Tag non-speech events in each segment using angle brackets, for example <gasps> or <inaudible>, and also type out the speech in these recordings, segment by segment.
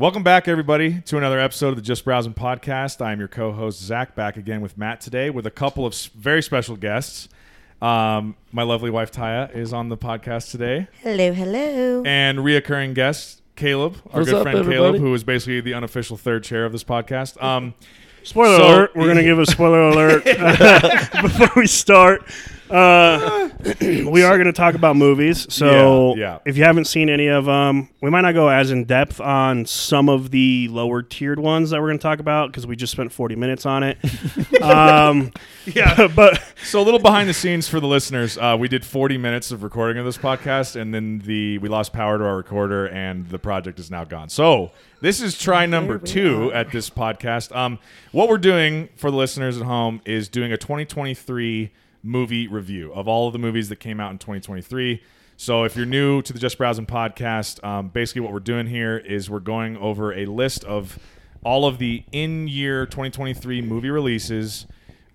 Welcome back, everybody, to another episode of the Just Browsing podcast. I am your co-host Zach, back again with Matt today with a couple of very special guests. Um, my lovely wife Tya is on the podcast today, Hello, hello. and reoccurring guest Caleb, our What's good up, friend Caleb, everybody? who is basically the unofficial third chair of this podcast. Um, Spoiler So- alert. We're going <laughs> to give a spoiler alert <laughs> before we start. Uh, <clears throat> we are going to talk about movies. So Yeah, yeah. if you haven't seen any of them, we might not go as in depth on some of the lower tiered ones that we're going to talk about because we just spent 40 minutes on it. <laughs> um, <laughs> yeah. <laughs> but So a little behind the scenes for the listeners. Uh, we did 40 minutes of recording of this podcast, and then the we lost power to our recorder, and the project is now gone. So this is try number two are. at this podcast. Um, what we're doing for the listeners at home is doing a 2023 movie review of all of the movies that came out in 2023. So if you're new to the Just Browsing podcast, um, basically what we're doing here is we're going over a list of all of the in-year 2023 movie releases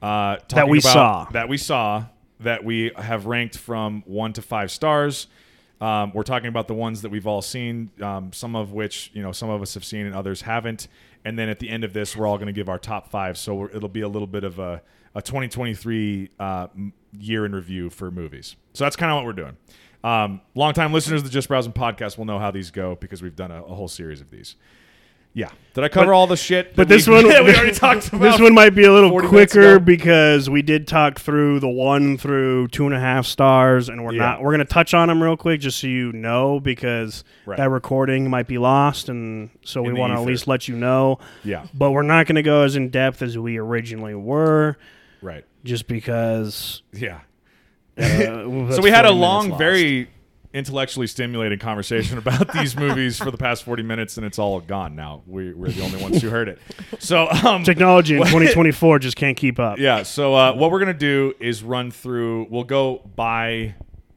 uh, talking we saw. that we saw that we have ranked from one to five stars. Um, we're talking about the ones that we've all seen, um, some of which you know some of us have seen and others haven't. And then at the end of this, we're all going to give our top five. So it'll be a little bit of a, a 2023 uh, year in review for movies. So that's kind of what we're doing. Um, longtime listeners of the Just Browsing podcast will know how these go because we've done a, a whole series of these. Yeah. Did I cover But- all the shit? but this we- one, <laughs> we <laughs> already talked about. This one might be a little quicker because we did talk through the one through two and a half stars, and we're Yeah. not. We're going to touch on them real quick, just so you know, because Right. that recording might be lost, and so In we want to at least let you know. Yeah. But we're not going to go as in depth as we originally were, Right. just because. Yeah. Uh, <laughs> so we had a long, very intellectually stimulating conversation about these <laughs> movies for the past 40 minutes, and it's all gone now. We, we're the only ones who heard it. <laughs> So, um, technology in 2024 just can't keep up. yeah. So uh, what we're gonna do is run through. We'll go by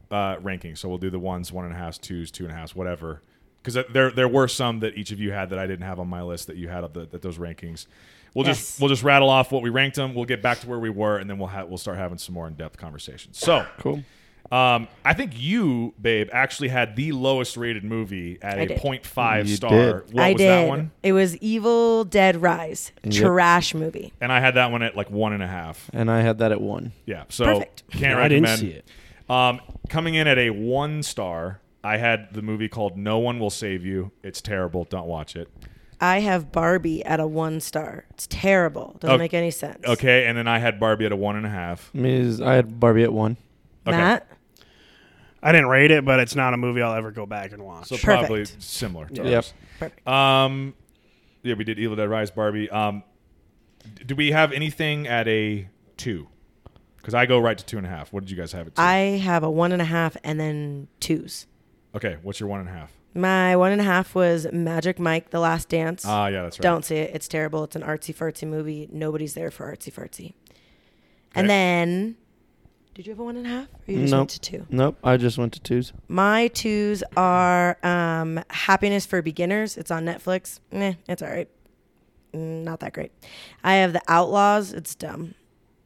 uh, ranking. So we'll do the ones, one and a half, twos, two and a half, whatever. Because there there were some that each of you had that I didn't have on my list that you had of the, that those rankings. We'll Yes. just we'll just rattle off what we ranked them. We'll get back to where we were, and then we'll have we'll start having some more in depth conversations. So Cool. um, I think you, babe, actually had the lowest rated movie at I a did. 0.5 You star. did. What I was did. that one? It was Evil Dead Rise. Yep. Trash movie. And I had that one at like one and a half. And I had that at one. Yeah, so Perfect. can't I didn't recommend. see it. Um, coming in at a one star, I had the movie called No One Will Save You. It's terrible. Don't watch it. I have Barbie at a one star. It's terrible. Doesn't Okay. make any sense. Okay, and then I had Barbie at a one and a half. I, mean, I had Barbie at one. Okay. Matt? I didn't rate it, but it's not a movie I'll ever go back and watch. So Perfect. probably similar. To Yep. ours. Perfect. Um, yeah, we did Evil Dead Rise, Barbie. Um, d- do we have anything at a two? Because I go right to two and a half. What did you guys have at two? I have a one and a half and then twos. okay, what's your one and a half? My one and a half was Magic Mike, The Last Dance. Ah, yeah, that's right. Don't see it. It's terrible. It's an artsy fartsy movie. Nobody's there for artsy fartsy. Okay. And then, did you have a one and a half? Or you just Nope. went to two? Nope. I just went to twos. My twos are um, Happiness for Beginners. It's on Netflix. Meh, it's all right. Mm, Not that great. I have The Outlaws. It's dumb.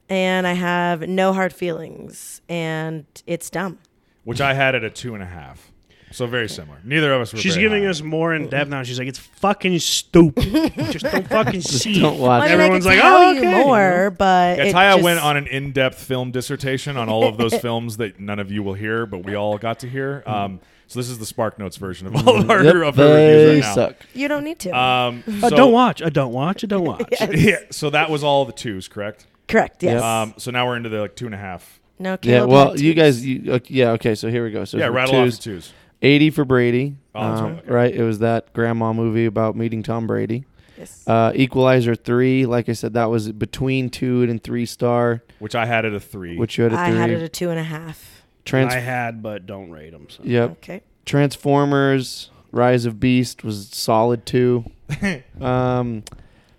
And I have No Hard Feelings. And it's dumb. Which I had at a two and a half. So very similar. Neither of us were. She's very giving high. us more in depth now. She's like, it's fucking stupid. Just don't fucking <laughs> see. Don't watch I mean, Everyone's I like, could tell "Oh, you okay," more, but Yeah, Tya just- went on an in-depth film dissertation on all of those <laughs> films that none of you will hear, but we all got to hear. Um, so this is the SparkNotes version of all of our, Yep, of our they reviews right now. suck. You don't need to. Um, I so- don't watch. I don't watch. I don't watch. <laughs> Yes. Yeah, so that was all the twos, correct? Correct. Yes. Um, so now we're into the like two and a half. no. Yeah. Well, had you guys. You, okay, yeah. Okay. So here we go. So yeah, for rattle off twos, the twos. 80 for Brady. Oh, that's Um, right, okay. It was that grandma movie about meeting Tom Brady. Yes. Uh, Equalizer three. Like I said, that was between two and three star, Which I had at a three. which you had a I three. I had it a two and a half. Trans- I had, but don't rate them. So. yep. Okay. Transformers: Rise of Beast was solid two. <laughs> um,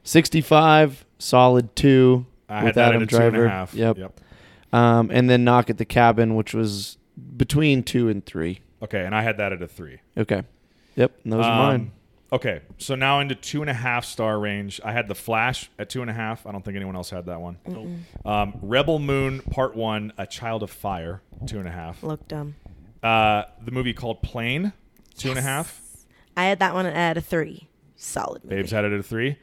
sixty-five solid two. I had with that Adam at and a Driver. half. Yep. Yep. Um, and then Knock at the Cabin, which was between two and three. Okay, and I had that at a three. Okay. Yep. and Those are Um, mine. Okay, so now into two and a half star range. I had the Flash at two and a half. I don't think anyone else had that one. Um, Rebel Moon Part One: A Child of Fire, two and a half. Look dumb. Uh, the movie called Plane, two and a half. I had that one at a three. solid movie. Babes had it at a three.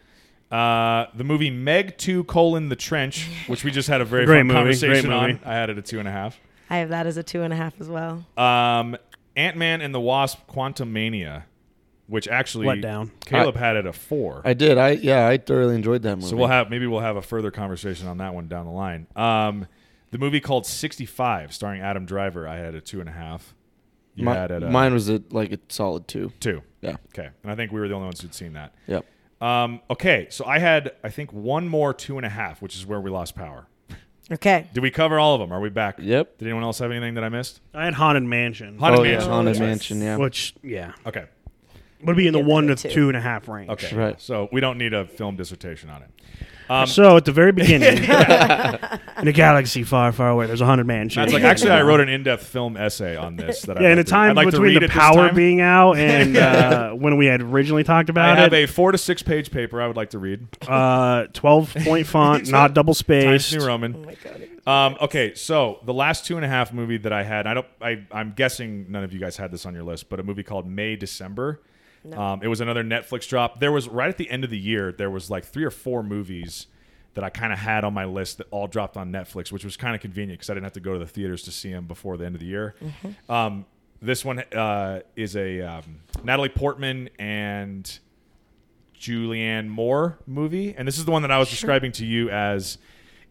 Uh, the movie Meg Two colon The Trench, <laughs> which we just had a very Great fun movie, conversation great on. movie. I had it at two and a half. I have that as a two and a half as well. Um, Ant Man and the Wasp: Quantumania, which actually Let down. Caleb had it a four. I did. I yeah, I thoroughly enjoyed that movie. So we'll have maybe we'll have a further conversation on that one down the line. Um, the movie called 65, starring Adam Driver, I had a two and a half. You Mi- had it a mine was a, like a solid two. two. Yeah. Okay, and I think we were the only ones who'd seen that. Yep. Um, okay, so I had I think one more two and a half, which is where we lost power. Okay. Did we cover all of them? Are we back? Yep. Did anyone else have anything that I missed? I had Haunted Mansion, Haunted oh, yeah, Mansion. Haunted Yes. Mansion. Yeah. which yeah Okay. would be in the one a to two. two and a half range. Okay. Right. So we don't need a film dissertation on it. Um, so at the very beginning, <laughs> in a galaxy far, far away, there's a hundred man That's like actually I wrote an <laughs> in-depth film essay on this. That yeah, I'd in a time I'd like between the power being out <laughs> and uh, when we had originally talked about it, I have it, a four to six page paper I would like to read. uh, twelve point font, not double Times spaced. New Oh Roman. my god. Um, okay, so the last two and a half movie that I had, I don't, I, I'm guessing none of you guys had this on your list, but a movie called May December. Um, it was another Netflix drop. There was right at the end of the year, there was like three or four movies that I kind of had on my list that all dropped on Netflix, which was kind of convenient because I didn't have to go to the theaters to see them before the end of the year. Um, this one uh, is a um, Natalie Portman and Julianne Moore movie, and this is the one that I was describing to you as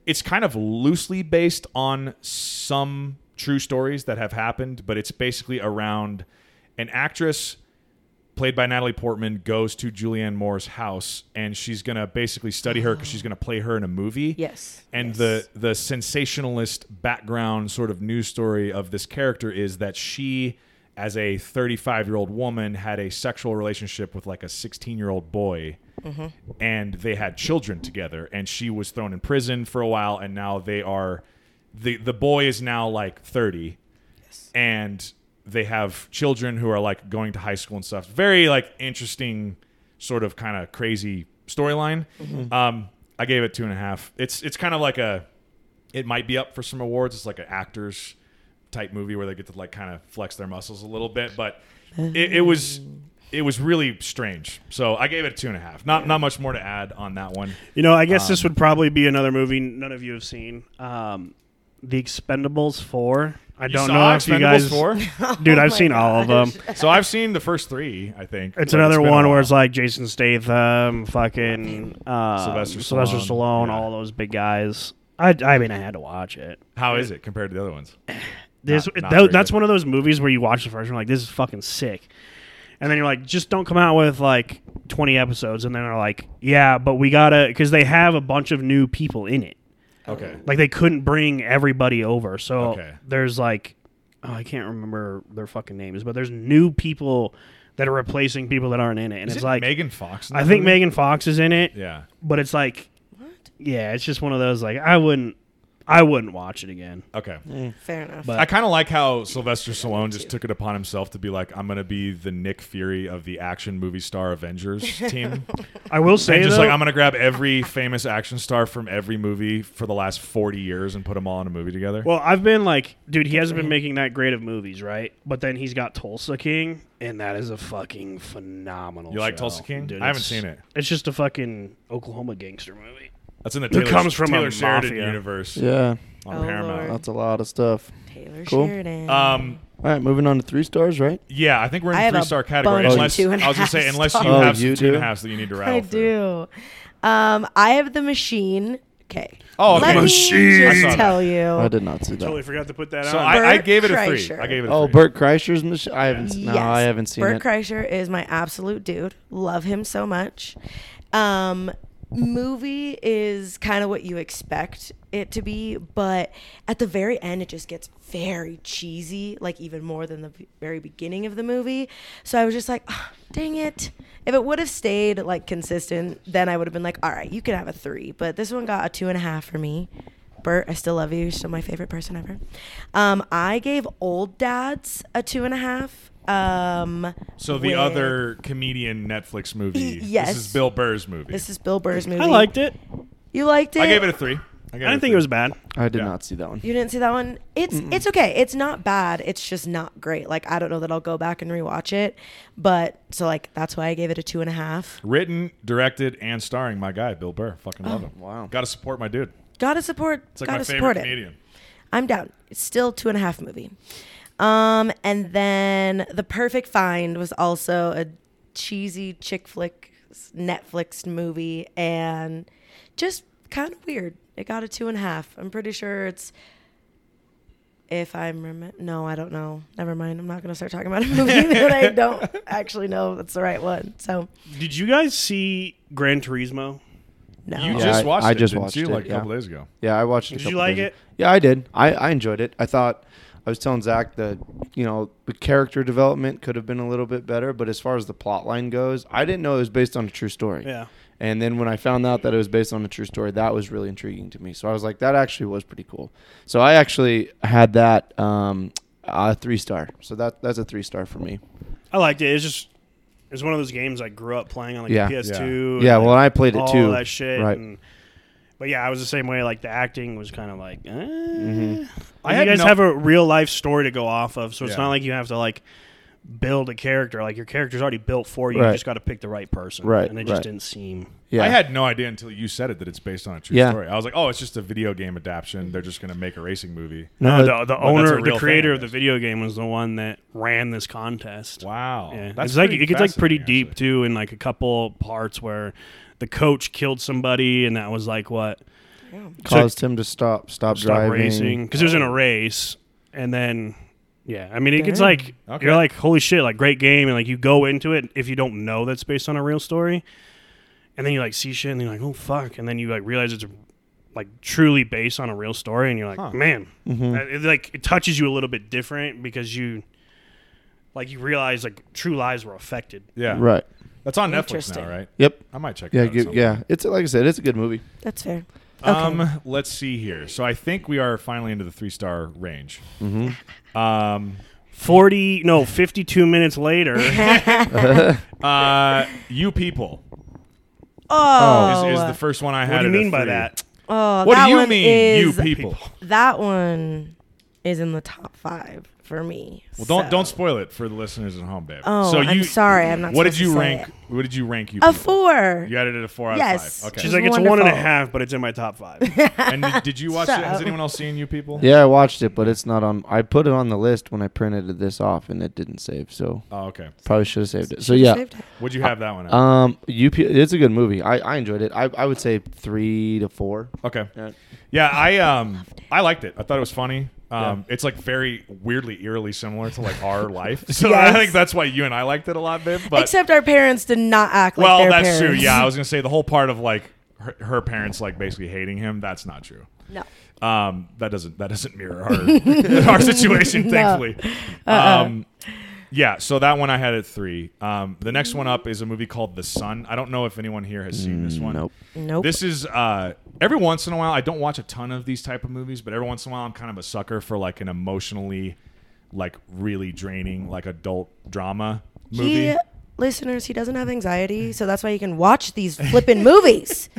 it's kind of loosely based on some true stories that have happened, but it's basically around an actress played by Natalie Portman goes to Julianne Moore's house and she's going to basically study her because she's going to play her in a movie. Yes. And yes. the the sensationalist background sort of news story of this character is that she as a 35 year old woman had a sexual relationship with like a 16 year old boy mm-hmm. and they had children together and she was thrown in prison for a while and now they are the the boy is now like 30 and they have children who are like going to high school and stuff. Very like interesting sort of kind of crazy storyline. Um i gave it two and a half. It's it's kind of like a it might be up for some awards. It's like an actors type movie where they get to like kind of flex their muscles a little bit but it, it was it was really strange. So i gave it a two and a half. Not not much more to add on that one. You know, I guess this Um, would probably be another movie none of you have seen. Um, the Expendables Four. I don't saw know if you guys, Expendables <laughs> 4? <laughs> dude. Oh I've my seen all of them. <laughs> so i've seen the first three i think It's but another been a one where while. it's like Jason Statham, fucking uh, Sylvester Sylvester Stallone, Stallone, yeah. all those big guys. I, I mean, I had to watch it. how is it compared to the other ones <sighs> This, Not- not tho- very that's good. one of those movies where you watch the first one, like this is fucking sick, and then you're like, just don't come out with like 20 episodes, and then they're like, yeah, but we gotta because they have a bunch of new people in it. Okay Like they couldn't bring everybody over, so Okay. there's like, oh, I can't remember their fucking names, but there's new people that are replacing people that aren't in it, and Is it's it like Megan Fox? in I think movie? Megan Fox is in it, Yeah. but it's like, What? yeah, it's just one of those like I wouldn't, I wouldn't watch it again. Okay. Eh. Fair enough. But- I kind of like how Sylvester Stallone just took it upon himself to be like, I'm going to be the Nick Fury of the action movie star Avengers <laughs> team. I will say and just though, like, I'm going to grab every famous action star from every movie for the last 40 years and put them all in a movie together. Well, I've been like, dude, he hasn't been making that great of movies, right? But then he's got Tulsa King, and that is a fucking phenomenal. you like show. Tulsa King? Dude, I haven't it's- seen it. It's just a fucking Oklahoma gangster movie. That's in the It Taylor, comes from a Taylor Sheridan mafia. universe Yeah, on Oh, Paramount. Lord. that's a lot of stuff. Taylor Cool. Sheridan. Um, All right, moving on to three stars, right? yeah, I think we're in I the a three star category. bunch Unless, two and a I was going to say, unless you stars. have Oh, some you two and a do? that you need to rattle I through. do. Um, I have the machine. Okay. Oh, okay. Let me Machine. I saw just tell you. I did not see that. Totally forgot to put that So on. I, I gave it a three. Kreischer. I gave it a Oh, three. Bert Kreischer's machine. I haven't. No, I haven't seen Bert it. Bert Kreischer is my absolute dude. Love him so much. Um, movie is kind of what you expect it to be, but at the very end, it just gets very cheesy, like even more than the very beginning of the movie. So I was just like, "Ah, dang it. If it would have stayed like consistent, then I would have been like, all right, you can have a three. But this one got a two and a half for me. Bert, I still love you. You're still my favorite person ever. Um, I gave Old Dads a two and a half. Um, So the with- other comedian Netflix movie. Y- yes. This is Bill Burr's movie. This is Bill Burr's movie. I liked it. You liked it? I gave it a three. I didn't think it was bad. I did Yeah. not see that one. You didn't see that one? It's it's okay. It's not bad. It's just not great. Like I don't know that I'll go back and rewatch it, but so like that's why I gave it a two and a half. Written, directed, and starring my guy Bill Burr. Fucking love him. Wow. Got to support my dude. Gotta support. It's like gotta my favorite support it. comedian. I'm down. It's still two and a half movie. Um, and then The Perfect Find was also a cheesy chick flick Netflix movie and just kind of weird. It got a two and a half. I'm pretty sure it's. If I'm rem- no, I don't know. Never mind. I'm not gonna start talking about a movie <laughs> that I don't <laughs> actually know that's the right one. So Did you guys see Gran Turismo? no. You Yeah, just watched I it. I just didn't watched you, it, like a yeah. couple days ago. Yeah, I watched it. a Did you like days it? ago. Yeah, I did. I, I enjoyed it. I thought I was telling Zach that you know the character development could have been a little bit better, but as far as the plot line goes, I didn't know it was based on a true story. Yeah. And then when I found out that it was based on a true story, that was really intriguing to me. So I was like, that actually was pretty cool. So I actually had that um, a three star. So that that's a three star for me. I liked it. It's just it's one of those games I grew up playing on like Yeah. the PS2. Yeah, and, well, I played it all too. that shit. Right. and- but yeah, I was the same way. Like the acting was kind of like, eh. Mhm. I I had you guys no- have a real life story to go off of, so it's Yeah. not like you have to like build a character. Like your character's already built for you. You just got to pick the right person. Right, And it just right. didn't seem. Yeah. I had no idea until you said it that it's based on a true Yeah. story. I was like, oh, it's just a video game adaptation. They're just going to make a racing movie. No, No, the, the but that's a owner, the creator I of the video game was the one that ran this contest. Wow. Yeah, That's it's like it gets like pretty deep actually. too in like a couple parts where the coach killed somebody, and that was like what caused him to stop stop, stop driving. racing because it was in a race, and then yeah, I mean it gets like Okay. you're like holy shit, like great game, and like you go into it if you don't know that's based on a real story, and then you like see shit and you're like oh fuck, and then you like realize it's like truly based on a real story, and you're like Huh. man, Mhm. Uh, it, like it touches you a little bit different because you like you realize like true lives were affected. Yeah. Right. That's on Netflix Interesting. now, right? Yep. I might check Yeah. it out. at Good, some yeah. point. It's like I said, it's a good movie. That's fair. Um, let's see here. So I think we are finally into the three star range. Mm-hmm. Um, 40 no 52 minutes later <laughs> <laughs> uh, you people Oh, is, is the first one I had. what do you at a mean by three. that oh, What that do you one mean, you people? That one is in the top five for me. Well, don't so- don't spoil it for the listeners at home, babe. Oh, so you, I'm sorry. I'm not. What did you to rank? it. What did you rank you? A people? four. You had it a four out Yes. of five. Okay. she's like it's one and a wonderful. half but it's in my top five <laughs> and did, did you watch it? Has anyone else seen you people? Yeah, I watched it, but it's not on. I put it on the list when I printed this off, and it didn't save. So Oh, okay. probably should have saved it. So yeah. Would you have that one? At? um, UP. It's a good movie. I, I enjoyed it. I, I would say three to four. okay. Yeah. Yeah, I um I liked it. I thought it was funny. Um, it's like very weirdly eerily similar to like our <laughs> life. So I think that's why you and I liked it a lot, babe. But Except our parents did not act like well, that's true. Yeah, I was gonna <laughs> say the whole part of like her, her parents like basically hating him. That's not true. no. Um, that doesn't that doesn't mirror our <laughs> our situation, No. thankfully. Uh-uh. Um, yeah, so that one I had at three. Um, the next one up is a movie called The Son. I don't know if anyone here has seen this one. Nope. Nope. This is uh, every once in a while. I don't watch a ton of these type of movies, but every once in a while, I'm kind of a sucker for like an emotionally, like really draining, like adult drama movie. he, listeners, he doesn't have anxiety, so that's why he can watch these flippin' movies. <laughs>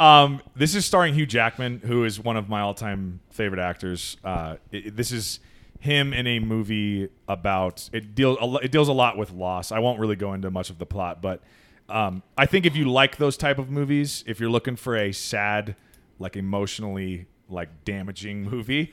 Um, this is starring Hugh Jackman, who is one of my all-time favorite actors. Uh, it- this is him in a movie about it deals it deals a lot with loss. I won't really go into much of the plot, but um, I think if you like those type of movies, if you're looking for a sad, like emotionally like damaging movie,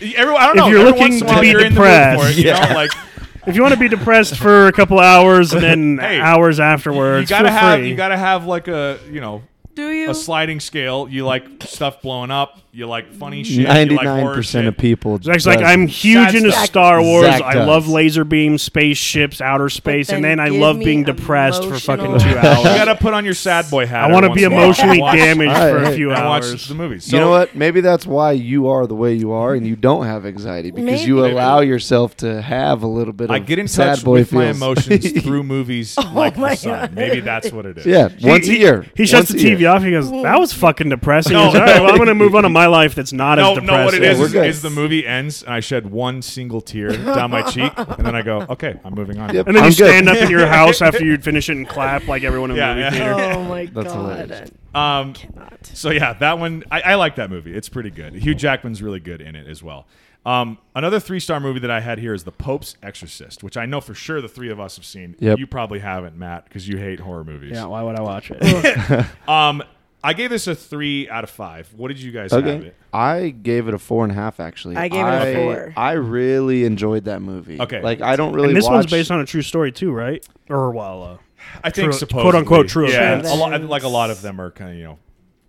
everyone I don't know. If you're looking once in a to be you're in the mood for it, depressed, you know, yeah. like <laughs> if you want to be depressed for a couple hours and then <laughs> Hey, hours you afterwards gotta feel have free. you gotta have like a you know Do you? a sliding scale. You like stuff blowing up. You like funny shit. you Ninety like nine horror percent shit. of people. Zach's like, does. I'm huge Sad into stuff. Star Wars. Zach I does. love laser beams, spaceships, outer space, and then then I give love me being depressed for fucking emotional- two You hours. gotta put on your sad boy hat. I want to be once in a while emotionally watch- damaged All for a right. few and watch hours. the movies. you know what? Maybe that's why you are the way you are, and you don't have anxiety because you Maybe. allow yourself to have a little bit of I get in sad touch boy with my feels. emotions <laughs> through movies oh like my The Son. God. Maybe that's what it is. yeah, once a year. He shuts Once the a year. Leave you off. He goes, "That was fucking depressing." No, He goes, All right, well, I'm gonna move on to my life that's not no, as depressing. no, what it is We're is, good. is the movie ends and I shed one single tear down my cheek, and then I go, okay, I'm moving on. Yep. And then I'm you good. stand up in your <laughs> house after you'd finish it and clap like everyone in the Yeah, movie yeah. theater. Oh my <laughs> That's god. hilarious. Um, Cannot. So yeah, that one I, I like that movie. It's pretty good. Hugh Jackman's really good in it as well. Um, another three star movie that I had here is The Pope's Exorcist, which I know for sure the three of us have seen. Yep. You probably haven't, Matt, because you hate horror movies. Yeah, why would I watch it? <laughs> <laughs> Um, I gave this a three out of five. What did you guys have it? I gave it a four and a half. Actually, I gave it a I- four. I really enjoyed that movie. Okay. like I don't really. and this watch, one's based on a true story too, right? Or well, uh, I think True- quote, unquote, true Yeah, events. a lot, like a lot of them are kind of you know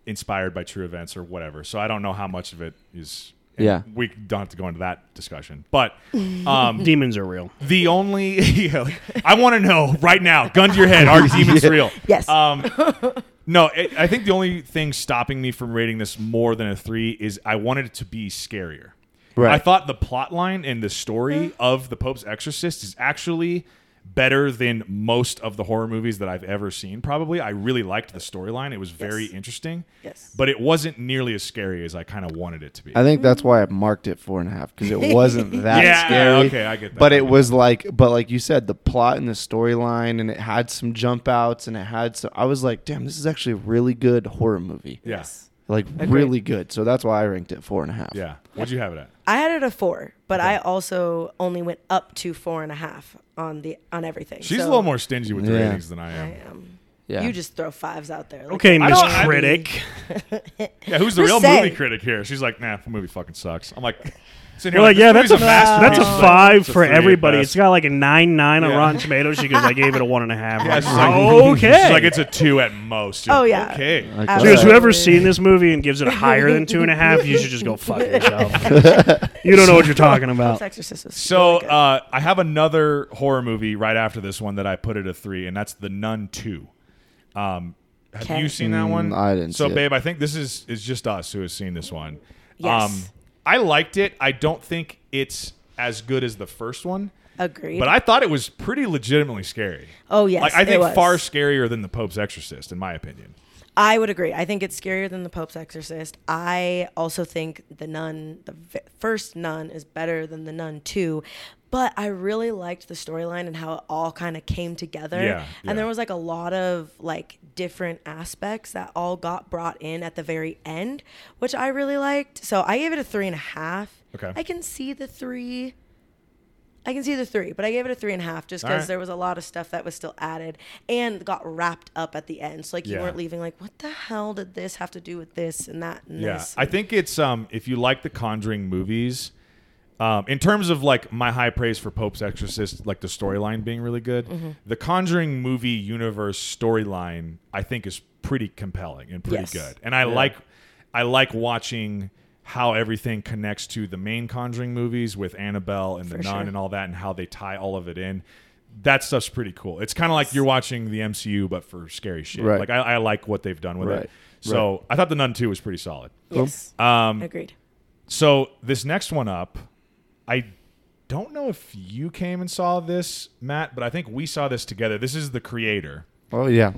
inspired by true events or whatever. So I don't know how much of it is. And Yeah. we don't have to go into that discussion, but um, <laughs> demons are real. the only <laughs> yeah, like, I want to know right now, gun to your head, are <laughs> demons real? Yes. Um, no, it, I think the only thing stopping me from rating this more than a three is I wanted it to be scarier. Right. I thought the plot line and the story of the Pope's Exorcist is actually better than most of the horror movies that I've ever seen. Probably, I really liked the storyline; it was very Yes. interesting. Yes. but it wasn't nearly as scary as I kind of wanted it to be. I think that's why I marked it four and a half because it wasn't <laughs> that Yeah, scary. okay, I get that. But it was like, but like you said, the plot and the storyline, and it had some jump outs, and it had so I was like, damn, this is actually a really good horror movie. yeah, Yes. Like Agreed. really good. So that's why I ranked it four and a half. yeah. What'd you have it at? I had it a four, but Okay. I also only went up to four and a half on the on everything. She's So a little more stingy with the Yeah. ratings than I I am. am. Yeah. You just throw fives out there. Like, Okay, I Miss don't- I- Critic. <laughs> Yeah, who's the Just real say. movie critic here? She's like, nah, the movie fucking sucks. I'm like, sitting You're like, yeah, that's movie's a, that's a She's like, five "It's a for everybody. It's got like a nine nine on Yeah. Rotten Tomatoes. She goes, I gave it a one and a half. Yeah, like, like, <laughs> okay. She's like, it's a two at most. You're Oh, yeah. Okay. Like, She all goes, whoever's seen this movie and gives it higher than two and a half, you should just go fuck <laughs> yourself. you don't know what you're talking about. Exorcist So uh, I have another horror movie right after this one that I put at a three, and that's The Nun Two. Um, have Okay. you seen that one? Mm, I didn't So, see it. babe, I think this is is just us who has seen this one. Yes. Um, I liked it. I don't think it's as good as the first one, agreed. but I thought it was pretty legitimately scary. oh yes, like I think far scarier than the Pope's Exorcist, in my opinion. I would agree. I think it's scarier than the Pope's Exorcist. I also think the Nun, the first Nun, is better than the Nun Two. But I really liked the storyline and how it all kind of came together. Yeah, yeah. And there was like a lot of like different aspects that all got brought in at the very end, which I really liked. So I gave it a three and a half. Okay. I can see the three. I can see the three, but I gave it a three and a half just because right. there was a lot of stuff that was still added and got wrapped up at the end. So like you Yeah. weren't leaving like, what the hell did this have to do with this and that and Yeah, this? I think it's um if you like the Conjuring movies, um in terms of like my high praise for Pope's Exorcist, like the storyline being really good, Mm-hmm. the Conjuring movie universe storyline I think is pretty compelling and pretty Yes. good, and I like I like watching how everything connects to the main Conjuring movies with Annabelle and the For Nun and all that, and how they tie all of it in. That stuff's pretty cool. It's kind of like you're watching the MCU, but for scary shit. Right. Like I, I like what they've done with Right. it. So I thought the Nun 2 was pretty solid. yes, Um, agreed. so this next one up, I don't know if you came and saw this, Matt, but I think we saw this together. This is the creator. Oh yeah.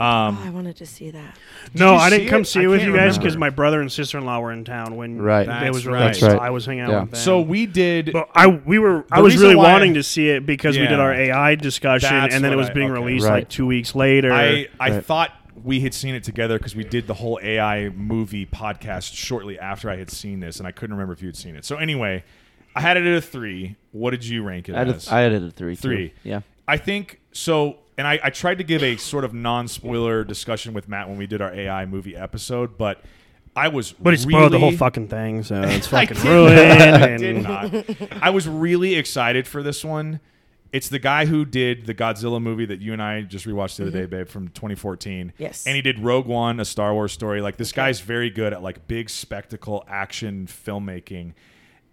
Um, oh, I wanted to see that. No, I didn't come it? see it with you guys because my brother and sister in law were in town when Right. it That's was right. released. That's right. I was hanging out Yeah. with them. so we did. But I we were I was reason really why- wanting to see it because we did Yeah. our AI discussion That's and then it what was I- being okay. released Right. like two weeks later. I I Right. thought we had seen it together because we did the whole AI movie podcast shortly after I had seen this, and I couldn't remember if you had seen it. So anyway, I had it at a three. What did you rank it I had, as? a, I had it at three. too. Three. Yeah. I think so. And I, I tried to give a sort of non spoiler discussion with Matt when we did our AI movie episode, but I was but he spoiled the whole fucking thing, so <laughs> it's fucking did ruined. not. I did not. I was really excited for this one. It's the guy who did the Godzilla movie that you and I just rewatched the other day, babe, from 2014. Mm-hmm. Yes. And he did Rogue One, a Star Wars story. Like this guy's very good at like big spectacle action filmmaking.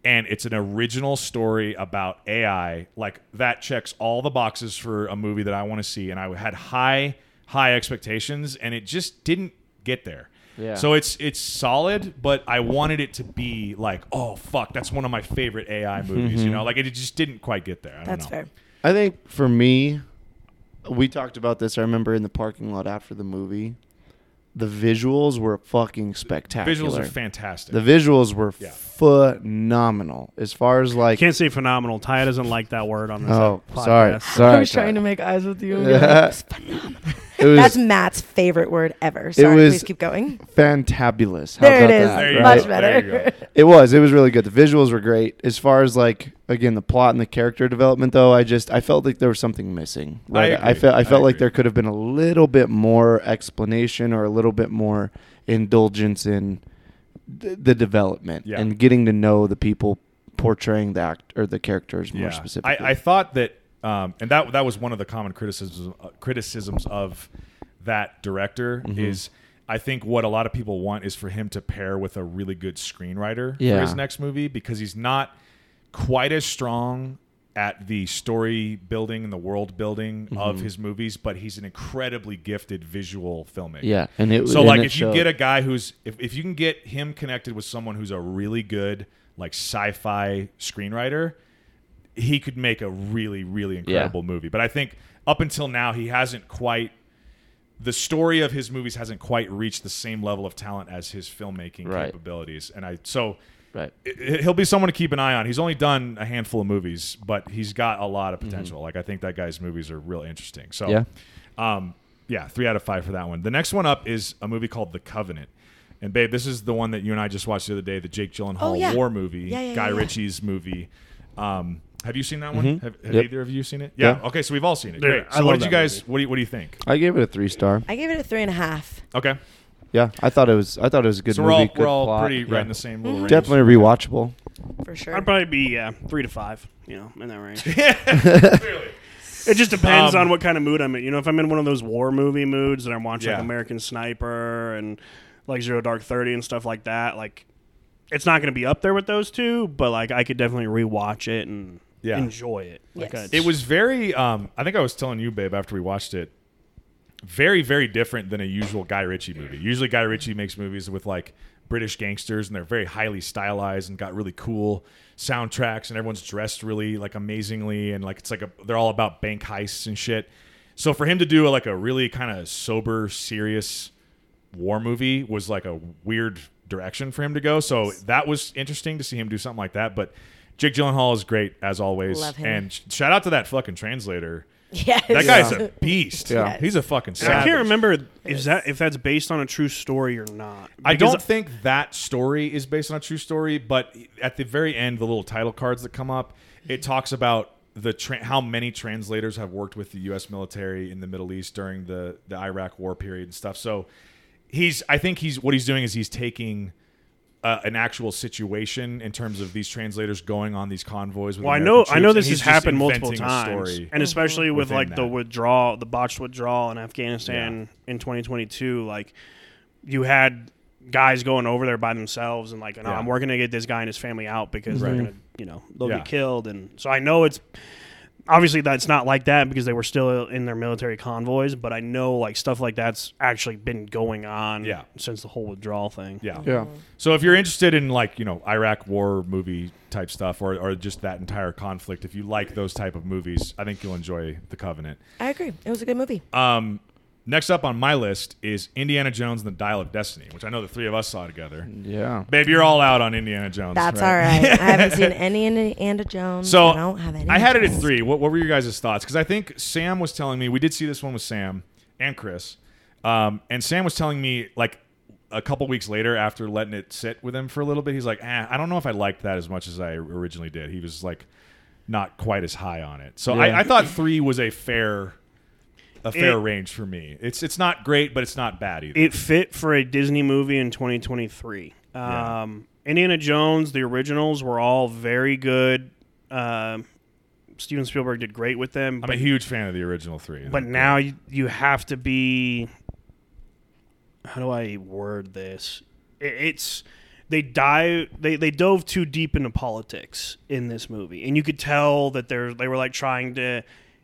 And it's an original story about AI. Like that checks all the boxes for a movie that I want to see. And I had high, high expectations, and it just didn't get there. Yeah. So it's it's solid, but I wanted it to be like, oh fuck, that's one of my favorite AI movies. You mm-hmm. know, like it, it just didn't quite get there. I don't That's know. fair. I think for me, we talked about this. I remember in the parking lot after the movie. The visuals were fucking spectacular. Visuals are fantastic. the visuals were Yeah. phenomenal as far as I like can't say phenomenal. Ty doesn't like that word on this oh podcast. sorry sorry I was trying to make eyes with you. and <laughs> be like, "It's phenomenal." It was That's Matt's favorite word ever. Sorry, was- please keep going. fantabulous How There it about is. that, There right? Much better. There you go. <laughs> It was. It was really good. The visuals were great. As far as like again the plot and the character development, though, I just I felt like there was something missing. Right? I, agree. felt I I felt like there could have been a little bit more explanation or a little bit more indulgence in th- the development Yeah. and getting to know the people portraying the act or the characters more yeah. specifically. I, I thought that, um, and that that was one of the common criticisms uh, criticisms of that director Mm-hmm. is. I think what a lot of people want is for him to pair with a really good screenwriter for his next movie because he's not quite as strong at the story building and the world building of Mm-hmm. his movies, but he's an incredibly gifted visual filmmaker. yeah, and it So and like if you get a guy who's if, if you can get him connected with someone who's a really good like sci-fi screenwriter, he could make a really really incredible movie. But I think up until now he hasn't quite the story of his movies hasn't quite reached the same level of talent as his filmmaking Right. capabilities. And I so right. it- he'll be someone to keep an eye on. He's only done a handful of movies, but he's got a lot of Mm-hmm. potential. Like I think that guy's movies are real interesting. So Yeah. um, yeah, three out of five for that one. The next one up is a movie called The Covenant. And babe, this is the one that you and I just watched the other day, the Jake Gyllenhaal Oh, yeah. war movie, Yeah, yeah, Guy yeah, yeah. Ritchie's movie. Um, have you seen that one? Mhm. Have, have Yep. either of you seen it? Yeah. Yeah. Okay, so we've all seen it. Yeah, Great. I So what love did you guys? movie. What do you, what do you think? I gave it a three star. I gave it a three and a half. Okay, Yeah, I thought it was. I thought it was a good so we're movie. all good we're all plot. pretty yeah. right in the same little range. Definitely rewatchable. For sure. I'd probably be yeah three to five. You know, in that <laughs> range. It just depends Um, on what kind of mood I'm in. You know, if I'm in one of those war movie moods and I'm watching Yeah. like American Sniper and like Zero Dark Thirty and stuff like that, like it's not going to be up there with those two, but like I could definitely rewatch it and Yeah. enjoy it. Like Yes. It was very. Um, I think I was telling you, babe, after we watched it. Very, very different than a usual Guy Ritchie movie. Usually, Guy Ritchie makes movies with like British gangsters, and they're very highly stylized and got really cool soundtracks, and everyone's dressed really like amazingly, and like it's like a they're all about bank heists and shit. So for him to do like a really kind of sober, serious war movie was like a weird direction for him to go. So that was interesting to see him do something like that. But Jake Gyllenhaal is great as always, Love him. and sh- shout out to that fucking translator. <laughs> yes. That guy's a beast. Yeah. He's a fucking and I can't remember is that if that's based on a true story or not. I Because don't think that story is based on a true story, but at the very end, the little title cards that come up, it mm-hmm. talks about the tra- how many translators have worked with the U.S. military in the Middle East during the the Iraq War period and stuff. So he's, I think he's what he's doing is he's taking. Uh, an actual situation in terms of these translators going on these convoys. With Well, I American know I know this has happened multiple times, and especially with like the withdrawal, the botched withdrawal in Afghanistan in 2022. Like you had guys going over there by themselves and like, no, Yeah. I'm working to get this guy and his family out because they're gonna, you know, they'll Yeah. get killed. And so I know it's obviously that's not like that because they were still in their military convoys, but I know like stuff like that's actually been going on Yeah. since the whole withdrawal thing. Yeah. Yeah. So if you're interested in like you know Iraq War movie type stuff or, or just that entire conflict, if you like those type of movies, I think you'll enjoy The Covenant. I agree. It was a good movie. Um, next up on my list is Indiana Jones and the Dial of Destiny, which I know the three of us saw together. Yeah. Babe, you're all out on Indiana Jones. That's right? all right. I haven't seen <laughs> any Indiana Jones. So I don't have any. I had it at three. What, what were your guys' thoughts? Because I think Sam was telling me we did see this one with Sam and Chris, um, and Sam was telling me like a couple weeks later after letting it sit with him for a little bit, he's like, eh, I don't know if I liked that as much as I originally did. He was like not quite as high on it. So Yeah. I, I thought three was a fair a fair It- range for me. It's it's not great, but it's not bad either. it fit for a Disney movie in 2023. Yeah. Um, Indiana Jones, the originals were all very good. Um Steven Spielberg did great with them, I'm a huge fan of the original three. but now you, you have to be. How do I word this? It, it's they dive they, they dove too deep into politics in this movie, and you could tell that they're they were like trying to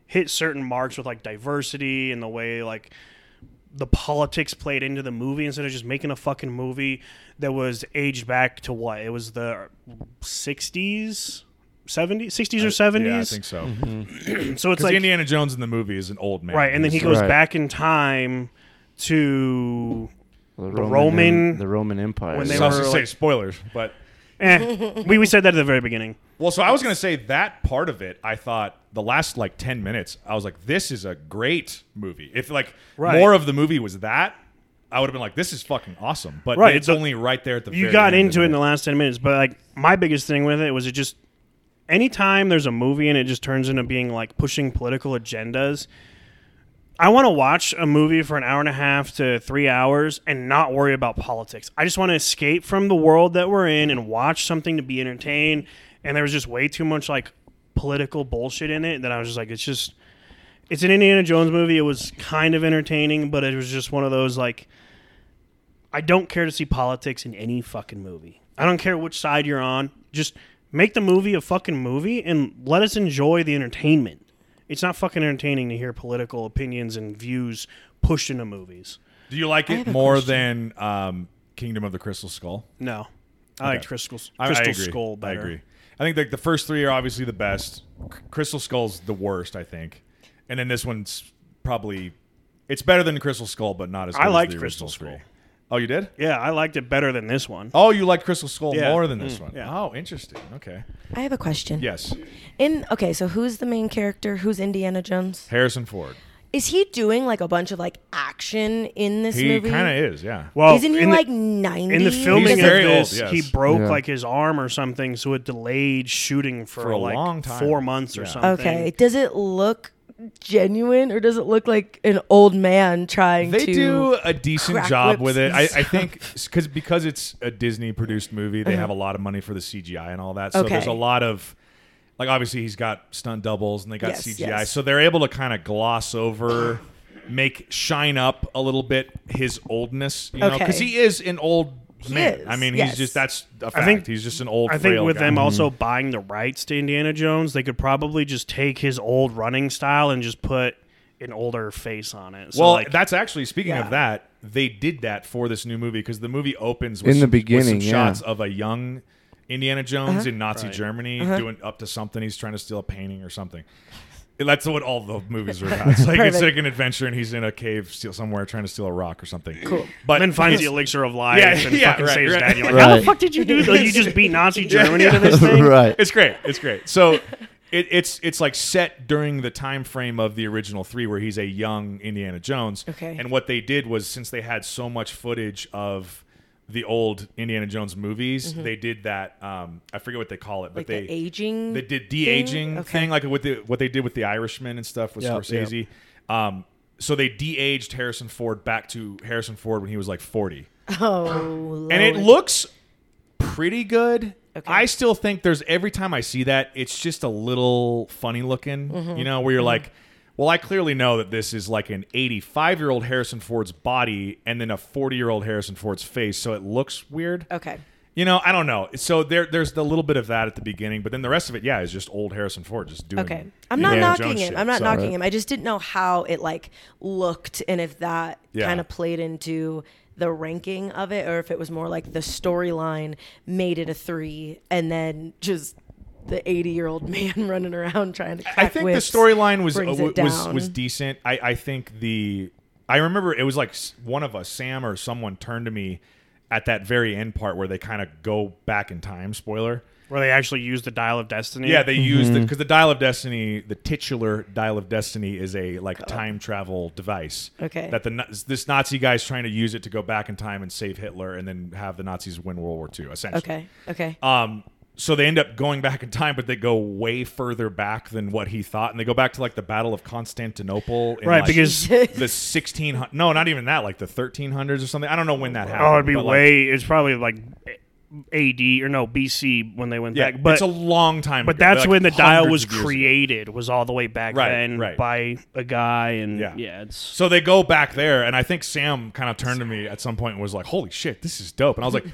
hit certain marks with like diversity and the way like the politics played into the movie instead of just making a fucking movie that was aged back to what it was the 60s 70s 60s or 70s Yeah, I think so. Mm-hmm. <clears throat> so it's like Indiana Jones in the movie is an old man, right and then he goes Right. back in time to The, The Roman- the Roman Empire. when they So I was were gonna say spoilers, but Eh, we we said that at the very beginning. well, so I was gonna say that part of it. I thought the last like ten minutes, I was like, this is a great movie. If like Right. more of the movie was that, I would have been like, this is fucking awesome. But Right, it's the- only right there at the. You very got end into of it in the last ten minutes, but like my biggest thing with it was it just anytime there's a movie and it just turns into being like pushing political agendas. I want to watch a movie for an hour and a half to three hours and not worry about politics. I just want to escape from the world that we're in and watch something to be entertained. And there was just way too much like political bullshit in it that I was just like, it's just, it's an Indiana Jones movie. It was kind of entertaining, but it was just one of those like, I don't care to see politics in any fucking movie. I don't care which side you're on. Just make the movie a fucking movie and let us enjoy the entertainment. It's not fucking entertaining to hear political opinions and views pushed into movies. Do you like it more question. than um, Kingdom of the Crystal Skull? No. I like Okay. Crystal, I- Crystal I. Skull better. I agree. I think like the first three are obviously the best. C- Crystal Skull's the worst, I think, and then this one's probably it's better than Crystal Skull, but not as. I good as liked the Crystal original three. Skull. Oh, you did? Yeah, I liked it better than this one. Oh, you liked Crystal Skull Yeah. more than this Mm, one. yeah. Oh, interesting. Okay. I have a question. Yes, In okay, so who's the main character? Who's Indiana Jones? Harrison Ford. Is he doing like a bunch of like action in this movie? He movie? kind of is. Yeah. Well, Isn't he in the- like ninety? in the filming He's of very old, this, yes. he broke Yeah. like his arm or something, so it delayed shooting for, For a like long time. four months or Yeah. something. Okay. Does it look genuine or does it look like an old man trying They to do a decent job with it. I, I think because because it's a Disney produced movie, they have a lot of money for the CGI and all that. So Uh-huh. Okay. there's a lot of like obviously he's got stunt doubles and they got Yes, CGI, yes. so they're able to kind of gloss over, make shine up a little bit his oldness. You know, because Okay. he is an old He man. is, I mean, yes. he's just that's a fact. I think- he's just an old. I think frail with guy. them also buying the rights to Indiana Jones, they could probably just take his old running style and just put an older face on it. So well, like, that's actually speaking Yeah. of that. They did that for this new movie because the movie opens with In the some, with beginning, some yeah. shots of a young Indiana Jones Uh-huh. in Nazi Right. Germany doing up to something. He's trying to steal a painting or something. That's what all the movies are <laughs> about. It's like it's like an adventure, and he's in a cave steal somewhere trying to steal a rock or something. Cool. But then finds the elixir of life Yeah, and yeah, fucking right, saves right. dad. You're like, <laughs> how the Right. fuck did you do that? You just beat Nazi <laughs> Germany to this thing? right. It's great. It's great. So it, it's it's like set during the time frame of the original three, where he's a young Indiana Jones. Okay. And what they did was, since they had so much footage of the old Indiana Jones movies, they did that. Um, I forget what they call it, but Mm-hmm. like they the aging. they did de aging Okay. thing, like with the what they did with the Irishman and stuff with Yep, Scorsese. Um, so they de aged Harrison Ford back to Harrison Ford when he was like forty oh, and it looks pretty good. Okay. I still think there's every time I see that, it's just a little funny looking, Mm-hmm. you know, where you're like, well, I clearly know that this is like an 85 year old Harrison Ford's body and then a 40 year old Harrison Ford's face, so it looks weird. Okay. You know, I don't know. So there, there's a little bit of that at the beginning, but then the rest of it, yeah, is just old Harrison Ford just doing. Okay. I'm not Indiana knocking Jones him. shit. I'm not So- knocking him. I just didn't know how it like looked and if that Yeah. kind of played into the ranking of it or if it was more like the storyline made it a 3 and then just the 80 year old <laughs> man running around trying to crack I think whips the storyline was uh, was was decent. I I think the I remember it was like one of us, Sam or someone, turned to me at that very end part where they kind of go back in time. Spoiler. Where they actually use the dial of destiny. Yeah, they used it because the dial of destiny, the titular dial of destiny, is a like Oh. time travel device. Okay. That the Na- this Nazi guy's trying to use it to go back in time and save Hitler, and then have the Nazis win World War II. Essentially. Okay. Okay. Um, so they end up going back in time, but they go way further back than what he thought, and they go back to like the Battle of Constantinople, in, Right, like, because the sixteen hundred. No, not even that. Like the thirteen hundreds or something. I don't know when that oh, happened. oh, it'd be but, like, way. it's probably like A.D. or no B.C. when they went yeah, back. But it's a long time. but ago, that's like when the dial was of years ago. created. Was all the way back Right, then right. by a guy, and Yeah. yeah, it's So they go back there, and I think Sam kind of turned to me at some point and was like, "Holy shit, this is dope!" And I was like,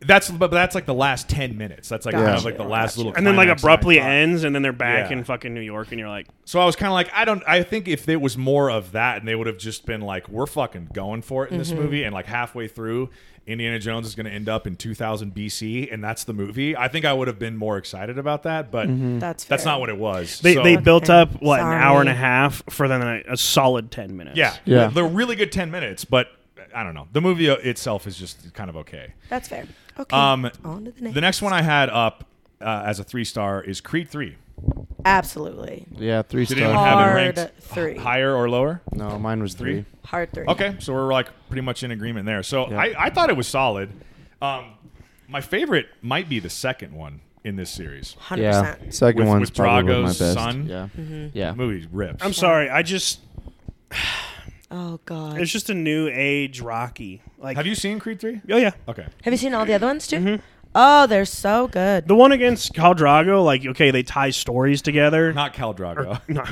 "That's but that's like the last ten minutes. That's like kind of like the last little." and then like climax that I abruptly thought. ends, and then they're back Yeah. in fucking New York, and you're like, So I was kind of like, I don't. I think if there was more of that, and they would have just been like, "We're fucking going for it in this mm-hmm. movie," and like halfway through, Indiana Jones is going to end up in 2000 BC, and that's the movie. I think I would have been more excited about that, but mm-hmm. That's that's fair. not what it was. they So- they built Okay. up what an hour and a Sorry. half for then a, a solid ten minutes. yeah, Yeah. they're really good 10 minutes, but I don't know. The movie uh, itself is just kind of okay. That's fair. Okay. Um, on to the next. The next one I had up uh, as a three star is Creed three. Absolutely. Yeah, three Did stars. anyone have it Hard ranked three. higher or lower? No, mine was Three? three. Hard three. Okay, so we're like pretty much in agreement there. So Yeah. I, I thought it was solid. Um, my favorite might be the second one in this series. 100%. Yeah, second With- one's with probably my Drago's best. son? Yeah, Mm-hmm. yeah. The movie rips. I'm sorry. I just Oh God. it's just a new age Rocky. Like Have you seen Creed three? Oh yeah. Okay. Have you seen all the other ones too? Mm-hmm. Oh, they're so good. The one against Cal Drago, like okay, they tie stories together. Not Cal Drago. No.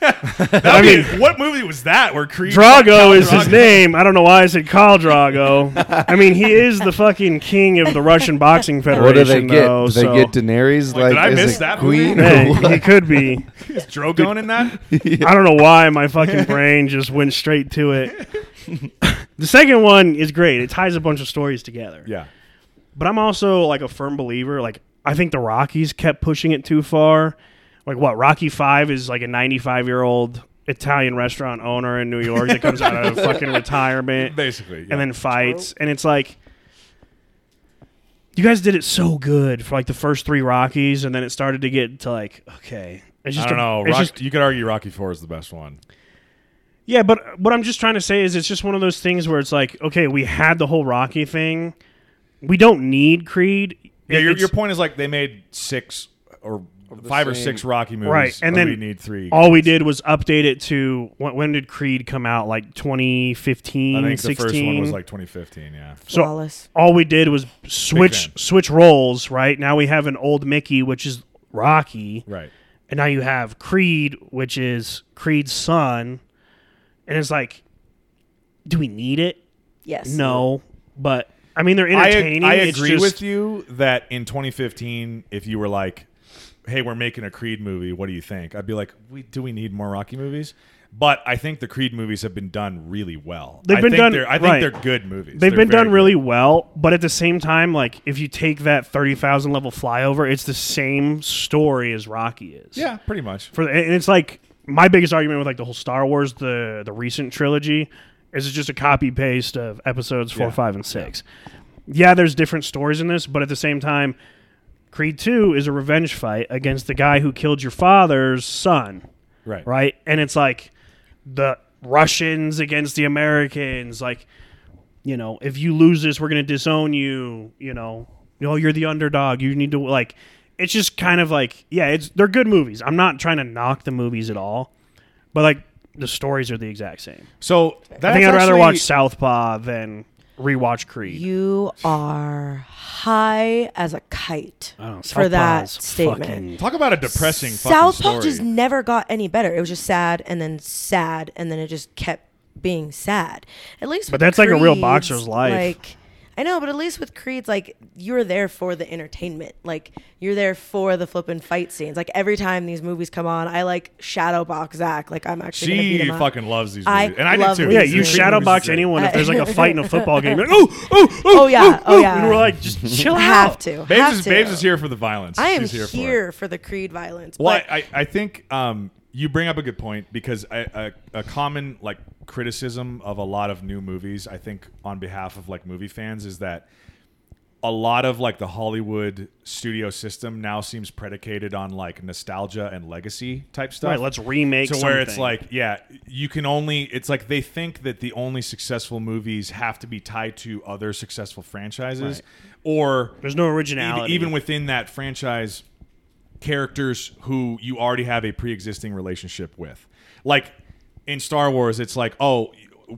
<laughs> I mean, what movie was that where Creed? Drago Khal is his name. I don't know why I said Khal Drago. <laughs> I mean, he is the fucking king of the Russian boxing federation. What do they get? Though, do they so- get Daenerys? Like, Like, did I miss that queen? movie? or he could be. <laughs> Is Drogon in that? I don't know why my fucking brain just went straight to it. the second one is great. It ties a bunch of stories together. Yeah. But I'm also like a firm believer. Like I think the Rockies kept pushing it too far. Like what? Rocky Five is like a 95 year old Italian restaurant owner in New York that comes out of <laughs> fucking retirement Basically. Yeah. and then fights, and it's like. You guys did it so good for like the first three Rockies, and then it started to get to like okay, it's just I don't a- know. It's Rock, just you could argue Rocky Four is the best one. Yeah, but what I'm just trying to say is it's just one of those things where it's like, okay, we had the whole Rocky thing. We don't need Creed. Yeah, your, your point is like they made six or the five or six Rocky movies, Right, and then we need three. all we did was update it to when, when did Creed come out? Like 2015, I think the first one was like 2015. Yeah. So- Flawless. all we did was switch switch roles. Right now we have an old Mickey, which is Rocky, Right. and now you have Creed, which is Creed's son, and it's like, do we need it? Yes. No, but I mean they're entertaining. I It's agree just- with you that in 2015, if you were like, "Hey, we're making a Creed movie. What do you think?" I'd be like, we, "Do we need more Rocky movies?" But I think the Creed movies have been done really well. They've I been think done- they're- I think right. they're good movies. They've They're been very done really good. well, but at the same time, like if you take that thirty thousand level flyover, it's the same story as Rocky is. Yeah, pretty much. For and it's like my biggest argument with like the whole Star Wars, the the recent trilogy, is it's just a copy paste of episodes four, Yeah. five, and six. Yeah, there's different stories in this, but at the same time, Creed Two is a revenge fight against the guy who killed your father's son Right. right? And it's like the Russians against the Americans. Like, you know, if you lose this, we're gonna disown you. You know, you know, you're the underdog. You need to like. It's just kind of like, yeah, it's they're good movies. I'm not trying to knock the movies at all, but like the stories are the exact same. So that's I think I'd rather actually- watch Southpaw than rewatch Creed. You are high as a kite I don't know, for that Southpaw's statement. fucking- Talk about a depressing fucking Southpaw story. just never got any better. It was just sad and then sad and then it just kept being sad. At least, But with that's like a real boxer's life. Like I know, but at least with Creed's, like you're there for the entertainment. Like you're there for the flipping fight scenes. Like every time these movies come on, I like shadow box Zach. Like I'm actually gonna beat she him up. fucking loves these I movies, and I love do too. these yeah, you movies shadow box anyone if there's like a <laughs> fight in a football game. You're like, oh, oh, oh, Oh, yeah, oh, yeah. and we're like, just <laughs> chill out. have to. Babes have is, to. Babes is here for the violence. I am She's here, here, for for, the Creed violence. Well, but I, I think um, you bring up a good point because I, a, a common like criticism of a lot of new movies, I think, on behalf of like movie fans, is that a lot of like the Hollywood studio system now seems predicated on like nostalgia and legacy type stuff. Right, let's remake to where it's like, yeah, you can only. It's like they think that the only successful movies have to be tied to other successful franchises, or There's no even, originality. even within that franchise, characters who you already have a pre-existing relationship with. Like in Star Wars, it's like, oh,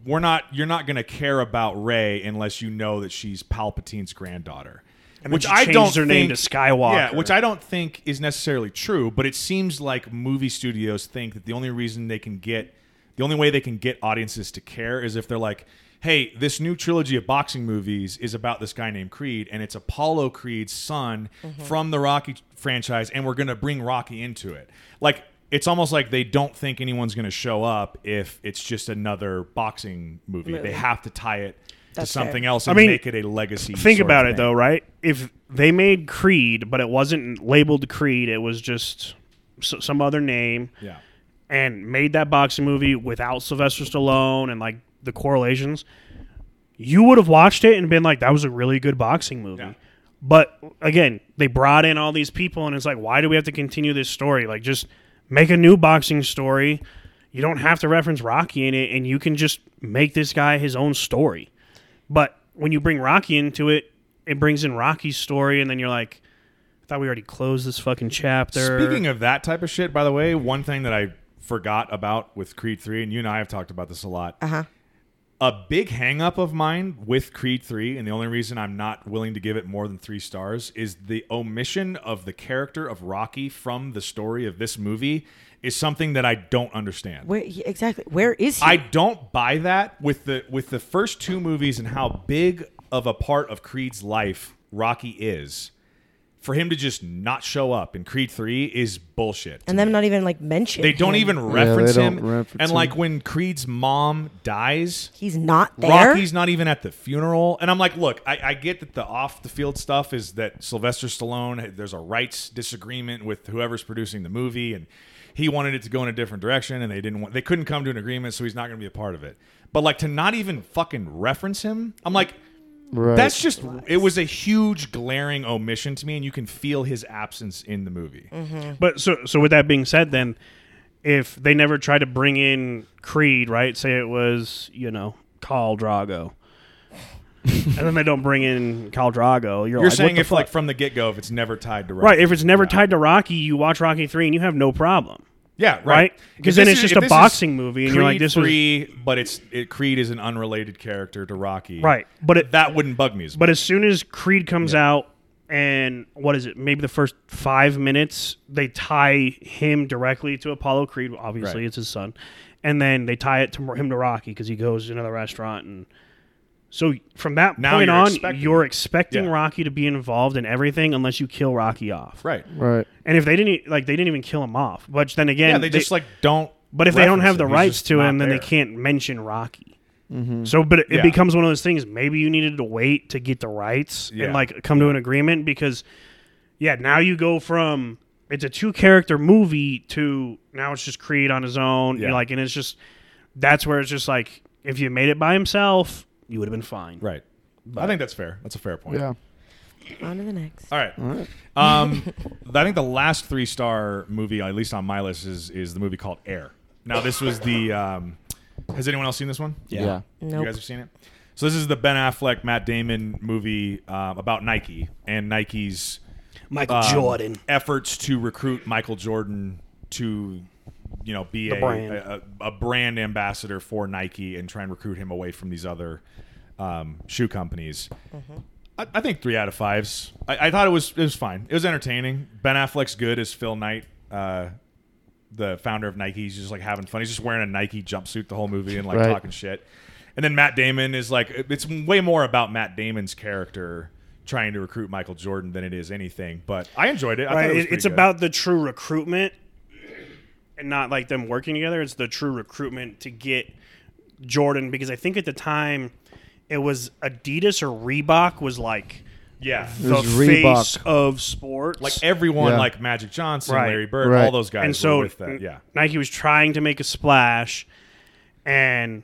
we're not. You're not going to care about Rey unless you know that she's Palpatine's granddaughter. then which I don't her name to Skywalker. Yeah, which I don't think is necessarily true, but it seems like movie studios think that the only reason they can get, the only way they can get audiences to care is if they're like, hey, this new trilogy of boxing movies is about this guy named Creed, and it's Apollo Creed's son mm-hmm. from the Rocky franchise, and we're going to bring Rocky into it. Like, it's almost like they don't think anyone's going to show up if it's just another boxing movie. Movie. They have to tie it to something fair. else I mean, make it a legacy. Think sort of about it thing. though, right? If they made Creed, but it wasn't labeled Creed, it was just s- some other name, Yeah. and made that boxing movie without Sylvester Stallone and like the correlations, you would have watched it and been like, "That was a really good boxing movie." Yeah. But again, they brought in all these people, and it's like, why do we have to continue this story? Like, just make a new boxing story. You don't have to reference Rocky in it, and you can just make this guy his own story. But when you bring Rocky into it, it brings in Rocky's story, and then you're like, I thought we already closed this fucking chapter. Speaking of that type of shit, by the way, one thing that I forgot about with Creed 3, and you and I have talked about this a lot. Uh huh. A big hang up of mine with Creed 3, and the only reason I'm not willing to give it more than three stars, is the omission of the character of Rocky from the story of this movie is something that I don't understand. Where exactly? Where is he? I don't buy that with the with the first two movies and how big of a part of Creed's life Rocky is. For him to just not show up in Creed 3 is bullshit. and them not even like mention. they don't him. even they reference don't him. reference and him. like when Creed's mom dies, He's not there. Rocky's not even at the funeral. And I'm like, look, I, I get that the off the field stuff is that Sylvester Stallone, there's a rights disagreement with whoever's producing the movie, and he wanted it to go in a different direction, and they didn't want, they couldn't come to an agreement, so he's not going to be a part of it. But like to not even fucking reference him, I'm like, Right. that's just it was a huge glaring omission to me, and you can feel his absence in the movie. Mm-hmm. But so so with that being said, then if they never tried to bring in Creed, right? Say it was you know Khal Drago, and then they don't bring in Khal Drago. You're, You're like, saying what the if fuck? like from the get go, if it's never tied to right? If it's never Yeah. tied to Rocky, you watch Rocky three and you have no problem, Yeah, right. right? Because If then it's is- just a boxing movie, and Creed you're like, this was three, but it's it, Creed is an unrelated character to Rocky, right. But it, That wouldn't bug me as much. But as soon as Creed comes out, and what is it? Maybe the first five minutes they tie him directly to Apollo Creed. Obviously, Right. it's his son, and then they tie it to him to Rocky because he goes into the restaurant, and so from that Now point you're on, expecting you're expecting Yeah. Rocky to be involved in everything unless you kill Rocky off. right. right. And if they didn't like, they didn't even kill him off. But then again, Yeah, they, just like don't. but if they don't reference have the him. He's rights just to not him, then they there. can't mention Rocky. Mm-hmm. So, but it, it Yeah. becomes one of those things. Maybe you needed to wait to get the rights Yeah. and like come to an agreement because, yeah, now you go from it's a two character movie to now it's just Creed on his own. Yeah. You're like, and it's just that's where it's just like if you made it by himself, you would have been fine. Right. I think that's fair. That's a fair point. Yeah. On to the next. All right. All right. Um, <laughs> I think the last three star movie, at least on my list, is is the movie called Air. Now, this was the. Um, has anyone else seen this one? Yeah. You Nope. guys have seen it? So this is the Ben Affleck, Matt Damon movie um, about Nike and Nike's Michael um, Jordan. efforts to recruit Michael Jordan to, you know, be a, brand. A, a brand ambassador for Nike and try and recruit him away from these other um, shoe companies. I, I think three out of fives. I, I thought it was it was fine. It was entertaining. Ben Affleck's good as Phil Knight. Uh, the founder of Nike, he's just like having fun. He's just wearing a Nike jumpsuit the whole movie and like Right. talking shit. And then Matt Damon is like, it's way more about Matt Damon's character trying to recruit Michael Jordan than it is anything. But I enjoyed it. I thought Right, it was it's good. about the true recruitment and not like them working together. It's the true recruitment to get Jordan because I think at the time it was Adidas or Reebok was like yeah, the was face Reebok. of sports. like everyone, Yeah. like Magic Johnson, Right. Larry Bird, Right. all those guys and so were with that. Yeah, Nike was trying to make a splash, and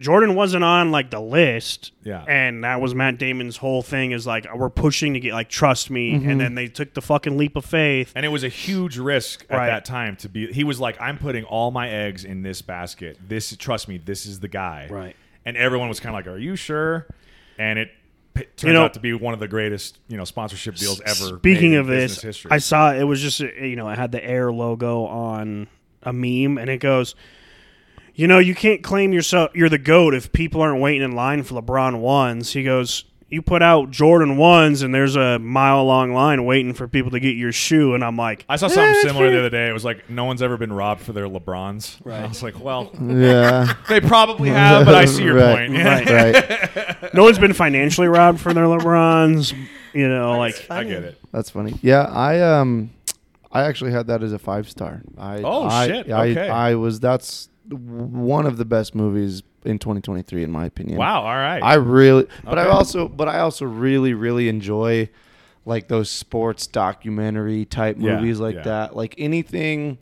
Jordan wasn't on like the list. Yeah. and that was Matt Damon's whole thing is like we're pushing to get like trust me, and mm-hmm. then they took the fucking leap of faith. and it was a huge risk at Right. that time to be. He was like, "I'm putting all my eggs in this basket. This, trust me, this is the guy." Right. And everyone was kind of like, "Are you sure?" And it p- turns know- out to be one of the greatest, you know, sponsorship deals ever. Speaking of this, history. I saw it was just you know it had the Air logo on a meme, and it goes, you know, you can't claim yourself you're the goat if people aren't waiting in line for LeBron ones. He goes. You put out Jordan ones, and there's a mile long line waiting for people to get your shoe, and I'm like, I saw "Eh, something it's similar the other day. It was like no one's ever been robbed for their LeBrons. <laughs> Right. I was like, well, Yeah. <laughs> they probably have, but I see your Right. point. Right. <laughs> right. No one's been financially robbed for their LeBrons. You know, like I get it. That's funny. Yeah, I um, I actually had that as a five star. I Oh, I, shit. I, Okay. I was that's one of the best movies in 2023 in my opinion. Wow. All right. I really, but I also, but I also really, really enjoy like those sports documentary type Yeah, movies like yeah. that. Like anything,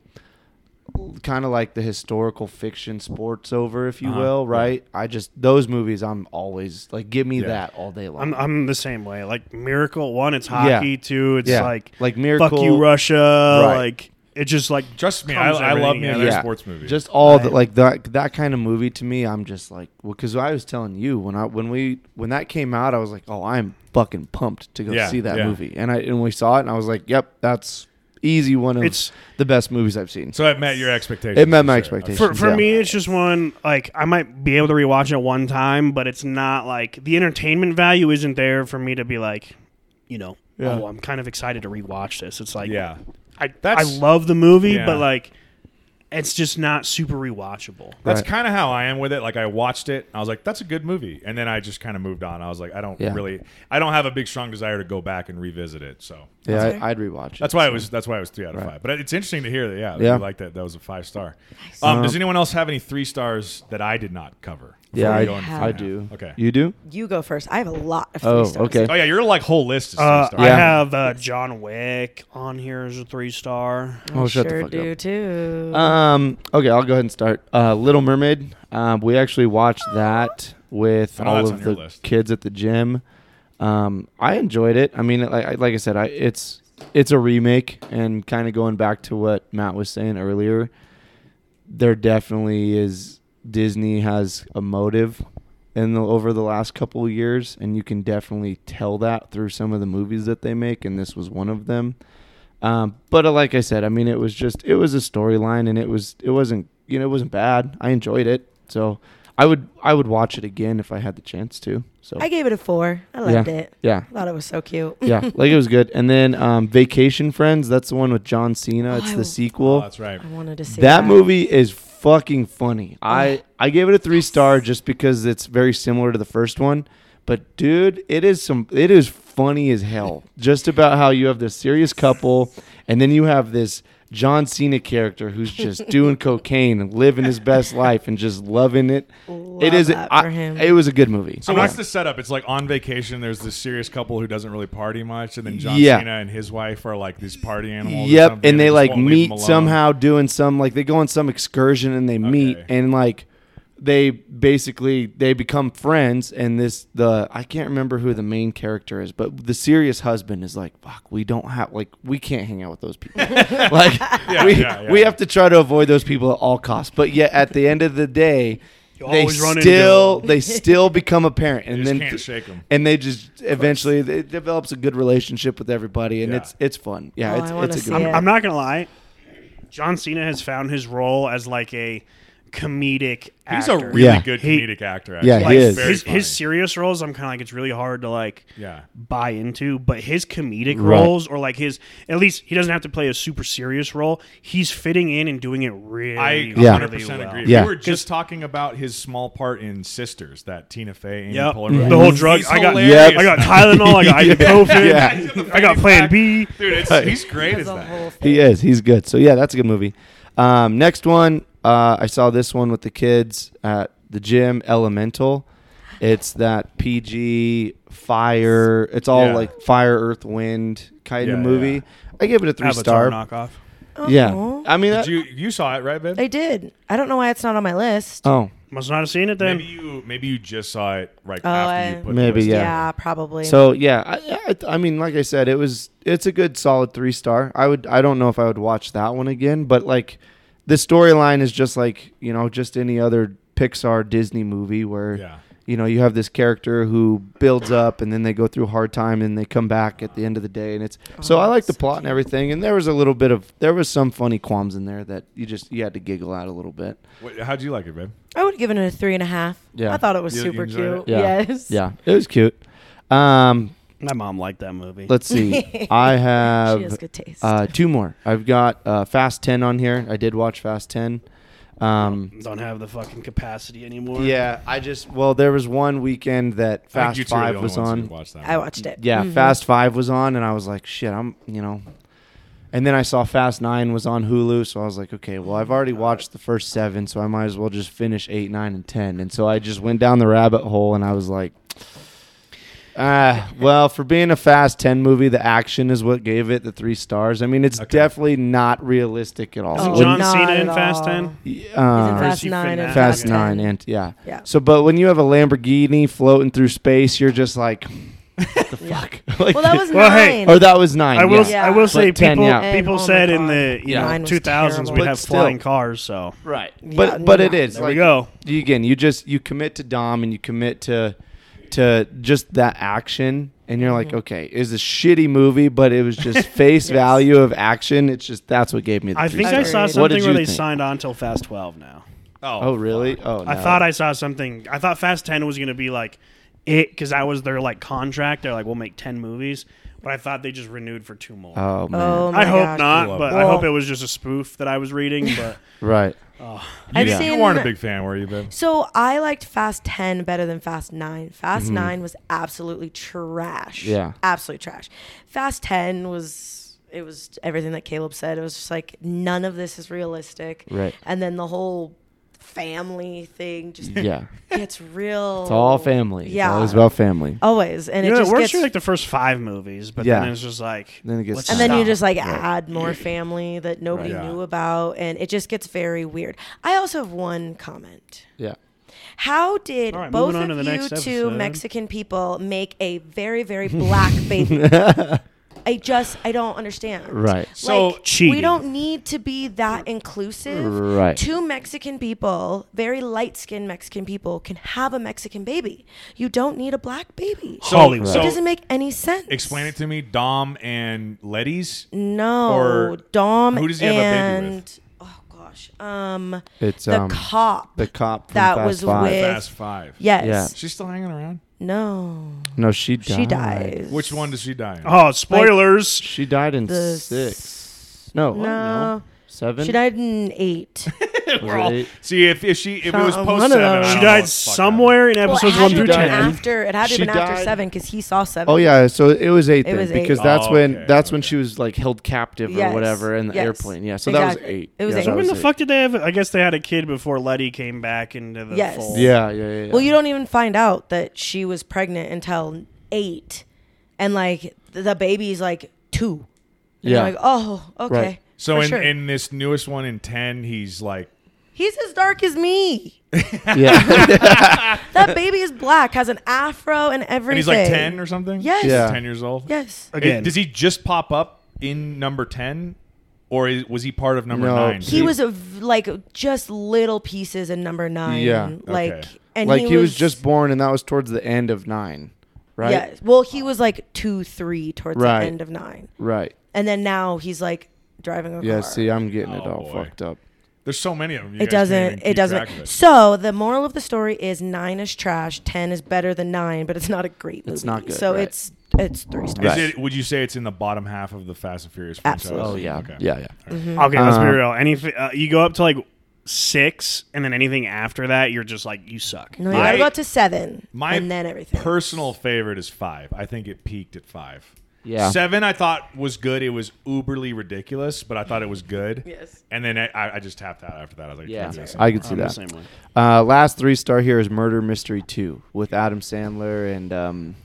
kind of like the historical fiction sports over, if you Uh-huh, will, yeah. right? I just those movies. I'm always like, give me Yeah. that all day long. I'm I'm the same way. Like Miracle, one, it's Yeah. hockey. Two, it's yeah, like like miracle, fuck you, Russia. Right. Like it just like Trust me, I, I love me together. another Yeah. sports movie. Just all the like that that kind of movie to me. I'm just like, well, because I was telling you when I when we when that came out, I was like, oh, I'm fucking pumped to go Yeah, see that yeah. movie. And I and we saw it, and I was like, yep, that's easy one of it's the best movies I've seen. so it met your expectations. It met my sure. expectations. for for Yeah. me. It's just one like I might be able to rewatch it one time, but it's not like the entertainment value isn't there for me to be like, you know, Yeah. oh, I'm kind of excited to rewatch this. It's like yeah, I I That's- love the movie, Yeah. but like it's just not super rewatchable. That's Right. kind of how I am with it. Like I watched it, I was like, "That's a good movie," and then I just kind of moved on. I was like, "I don't Yeah. really, I don't have a big strong desire to go back and revisit it." So Yeah, I, I'd rewatch it. that's why it was. That's why it was three out of Right. five. But it's interesting to hear that. Yeah, Yeah. you like that. That was a five star. Um, Um, does anyone else have any three stars that I did not cover? Yeah, before I, go into three I do. Okay. You do? You go first. I have a lot of three Oh, stars. okay. Oh yeah, your like whole list is three Uh, stars. I Yeah. have uh, John Wick on here as a three star. Oh, I shut the sure fuck do up. too. Um. Okay, I'll go ahead and start. Uh, Little Mermaid. Um, we actually watched that with I know all that's of your the list. kids at the gym. Um, I enjoyed it. I mean, like, I- like I said, I it's it's a remake, and kind of going back to what Matt was saying earlier. There definitely is Disney has a motive in the over the last couple of years, and you can definitely tell that through some of the movies that they make, and this was one of them. Um, but uh, like I said, I mean, it was just it was a storyline, and it was it wasn't you know it wasn't bad. I enjoyed it, so I would I would watch it again if I had the chance to. So I gave it a four. I loved it. yeah, I thought it was so cute. yeah, <laughs> like it was good. And then um, Vacation Friends, that's the one with John Cena. Oh, It's I- the Oh, sequel. that's right. I wanted to see that movie is fucking funny. I I gave it a three star just because it's very similar to the first one. But dude, it is some it is funny as hell. Just about how you have this serious couple and then you have this John Cena character who's just doing <laughs> cocaine and living his best life and just loving it. Love it is that I- him. it was a good movie. So what's the setup? It's like on vacation. There's this serious couple who doesn't really party much, and then John Yeah. Cena and his wife are like these party animals. or Yep, something, and they just like meet somehow doing some like they go on some excursion and they meet and like they basically they become friends and this the I can't remember who the main character is, but the serious husband is like, fuck, we don't have like we can't hang out with those people. <laughs> <laughs> like Yeah, we yeah, yeah. we have to try to avoid those people at all costs. But yet at the end of the day You they always run into still they still become a parent You and just then can't shake them. and they just eventually it develops a good relationship with everybody and Yeah. it's it's fun. Yeah, Oh, it's I wanna it's a see good I'm, it. I'm not gonna lie. John Cena has found his role as like a comedic. He's a really Yeah. good He- comedic actor. Yeah, actually. he He's is. very his, funny. his serious roles. I'm kind of like it's really hard to like yeah. buy into, but his comedic Right. roles or like his at least he doesn't have to play a super serious role. He's fitting in and doing it really, I Yeah. 100% really well. agree. Yeah. We were just talking about his small part in Sisters, that Tina Fey, Amy Yep. Poehler movie. The whole drug. I got. hilarious. I got Tylenol. I got <laughs> ibuprofen. Yeah. He's got the I got Plan. B. Dude, it's, he's great as As a that. whole thing. He is. He's good. So yeah, that's a good movie. Um, next one, uh, I saw this one with the kids at the gym. Elemental. It's that PG fire. It's all Yeah. like fire, earth, wind kind Yeah, of movie. yeah. I give it a three Avatar star. knockoff. Yeah, Aw. I mean, Did that, you you saw it right, babe? I did. I don't know why it's not on my list. oh, Must not have seen it then. Maybe you maybe you just saw it right Oh, after I- you put Maybe, the list yeah. yeah. probably. so yeah. I, I, I mean, like I said, it was. It's a good, solid three star. I would. I don't know if I would watch that one again, but like, the storyline is just like you know, just any other Pixar Disney movie where. Yeah. You know you have this character who builds up and then they go through a hard time and they come back at the end of the day and it's so i like the Oh, plot and everything and there was a little bit of there was some funny qualms in there that you just you had to giggle at a little bit What, how'd you like it, babe? I would have given it a three and a half. Yeah. I thought it was You- you super enjoyed cute. Yeah. Yes. yeah it was cute um My mom liked that movie. let's see <laughs> i She has have good taste. uh two more i've got uh fast 10 on here i did watch fast 10 um Don't have the fucking capacity anymore. yeah i just well there was one weekend that fast you two are the 5 only was ones who on watched that I one. watched it. Yeah, Mhm. Fast Five was on, and I was like, shit, I'm, you know. And then I saw Fast Nine was on Hulu, so I was like, okay, well, I've already watched the first seven, so I might as well just finish eight, nine, and ten. And so I just went down the rabbit hole, and I was like, Uh, well, for being a Fast 10 movie, the action is what gave it the three stars. I mean, it's Okay. definitely not realistic at all. Isn't Oh, John not Cena in Fast all. 10? Uh, He's in Or is Fast Nine and Fast Fast 10. 9 and yeah. Yeah. So, but when you have a Lamborghini floating through space, you're just like, what the <laughs> Yeah. fuck? <laughs> Like, Well, that was Well, hey, nine. or that was 9. I will. yeah. I will say But 10, people. yeah. People And, oh said my in the God, you know 2000s we'd have still. flying cars. So Right. Yeah, But but it no. is there like we go. you, again, you just you commit to Dom and you commit to to just that action and you're Mm-hmm. like, okay, it's a shitty movie, but it was just <laughs> face value of action. It's just that's what gave me the I three think I saw something where they think? signed on till Fast 12 now. Oh, oh really? Oh, I thought I saw something. I thought Fast 10 was going to be like it because that was their like contract. They're like, we'll make 10 movies. But I thought they just renewed for two more. Oh man. Oh my I hope gosh. not, Cool. but I hope it was just a spoof that I was reading. But <laughs> Right. You, I've didn't- you weren't a big fan, were you, Ben? So I liked Fast 10 better than Fast 9. Fast Mm-hmm. 9 was absolutely trash. Yeah. Absolutely trash. Fast 10 was it was everything that Caleb said. It was just like none of this is realistic. Right. And then the whole family thing just <laughs> Yeah. it's real. It's all family. Yeah. It's always about family. Always. And you it know, it just works gets for like the first five movies, but Yeah. then it's just like Then it gets let's and then you just like Right. add more family that nobody Right. Yeah. knew about and it just gets very weird. I also have one comment. Yeah. How did All right, both of you two episode. Mexican people make a very, very black baby? <laughs> <laughs> I just, I don't understand. Right. So, like, we don't need to be that inclusive. Right. Two Mexican people, very light skinned Mexican people, can have a Mexican baby. You don't need a black baby. So, Hollywood. it doesn't make any sense. explain it to me. Dom and Letty's. No, Or Dom who does he have a baby and with? oh gosh, um, It's the um cop. the cop from that Fast was Five. with- Fast Five. yes. Yeah. She's still hanging around. No, No, she died. she dies. Which one does she die in? Oh, spoilers! She died in The six. No, what? No. no. Seven. She died in eight. <laughs> Was it all- eight? See, if, if she if it was Uh, post of seven, those. She don't know died what the fuck somewhere in well, it episodes had one to through been ten. after. It had to She have been after died- seven because he saw seven. Oh yeah, so it was eight It then was eight. because that's Oh, when okay, that's when she was like held captive or whatever in the yes. airplane. Yeah, so that was Exactly. eight. It was yeah, eight. That when the fuck did they have? I guess they had a kid before Letty came back into the Yes. fold. Yeah, yeah, yeah. yeah. Well, you don't even find out that she was pregnant until eight, and like the the baby's like two. And Yeah. You're like, oh, okay. Right. So for in, sure. in this newest one in ten, he's like he's as dark as me. <laughs> yeah. <laughs> That baby is black, has an afro and everything. and he's like ten or something. Yes. Yeah. ten years old. Yes. Again, It- does he just pop up in number ten, or is, was he part of number No, nine? He was a v- like just little pieces in number nine. Yeah. Like Okay. and like he, he was just born, and that was towards the end of nine, right? Yeah. Well, he was like two, three towards Right. the end of nine, Right. and then now he's like driving a Yeah. car. See, I'm getting it Oh, all boy. fucked up. There's so many of them. You it guys can't even doesn't. keep It doesn't. it. So the moral of the story is nine is trash, ten is better than nine, but it's not a great movie. It's not good, So right. it's it's three stars. Is Right. it? Would you say it's in the bottom half of the Fast and Furious franchise? Absolutely. Oh yeah. Okay. Yeah, yeah. Mm-hmm. okay, let's be Uh, real. Any uh, you go up to like six, and then anything after that, you're just like you suck. No, you My- gotta go up to seven, My and then everything. personal favorite is five. I think it peaked at five. Yeah. Seven, I thought was good. It was uberly ridiculous, but I thought it was good. Yes. And then I, I just tapped out after that. I was like, Yeah, "Can't do this I could see I'm the that. same way. Uh, last three star here is Murder Mystery Two with Adam Sandler and um.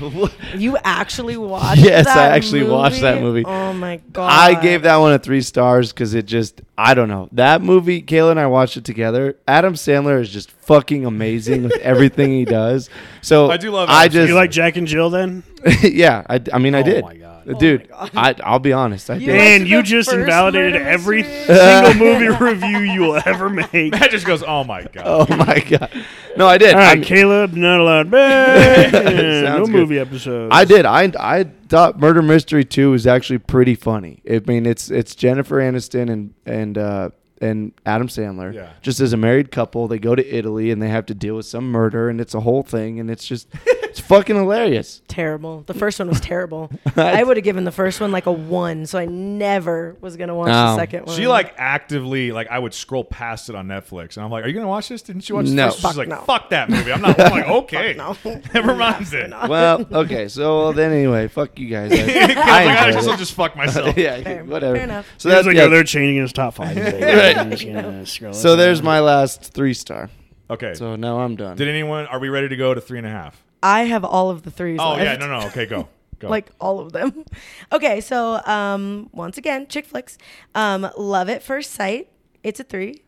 <laughs> You actually watched? Yes, I that actually watched that movie. Oh my god! I gave that one a three stars because it just I don't know that movie. Kayla and I watched it together. Adam Sandler is just fucking amazing with <laughs> everything he does. So I do love I just You like Jack and Jill then? <laughs> yeah. I, I mean I Oh did. My God. Oh dude. my God. I I'll be honest. I You did. like And the you just first invalidated murder every mystery? <laughs> single movie <laughs> review you will ever make. That just goes, oh my god. oh my god. No, I did. All I right, mean- Caleb, not allowed. <laughs> back. no Sounds good. movie episodes. I did. I I thought Murder Mystery Two was actually pretty funny. I mean, it's it's Jennifer Aniston and and uh, and Adam Sandler. Yeah. Just as a married couple, they go to Italy and they have to deal with some murder, and it's a whole thing, and it's just it's fucking hilarious. Terrible. The first one was terrible. <laughs> I would have given the first one like a one, so I never was gonna watch the Oh. second one. She like actively like I would scroll past it on Netflix and I'm like, Are you gonna watch this? Didn't you watch No. this? She's Fuck like, no. Fuck that movie. I'm not I'm like, <laughs> okay. no. <laughs> Never mind then. Well, okay. So then anyway, fuck you guys. I, I, I like, I enjoyed guess it. I'll just fuck myself. yeah, Fair- whatever. fair enough. So that's like, yeah, oh, they're changing his top five. Right. I'm just gonna scroll So there's my last three star. Okay. So now I'm done. Did anyone? Are we ready to go to three and a half? I have all of the threes. Oh <laughs> yeah, left. no, no. Okay, go. Go. like all of them. <laughs> okay, so um, once again, chick flicks. Um, love at first sight. It's a three.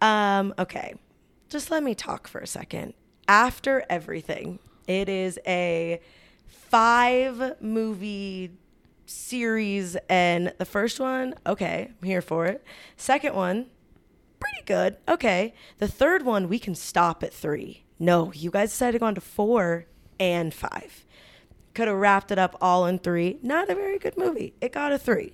Um, okay, just let me talk for a second. After everything, it is a five movie series, and the first one, okay, I'm here for it. Second one, pretty good. Okay. The third one, we can stop at three. No, you guys decided to go on to four and five. Could have wrapped it up all in three. Not a very good movie. It got a three.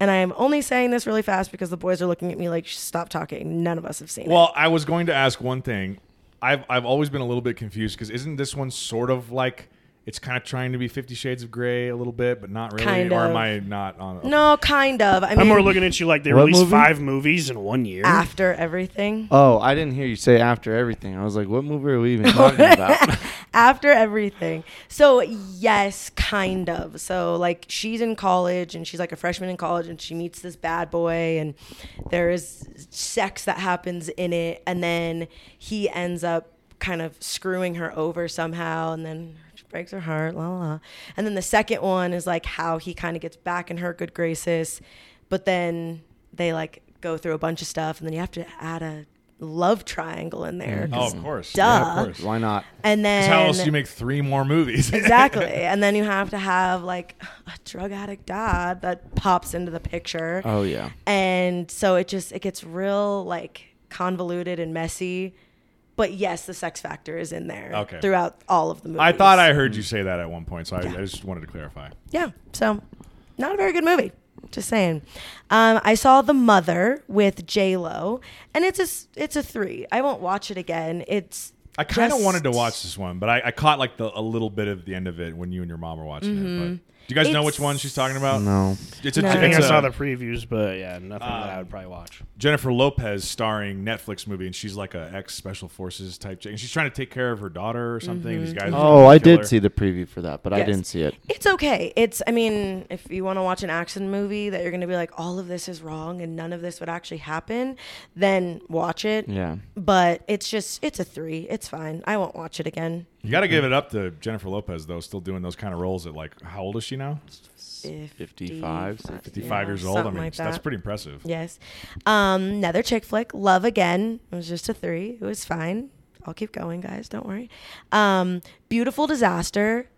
And I am only saying this really fast because the boys are looking at me like, stop talking. None of us have seen Well, I was going to ask one thing. I've I've always been a little bit confused because isn't this one sort of like it's kind of trying to be Fifty Shades of Grey a little bit, but not really? Kind or am I not on? it. No, kind of. I mean, I'm more looking at you like they What released movie? five movies in one year. after everything. Oh, I didn't hear you say after everything. I was like, what movie are we even talking <laughs> about? After everything. So yes, kind of. So like she's in college and she's like a freshman in college and she meets this bad boy and there is sex that happens in it and then he ends up kind of screwing her over somehow and then she breaks her heart, la la. la. And then the second one is like how he kind of gets back in her good graces, but then they like go through a bunch of stuff and then you have to add a love triangle in there. Mm. Oh, 'cause of course. Duh. Yeah, of course. Why not? And then how else do you make three more movies? <laughs> exactly. And then you have to have like a drug addict dad that pops into the picture. Oh yeah. And so it just it gets real like convoluted and messy. But yes, the sex factor is in there Okay. throughout all of the movies. I thought I heard you say that at one point, so I, I just wanted to clarify. Yeah. So not a very good movie. Just saying. Um, I saw The Mother with J Lo, and it's a it's a three. I won't watch it again. It's I kind of wanted to watch this one, but I, I caught like the, a little bit of the end of it when you and your mom were watching it. But do you guys know which one she's talking about? No. It's a, No. I think I it's saw a the previews, but yeah, nothing that I Um, would probably watch. Jennifer Lopez starring Netflix movie, and she's like a ex special forces type chick, and she's trying to take care of her daughter or something. These guys. are Oh, trying I kill did her. see the preview for that, but I Yes. didn't see it. It's okay. It's I mean, if you want to watch an action movie that you're going to be like all of this is wrong and none of this would actually happen, then watch it. Yeah. But it's just it's a 3. It's fine. I won't watch it again. You got to give it up to Jennifer Lopez though, still doing those kind of roles at like how old is she now? 55, 55 years old. I mean, like that's pretty impressive. Yes. Um, another chick flick, Love Again. It was just a 3. It was fine. I'll keep going, guys. Don't worry. Um, Beautiful Disaster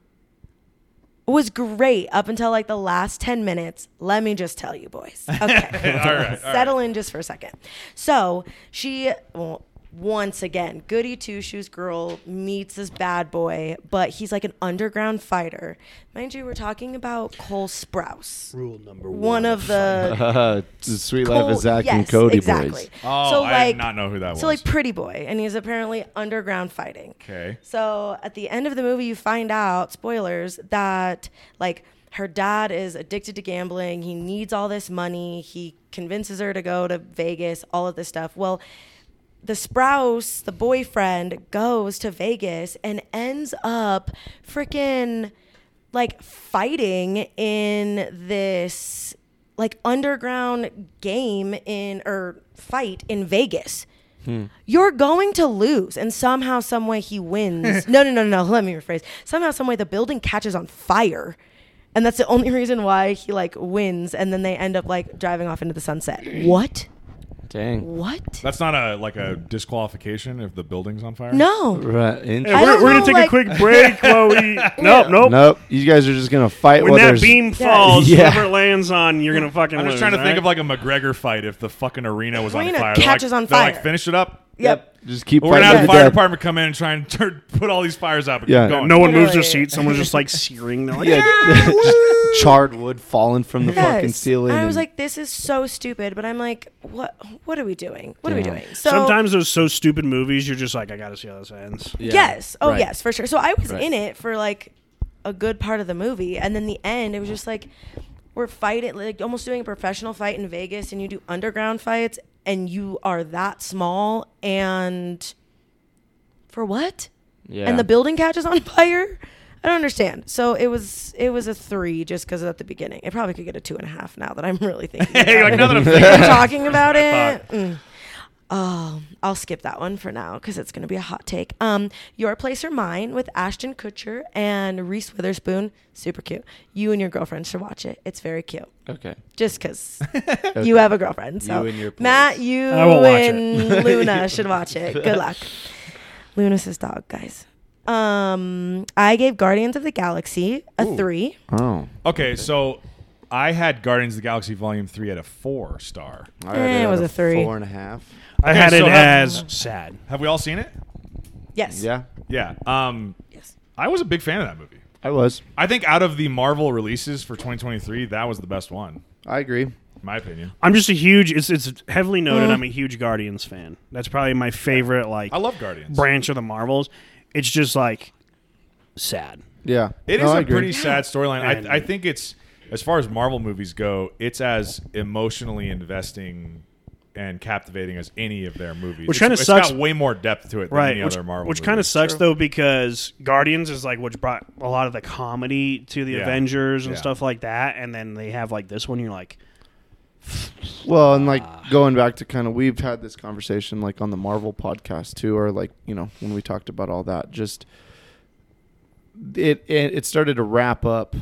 was great up until like the last 10 minutes. Let me just tell you, boys. Okay. <laughs> all right, all right. Settle in just for a second. So she, well, once again, goody two shoes girl meets this bad boy, but he's like an underground fighter. Mind you, we're talking about Cole Sprouse, Rule number one. one of the it's <laughs> the Suite Life Cole- of Zack and Cody exactly. boys. Oh, so I like, did not know who that was. So like pretty boy, and he's apparently underground fighting. okay. So at the end of the movie, you find out, spoilers, that like her dad is addicted to gambling. He needs all this money. He convinces her to go to Vegas, all of this stuff. Well, the Sprouse, the boyfriend, goes to Vegas and ends up freaking like fighting in this like underground game in or fight in Vegas. Hmm. You're going to lose, and somehow, some way, he wins. <laughs> no, no, no, no. Let me rephrase. Somehow, some way, the building catches on fire, and that's the only <laughs> reason why he like wins. And then they end up like driving off into the sunset. What? Dang. What? That's not a like a disqualification if the building's on fire. No. Right. Hey, I we're don't we're know, gonna take like- a quick <laughs> break, Chloe. <laughs> nope, nope. Nope. You guys are just gonna fight When while that there's beam falls, <laughs> Yeah. whoever it lands on, you're gonna fucking. I'm just lose, trying to think of like a McGregor fight if the fucking arena was Arena on fire. They're catches like, on they're like, fire. finish it up. Yep. Just keep We're gonna fighting have to the fire death. department come in and try and turn, put all these fires out. But Yeah. keep going. no one moves their Literally. seat. Someone's just like searing. They're like, Yeah, just charred wood falling from the fucking Yes. ceiling. I was like, this is so stupid. But I'm like, what? What are we doing? What are we doing? So Sometimes those so stupid movies, you're just like, I gotta see how this ends. Yeah. Yes. Oh, Right. yes, for sure. So I was Right. in it for like a good part of the movie, and then the end, it was just like we're fighting, like almost doing a professional fight in Vegas, and you do underground fights, and you are that small, and for what? Yeah. And the building catches on fire. I don't understand. So it was it was a three just because at the beginning. It probably could get a two and a half now that I'm really thinking. <laughs> Hey, about like now that I'm I'm thinking, talking about <laughs> it. Mm. Oh, I'll skip that one for now because it's going to be a hot take. Um, Your Place or Mine with Ashton Kutcher and Reese Witherspoon, super cute. You and your girlfriend should watch it. It's very cute. Okay. Just because <laughs> you have a girlfriend. So You and your place. Matt, you I it. and Luna should watch it. Good luck. Luna's his dog, guys. Um, I gave Guardians of the Galaxy a Ooh. three. Oh. Okay, so I had Guardians of the Galaxy Volume Three at a four star. I Eh, had it at was a three. Four and a half. I Okay, had so it have- as sad. Have we all seen it? Yes. Yeah, Yeah. Um, Yes. I was a big fan of that movie. I was. I think out of the Marvel releases for 2023, that was the best one, I agree. in my opinion. I'm just a huge. It's it's heavily noted. Mm. I'm a huge Guardians fan. That's probably my favorite like I love Guardians. branch of the Marvels. It's just like sad. Yeah. It No, is I a agree. pretty sad storyline. And- I, I think it's as far as Marvel movies go, it's as emotionally investing and captivating as any of their movies. Which It's- kinda it's sucks- got way more depth to it than right any which, other Marvel. which kind of movies. sucks True. though because guardians is like which brought a lot of the comedy to the Yeah. avengers and Yeah. stuff like that and then they have like this one you're like Well, and like going back to kind of we've had this conversation like on the Marvel podcast too, or like you know when we talked about all that. Just it it, it started to wrap up.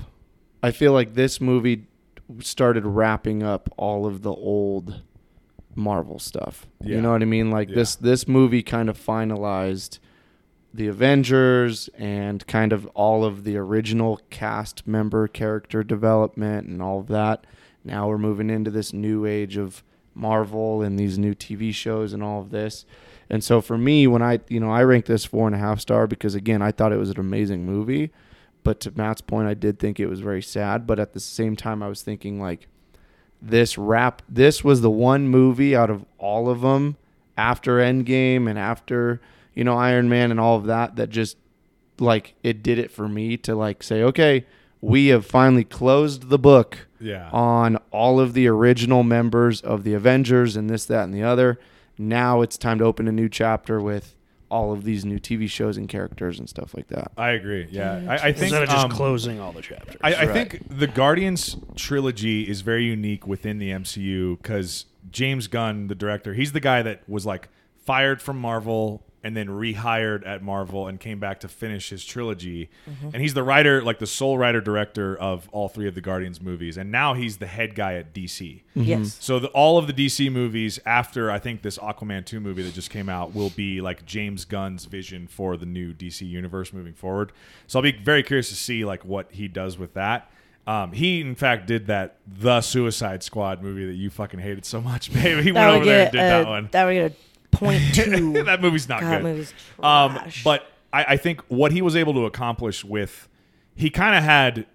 I feel like this movie started wrapping up all of the old Marvel stuff. Yeah. You know what I mean? Like Yeah. this this movie kind of finalized the Avengers and kind of all of the original cast member character development and all of that. Now we're moving into this new age of Marvel and these new TV shows and all of this. And so for me, when I, you know, I ranked this four and a half star because again, I thought it was an amazing movie. But to Matt's point, I did think it was very sad. But at the same time, I was thinking like, this rap, this was the one movie out of all of them after Endgame and after, you know, Iron Man and all of that, that just like it did it for me to like say, okay, we have finally closed the book Yeah. on all of the original members of the Avengers and this, that, and the other. Now it's time to open a new chapter with all of these new TV shows and characters and stuff like that. I agree. Yeah, I, I think instead of just um, closing all the chapters I, I Right. think the Guardians trilogy is very unique within the MCU because James Gunn, the director, he's the guy that was like fired from Marvel and then rehired at Marvel and came back to finish his trilogy. And he's the writer, like the sole writer director of all three of the Guardians movies. And now he's the head guy at DC. Yes. So the, all of the DC movies after I think this Aquaman 2 movie that just came out will be like James Gunn's vision for the new DC universe moving forward. So I'll be very curious to see like what he does with that. Um, he in fact did that the Suicide Squad movie that you fucking hated so much, <laughs> babe. He went That over would there and did a, that one. that would get a point two. <laughs> that movie's not God, good. that movie's Um, but I, I think what he was able to accomplish with, he kind of had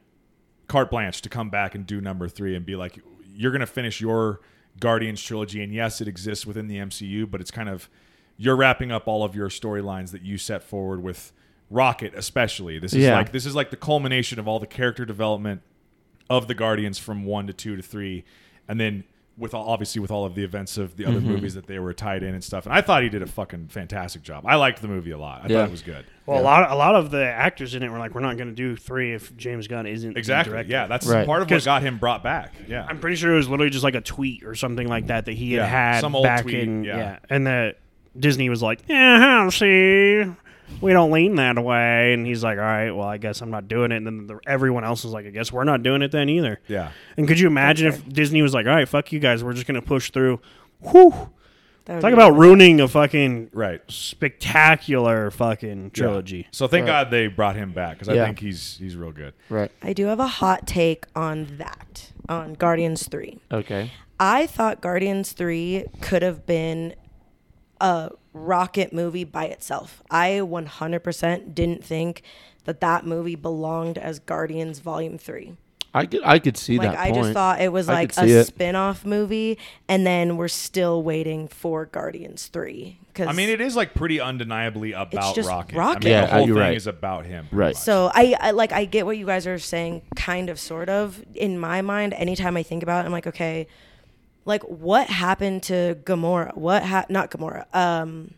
carte blanche to come back and do number three and be like, you're going to finish your Guardians trilogy, and yes, it exists within the MCU, but it's kind of you're wrapping up all of your storylines that you set forward with Rocket, especially. This is Yeah. like this is like the culmination of all the character development of the Guardians from one to two to three, and then with all, obviously with all of the events of the other mm-hmm. movies that they were tied in and stuff. And I thought he did a fucking fantastic job. I liked the movie a lot. I Yeah. thought it was good. well a lot a lot of the actors in it were like we're not going to do three if James Gunn isn't the Exactly. director. Yeah, that's Right. part of what 'Cause- got him brought back. Yeah. I'm pretty sure it was literally just like a tweet or something like that that he had Yeah, had some old back tweet, in yeah. and that Disney was like, yeah, see, we don't lean that way, and he's like, all right, well, I guess I'm not doing it, and then the, everyone else is like, I guess we're not doing it then either. yeah. And could you imagine if Disney was like, all right, fuck you guys, we're just gonna push through? Whew. Talk be- about ruining a fucking Right. spectacular fucking trilogy. So thank Right. God they brought him back because I think he's he's real good. Right. I do have a hot take on that on Guardians three. Okay. I thought Guardians 3 could have been a rocket movie by itself. I 100% didn't think that that movie belonged as Guardians Volume 3. I could I could see Like that I point. just thought it was I like a it. spin-off movie and then we're still waiting for Guardians 3 cuz I mean, it is like pretty undeniably about just Rocket. Rocket. I mean, Yeah, the whole thing right. is about him. Right. much. So I, I like I get what you guys are saying, kind of, sort of. In my mind, anytime I think about it, I'm like, okay, like what happened to Gamora? What ha- not Gamora? Um,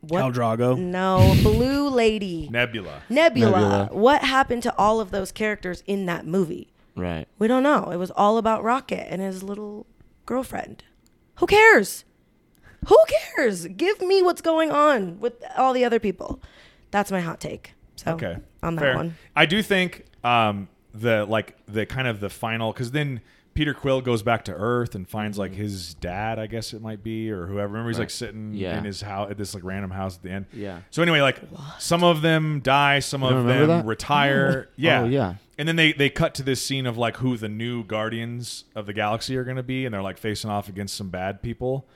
what? Khal Drago. No, Blue Lady, <laughs> Nebula. Nebula. Nebula. What happened to all of those characters in that movie? right. We don't know. It was all about Rocket and his little girlfriend. Who cares? Who cares? Give me what's going on with all the other people. That's my hot take. So Okay, on that fair. one. I do think um, the like the kind of the final because then Peter Quill goes back to Earth and finds like his dad, I guess it might be, or whoever. Remember, he's like sitting Yeah. in his house at this like random house at the end. Yeah. So anyway, like some of them die, some of don't them that? retire. Yeah, Oh, yeah. And then they they cut to this scene of like who the new Guardians of the Galaxy are going to be, and they're like facing off against some bad people.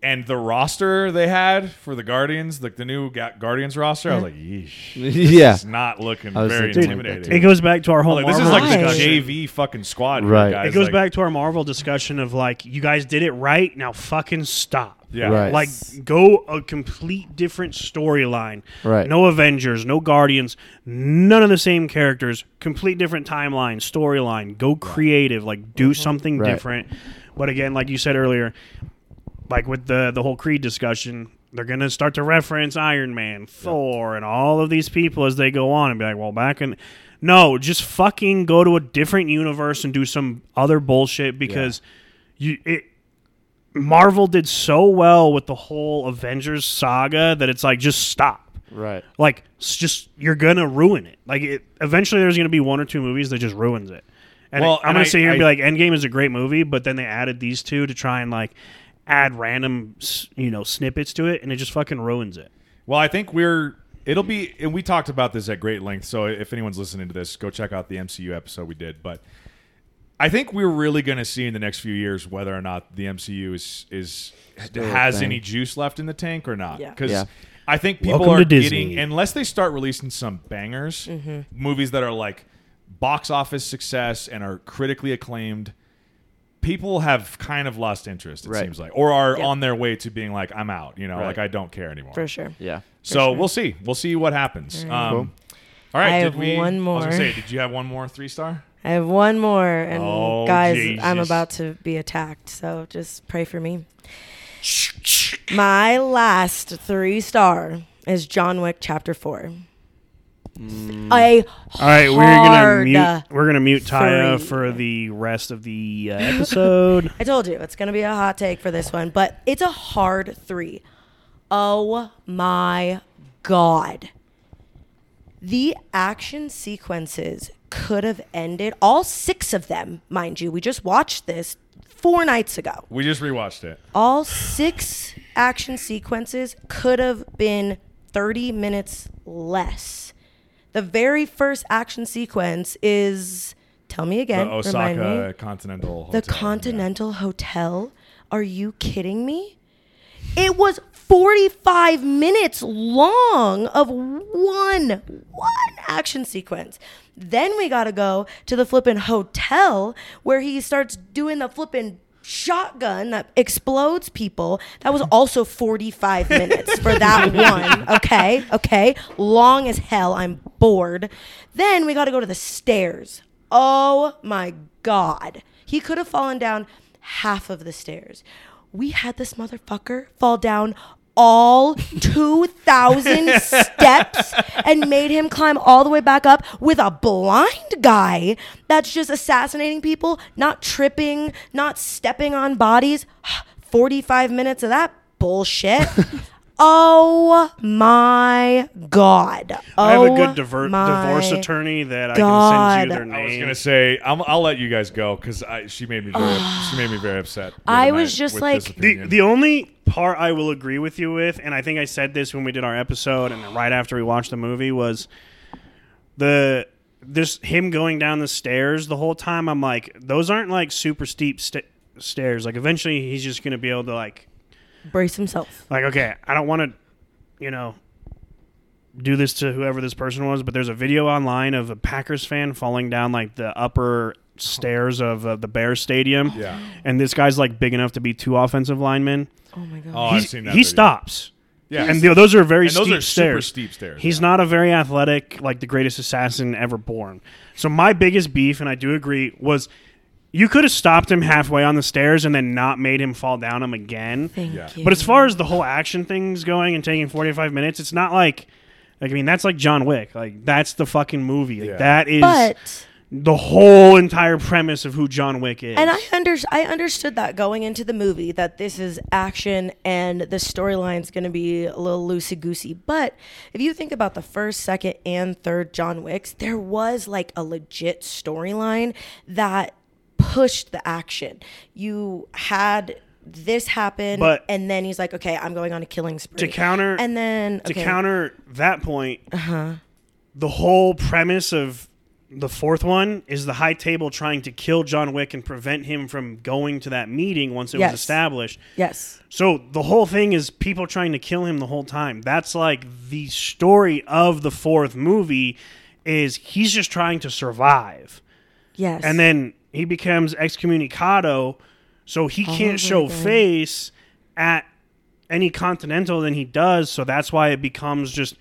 And the roster they had for the Guardians, like the new Ga- Guardians roster, I was like, yeesh. <laughs> yeah. It's not looking I was very like that intimidating. It goes back to our whole like, this is Marvel like the discussion. JV fucking squad, here, Right. guys. It goes Like, back to our Marvel discussion of like, you guys did it right. Now fucking stop. Yeah. Right. Like, go a complete different storyline. Right. No Avengers, no Guardians, none of the same characters. Complete different timeline, storyline. Go creative. Like, do mm-hmm. something Right. different. But again, like you said earlier, like with the the whole Creed discussion, they're gonna start to reference Iron Man, Thor, and all of these people as they go on, and be like, well, back in. No, just fucking go to a different universe and do some other bullshit because you it Marvel did so well with the whole Avengers saga that it's like just stop. Right. Like it's just you're gonna ruin it. Like it, eventually there's gonna be one or two movies that just ruins it. And Well, I'm gonna I- sit here and be like, Endgame is a great movie, but then they added these two to try and like add random you know snippets to it, and it just fucking ruins it. Well, I think we're. It'll be, and we talked about this at great length. So if anyone's listening to this, go check out the MCU episode we did. But I think we're really going to see in the next few years whether or not the MCU is is Still has any juice left in the tank or not. Because Yeah. I think people Welcome are to Disney. getting unless they start releasing some bangers, mm-hmm. movies that are like box office success and are critically acclaimed. People have kind of lost interest, it Right. seems like, or are Yeah. on their way to being like, "I'm out," you know, Right. like I don't care anymore. For sure. Yeah. So sure. we'll see. We'll see what happens. Um, Cool. All right. I did have we, one I was more. gonna say, did you have one more three star? I have one more, and Oh, guys, I'm Jesus. about to be attacked, so just pray for me. My last three star is John Wick Chapter Four. Mm. A All right, we're gonna mute. We're gonna mute Tya three. for the rest of the uh, episode. <laughs> I told you it's gonna be a hot take for this one, but it's a hard three. Oh my god. The action sequences could have ended, all six of them, mind you. We just watched this four nights ago. We just rewatched it. All six action sequences could have been 30 minutes less. The very first action sequence is, tell me The again, remind Osaka me. Continental. The Hotel. Continental Hotel. Are you kidding me? It was 45 minutes long of one one action sequence. Then we got to go to the flippin' hotel where he starts doing the flippin' shotgun that explodes people. That was also 45 <laughs> minutes for that one. Okay? Okay? Long as hell. I'm bored. Then we got to go to the stairs. Oh my god. He could have fallen down half of the stairs. We had this motherfucker fall down all 2,000 <laughs> steps and made him climb all the way back up with a blind guy that's just assassinating people, not tripping, not stepping on bodies. <sighs> 45 minutes of that bullshit. <laughs> oh my God. Oh I have a oh good diver- divorce attorney that I can send you their name. I was gonna say I'm, I'll let you guys go because she made me very she made me very upset. I was just like- the the only part I will agree with you with, and I think I said this when we did our episode, and right after we watched the movie was the this him going down the stairs the whole time. I'm like, those aren't like super steep sta stairs. Like eventually he's just gonna be able to like Brace himself. like okay, I don't want to, you know. Do this to whoever this person was, but there's a video online of a Packers fan falling down like the upper stairs of uh, the Bears Stadium, yeah. and this guy's like big enough to be two offensive linemen. Oh my God. Oh, I've He's- seen that. he video. stops. Yeah, And th- those are very and those steep are super stairs. steep stairs. He's yeah. not a very athletic, like the greatest assassin ever born. So my biggest beef, and I do agree, was you could have stopped him halfway on the stairs and then not made him fall down him again. Thank Yeah. you. But as far as the whole action thing's going and taking 45 minutes, it's not like, like I mean, that's like John Wick. Like that's the fucking movie. Like, Yeah. That is but the whole entire premise of who John Wick is. And I under I understood that going into the movie that this is action and the storyline's going to be a little loosey goosey. But if you think about the first, second, and third John Wicks, there was like a legit storyline that pushed the action. You had this happen, But- and then he's like, "Okay, I'm going on a killing spree." to counter and then to counter that point, Uh-huh. the whole premise of the fourth one is the High Table trying to kill John Wick and prevent him from going to that meeting once it Yes. was established. yes, So the whole thing is people trying to kill him the whole time. That's like the story of the fourth movie is he's just trying to survive. yes, And then he becomes excommunicado, so he oh, can't show face at any continental than he does. So that's why it becomes just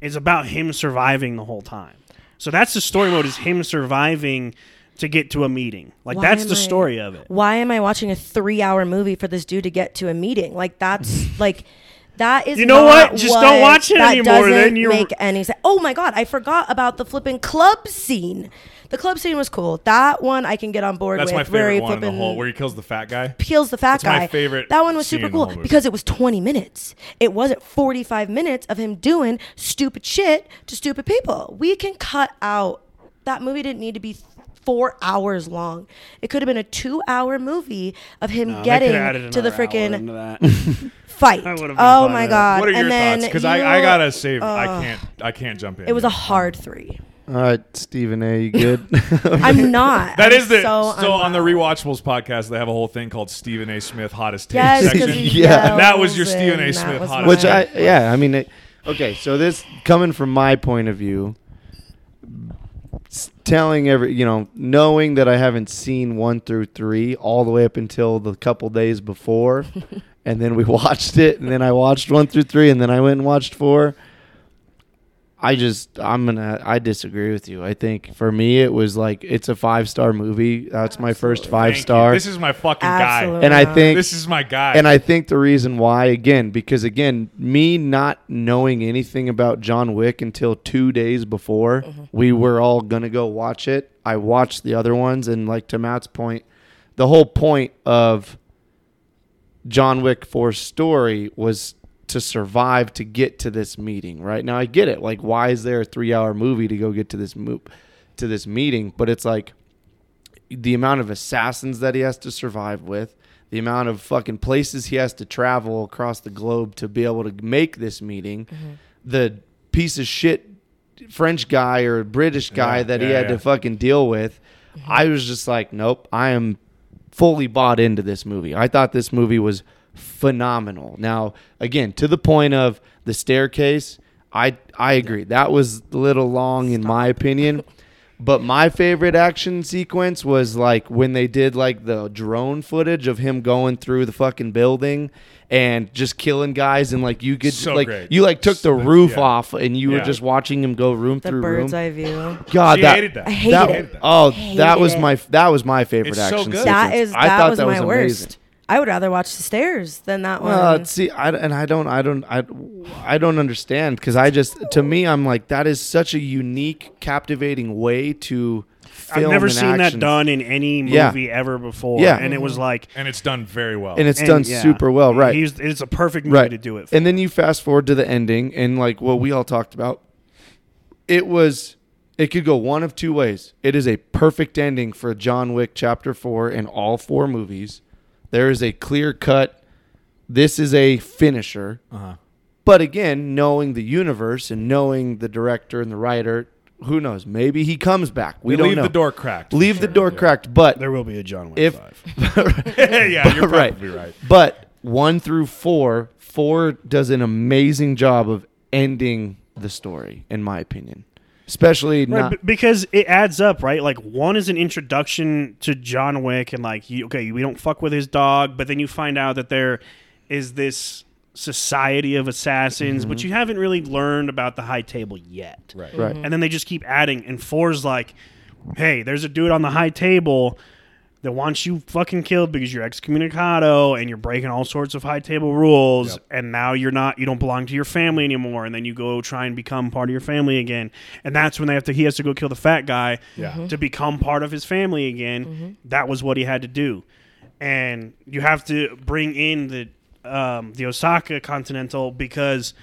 it's about him surviving the whole time. So that's the story mode is him surviving to get to a meeting. Like Why that's the I- story of it. why am I watching a three hour movie for this dude to get to a meeting? Like that's <laughs> like that is You know what? Just don't watch it that anymore, Doesn't then you're- make any sense. Oh my god, I forgot about the flipping club scene. The club scene was cool. That one I can get on board That's with. my where favorite he one in the flipping whole where he kills the fat guy. peels the fat That's my guy. favorite That one was scene super in the cool whole movie. because it was 20 minutes. It wasn't 45 minutes of him doing stupid shit to stupid people. We can cut out that movie didn't need to be four hours long. It could have been a two-hour movie of him No, they getting could've added to the another hour freaking into that. <laughs> fight. That would've been Oh fun, my yeah. god! What are your and then thoughts? Because you- I, I gotta save. I can't. I can't jump in. It was a hard three. All right, Stephen A. You good? <laughs> I'm not. That I'm is the so, so, on the rewatchables podcast they have a whole thing called Stephen A. Smith hottest take Yes, section. Yeah. <laughs> yells That was your Stephen A. Smith hottest Which. I yeah, I mean, it, okay. So this coming from my point of view, telling every you know, knowing that I haven't seen one through three all the way up until the couple days before, <laughs> and then we watched it, and then I watched one through three, and then I went and watched four. I just I'm gonna I disagree with you. I think for me it was like it's a five star movie. That's my first five Thank you. star. This is my fucking Absolutely. guy. And I think This is my guy. and I think the reason why, again, because again, me not knowing anything about John Wick until two days before mm-hmm. we were all gonna go watch it. I watched the other ones, and like to Matt's point, the whole point of John Wick 4's story was to survive to get to this meeting. Right now, I get it. Like, why is there a three-hour movie to go get to this mo- to this meeting? But it's like the amount of assassins that he has to survive with, the amount of fucking places he has to travel across the globe to be able to make this meeting, mm-hmm. the piece of shit French guy or British guy Yeah, that he had yeah. to fucking deal with. Mm-hmm. I was just like, nope, I am fully bought into this movie. I thought this movie was phenomenal. Now, again, to the point of the staircase, I I agree. That was a little long in my opinion. <laughs> But my favorite action sequence was like when they did like the drone footage of him going through the fucking building and just killing guys and like you could So like great. you like took the Yeah. roof off and you were just watching him go room the through bird's room. eye view. God, She that, hated that. I hated that, it. Oh, Hated that was it. my that was my favorite It's so action good. sequence. That is I thought was that my was worst. Amazing. I would rather watch the stairs than that uh, one. Well, see, I, and I don't, I don't, I, I don't understand because I just, to me, I'm like that is such a unique, captivating way to film. I've never an seen that done in any Yeah. movie ever before. Yeah. And it was mm-hmm. like and it's done very well. and it's and, done yeah, super well, right? He's, it's a perfect movie right to do it. For. And then you fast forward to the ending, and like what we all talked about, it was. It could go one of two ways. It is a perfect ending for John Wick Chapter 4 in all four movies. There is a clear cut, this is a finisher. uh-huh. But again, knowing the universe and knowing the director and the writer, who knows? Maybe he comes back. We They don't leave know. the door cracked. for Leave the door Yeah. cracked. But there will be a John Wick if 5. <laughs> <laughs> yeah, you're Right. probably right. but one through four, four does an amazing job of ending the story, in my opinion. Especially Right, not because it adds up, right? Like one is an introduction to John Wick, and like, you, okay, we don't fuck with his dog, but then you find out that there is this society of assassins, but Mm-hmm. you haven't really learned about the High Table yet. Right. right. And then they just keep adding, and four's like, hey, there's a dude on the High Table. That wants you fucking killed because you're excommunicado and you're breaking all sorts of high table rules Yep. and now you're not you don't belong to your family anymore. And then you go try and become part of your family again. And that's when they have to he has to go kill the fat guy Yeah. to become part of his family again. That was what he had to do. And you have to bring in the um, the Osaka Continental because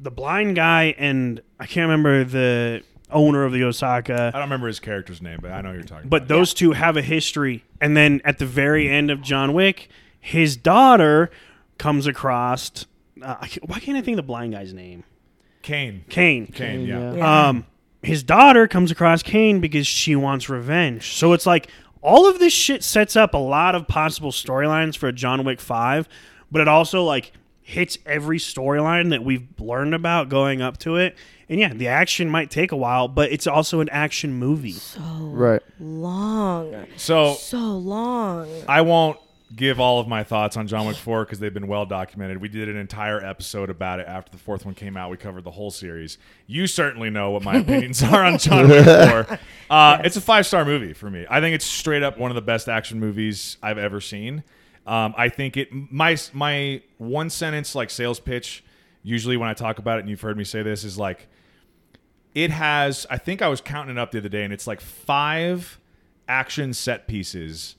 the blind guy and I can't remember the owner of the Osaka I don't remember his character's name, but I know who you're talking but about. those two have a history. And then at the very end of John Wick, his daughter comes across. Uh, I can't- why can't I think of the blind guy's name? Kane. Kane. Kane, yeah. Yeah. Um, his daughter comes across Kane because she wants revenge. So it's like all of this shit sets up a lot of possible storylines for a John Wick Five, but it also like hits every storyline that we've learned about going up to it. And yeah, the action might take a while, but it's also an action movie. so Right. long, So so long. I won't give all of my thoughts on John Wick 4 because they've been well documented. We did an entire episode about it after the fourth one came out. We covered the whole series. You certainly know what my opinions <laughs> are on John Wick 4. Uh, It's a five star movie for me. I think it's straight up one of the best action movies I've ever seen. Um, I think it my my one sentence like sales pitch usually when I talk about it and you've heard me say this is like it has i think i was counting it up the other day and it's like five action set pieces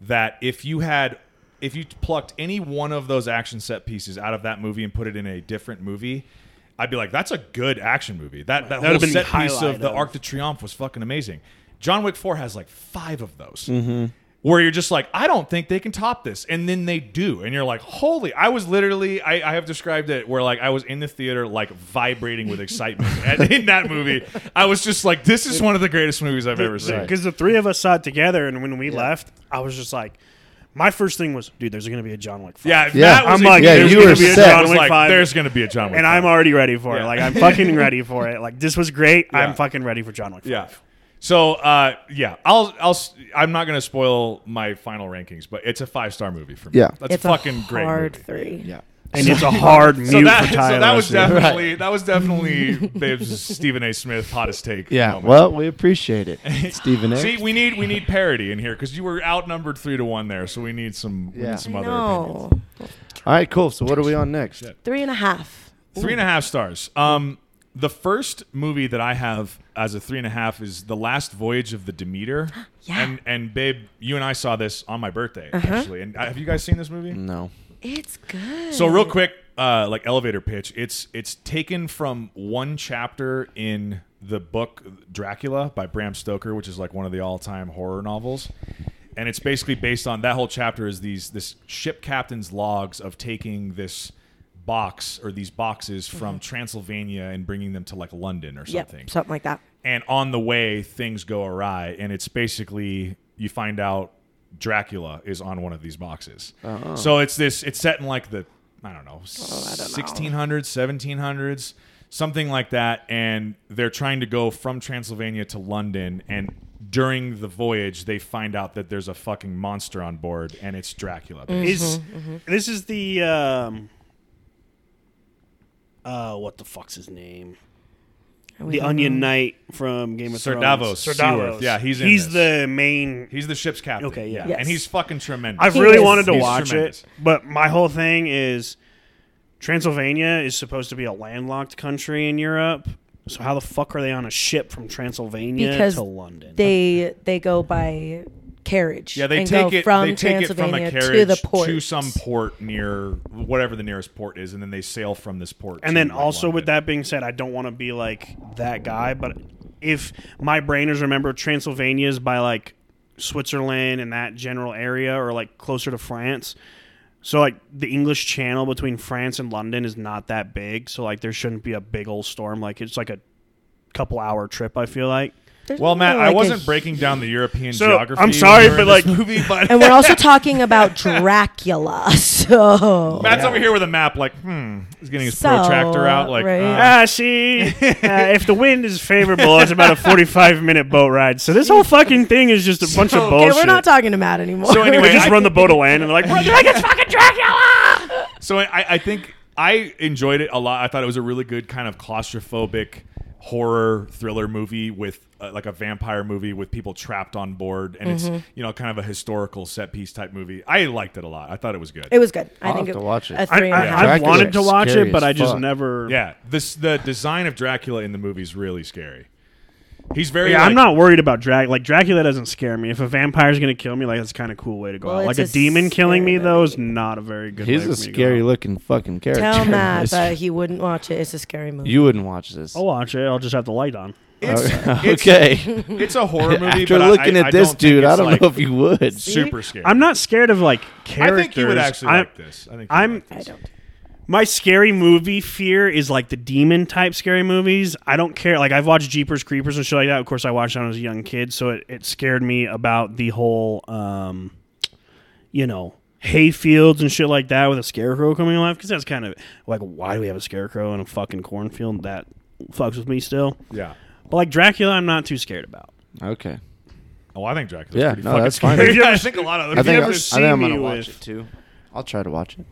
that if you had if you plucked any one of those action set pieces out of that movie and put it in a different movie i'd be like that's a good action movie. That that That whole set piece highlight of the arc de triomphe was fucking amazing. John wick 4 has like five of those. Mm-hmm. Where you're just like, I don't think they can top this, and then they do, and you're like, holy! I was literally, I, I have described it where like I was in the theater like vibrating with excitement, <laughs> and in that movie, I was just like, this is one of the greatest movies I've ever seen. Because the three of us saw it together, and when we left, I was just like, my first thing was, dude, there's going to be a John Wick. 5. Yeah, Yeah. Matt was I'm like, Yeah, there's you going were to be a John was Wick like, 5. there's going to be a John Wick, and I'm already ready for it. Like, I'm fucking ready for it. <laughs> Like, this was great. Yeah. I'm fucking ready for John Wick 5. Yeah. So uh, yeah, I'll I'll s- I'm not gonna spoil my final rankings, but it's a five star movie for me. Yeah. that's it's a fucking a great hard movie. three. Yeah. And it's a hard mute So that, for Tyler. so that was too. definitely that was definitely <laughs> Babe's Stephen A. Smith hottest take. Yeah. moment. Well, we appreciate it, <laughs> Stephen A. See, we need we need parity in here because you were outnumbered three to one there, so we need some we Yeah. need some I other opinions. know. All right, cool. So what are we on next? Three and a half. Three and a half stars. Um, the first movie that I have as a three and a half is The Last Voyage of the Demeter. <gasps> Yeah. And and babe, you and I saw this on my birthday Uh-huh. actually. And uh, have you guys seen this movie? No. It's good. So real quick, uh, like elevator pitch. It's it's taken from one chapter in the book Dracula by Bram Stoker, which is like one of the all time horror novels. And it's basically based on that whole chapter is these this ship captain's logs of taking this box or these boxes from mm-hmm. Transylvania and bringing them to like London or Yep, something. something like that. and on the way things go awry and it's basically you find out dracula is on one of these boxes. Oh. So it's this it's set in like the i don't know 1600s 1700s something like that and they're trying to go from transylvania to london and during the voyage they find out that there's a fucking monster on board and it's dracula. Is mm-hmm, mm-hmm. this is the um uh what the fuck's his name? The Onion know. Knight from Game of Sir Thrones. Davos Sir Seaworth. Davos. Yeah, he's in he's this. the main. he's the ship's captain Okay, yeah. Yes. and he's fucking tremendous I've He really is. wanted to He's watch tremendous. it, but my whole thing is Transylvania is supposed to be a landlocked country in Europe. So how the fuck are they on a ship from Transylvania Because to London? They they go by carriage. Yeah, they and take go it. from they take it from a carriage to the port to some port near whatever the nearest port is, and then they sail from this port. And to, then like, also with that being said, I don't want to be like that guy, but if my brainers remember Transylvania is by like Switzerland and that general area or like closer to France. So like the English channel between France and London is not that big, so like there shouldn't be a big old storm like it's like a couple hour trip I feel like. There's Well, Matt, no, I like, a wasn't hu- breaking down the European So, geography. I'm sorry, during but, like- movie, but <laughs> And we're <laughs> also talking about Dracula. <laughs> So Matt's over here with a map, like, hmm, he's getting his So, protractor out, like, right. uh, Ah, see, uh, if the wind is favorable, it's about a 45 minute boat ride. So this whole fucking thing is just a bunch of So- okay, bullshit. we're not talking to Matt anymore. So anyway, just I- run the boat to land and they're like, "We're like it's fucking Dracula." So I, I think I enjoyed it a lot. I thought it was a really good kind of claustrophobic horror thriller movie with uh, like a vampire movie with people trapped on board, and Mm-hmm. it's you know kind of a historical set piece type movie. I liked it a lot. I thought it was good. It was good. I I'll think have it, to watch it. A I, three and a I, half. I've wanted to watch it, but I just fuck. never. yeah, this the design of Dracula in the movie is really scary. He's very. Yeah, like, I'm not worried about Dracula. Like Dracula doesn't scare me. If a vampire's gonna kill me, like that's kind of cool way to go Well, out. Like a, a demon killing me scary though is not a very good. He's way a for me to go scary out. looking fucking character. Tell Matt <laughs> It's- that he wouldn't watch it. It's a scary movie. you wouldn't watch this. I'll watch it. I'll just have the light on. It's, <laughs> it's, okay. it's a horror <laughs> movie. After but looking I, at I this don't dude, I don't like, know if you would. super scary. I'm not scared of like characters. I think you would actually I'm- like this. I think I'm- would like I don't. My scary movie fear is like the demon type scary movies. I don't care. Like I've watched Jeepers Creepers and shit like that. Of course, I watched that when I was a young kid, so it, it scared me about the whole, um, you know, hay fields and shit like that with a scarecrow coming alive. Because that's kind of like, why do we have a scarecrow in a fucking cornfield? That fucks with me still. Yeah. But like Dracula, I'm not too scared about. Okay. Oh, I think Dracula's Yeah, pretty no, fucking that's fine. scary. Have you I think a lot of other I think, people I, ever I seen think I'm me gonna watch with- it too. I'll try to watch it.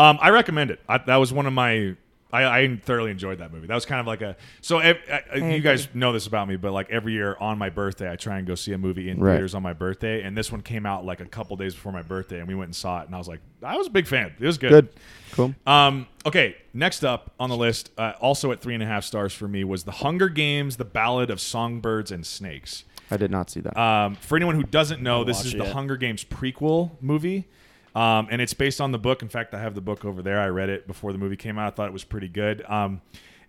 Um, I recommend it. I, that was one of my. I, I thoroughly enjoyed that movie. That was kind of like a. So ev- I, I- you guys know this about me, but like every year on my birthday, I try and go see a movie in Right. theaters on my birthday. And this one came out like a couple days before my birthday, and we went and saw it. And I was like, I was a big fan. It was good. Good. Cool. Um, okay, next up on the list, uh, also at three and a half stars for me, was The Hunger Games: The Ballad of Songbirds and Snakes. I did not see that. Um, for anyone who doesn't know, this is the yet. Hunger Games prequel movie. Um, and it's based on the book. In fact, I have the book over there. I read it before the movie came out. I thought it was pretty good. Um,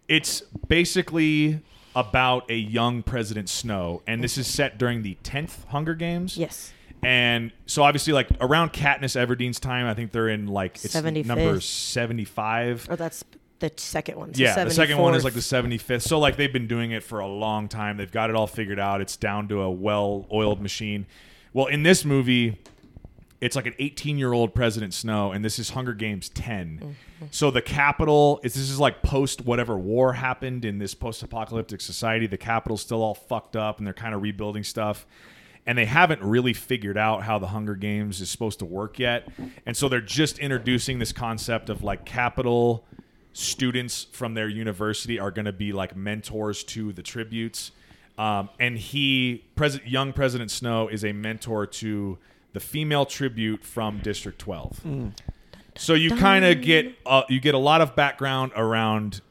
it's basically about a young President Snow, and this is set during the 10th Hunger Games. Yes. And so obviously, like around Katniss Everdeen's time, I think they're in like it's 75th. number 75. Oh, that's the second one. So Yeah, the second one is like the 75th. So like they've been doing it for a long time. They've got it all figured out. It's down to a well-oiled machine. Well, in this movie, it's like an 18-year-old President Snow, and this is Hunger Games 10. So the capital is this is like post whatever war happened in this post-apocalyptic society. The capital's still all fucked up, and they're kind of rebuilding stuff. And they haven't really figured out how the Hunger Games is supposed to work yet. And so they're just introducing this concept of like capital students from their university are going to be like mentors to the tributes. Um, and he, President, young President Snow, is a mentor to the female tribute from District 12. So you kind of get uh, you get a lot of background around.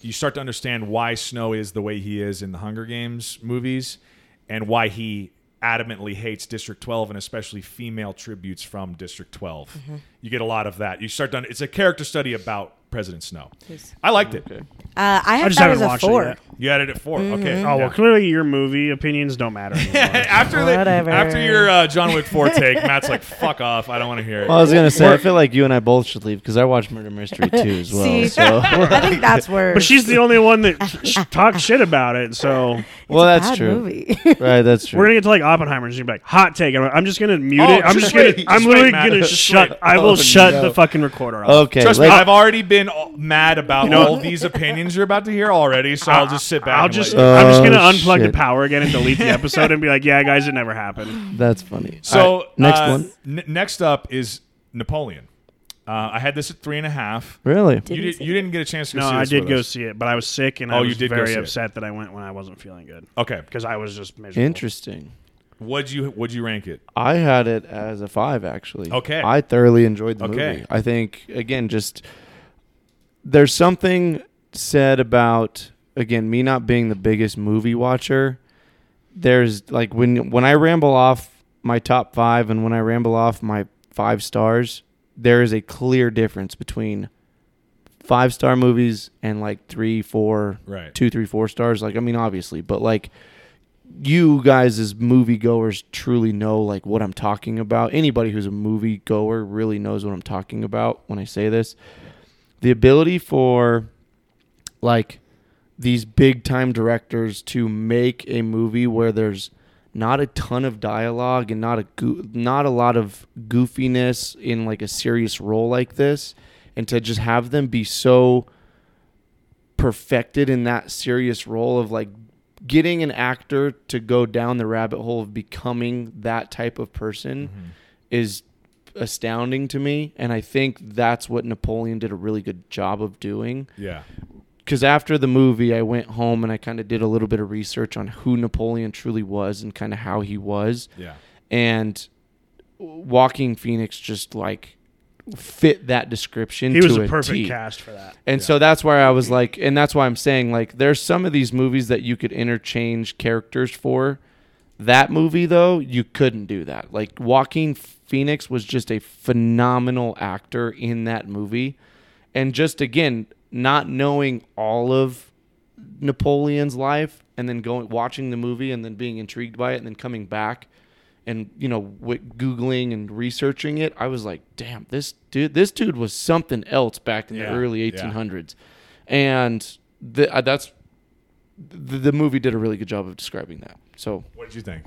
You start to understand why Snow is the way he is in the Hunger Games movies, and why he adamantly hates District 12 and especially female tributes from District 12. You get a lot of that. You start to. It's a character study about President Snow. I liked it. Uh, I had just that haven't as a watched it four. yet. You had it at 4 Mm-hmm. Okay. Oh Yeah. well, clearly your movie opinions don't matter. <laughs> Anymore. after the, Whatever. after your uh, John Wick 4 take, Matt's like, "Fuck off! I don't want to hear it." well, I was gonna say I feel like you and I both should leave because I watched Murder Mystery too <laughs> as well. See, so <laughs> I think that's where. but she's the only one that sh- talks shit about it. So well, It's a that's bad true. Movie. Right, that's true. we're gonna get to like Oppenheimer, and she's gonna be like, "Hot take." I'm, I'm just gonna mute Oh, it. I'm just just, gonna. I'm just literally Matt, gonna just shut. wait. I will Oh, shut no. the fucking recorder off. okay, Trust me, let- I've already been all- mad about know- all these opinions you're about to hear already, so I'll just sit back. I'll and just. let you- I'm just Oh, gonna unplug the power again and delete the <laughs> episode and be like, "Yeah, guys, it never happened." that's funny. So All right, next uh, one. n- next up is Napoleon. Uh, I had this at three and a half. Really? You, Didn't did, you didn't get a chance to go No, see I did go us. see it, but I was sick and Oh, I you was did very see it. upset that I went when I wasn't feeling good Okay, because I was just miserable. Interesting. would you would you rank it? I had it as a five actually. Okay. I thoroughly enjoyed the Okay. movie. I think again, just there's something said about again me not being the biggest movie watcher. There's like when when I ramble off my top five and when I ramble off my five stars, there is a clear difference between five star movies and like three, four, Right. two, three, four stars. Like I mean, obviously, but like you guys as moviegoers truly know like what I'm talking about. Anybody who's a moviegoer really knows what I'm talking about when I say this. The ability for like these big time directors to make a movie where there's not a ton of dialogue and not a goo- not a lot of goofiness in like a serious role like this and to just have them be so perfected in that serious role of like getting an actor to go down the rabbit hole of becoming that type of person mm-hmm. is astounding to me and I think that's what Napoleon did a really good job of doing Yeah. because after the movie, I went home and I kind of did a little bit of research on who Napoleon truly was and kind of how he was, Yeah. and Joaquin Phoenix just like fit that description. He was to a perfect T. cast for that. And so that's why I was like, and that's why I'm saying like, there's some of these movies that you could interchange characters for. That movie though, you couldn't do that. Like Joaquin Phoenix was just a phenomenal actor in that movie, and just again, not knowing all of Napoleon's life, and then going watching the movie, and then being intrigued by it, and then coming back, and you know, w- googling and researching it, I was like, damn, this dude, this dude was something else back in Yeah, the early yeah. 1800s, and the, uh, that's the, the movie did a really good job of describing that. So What did you think?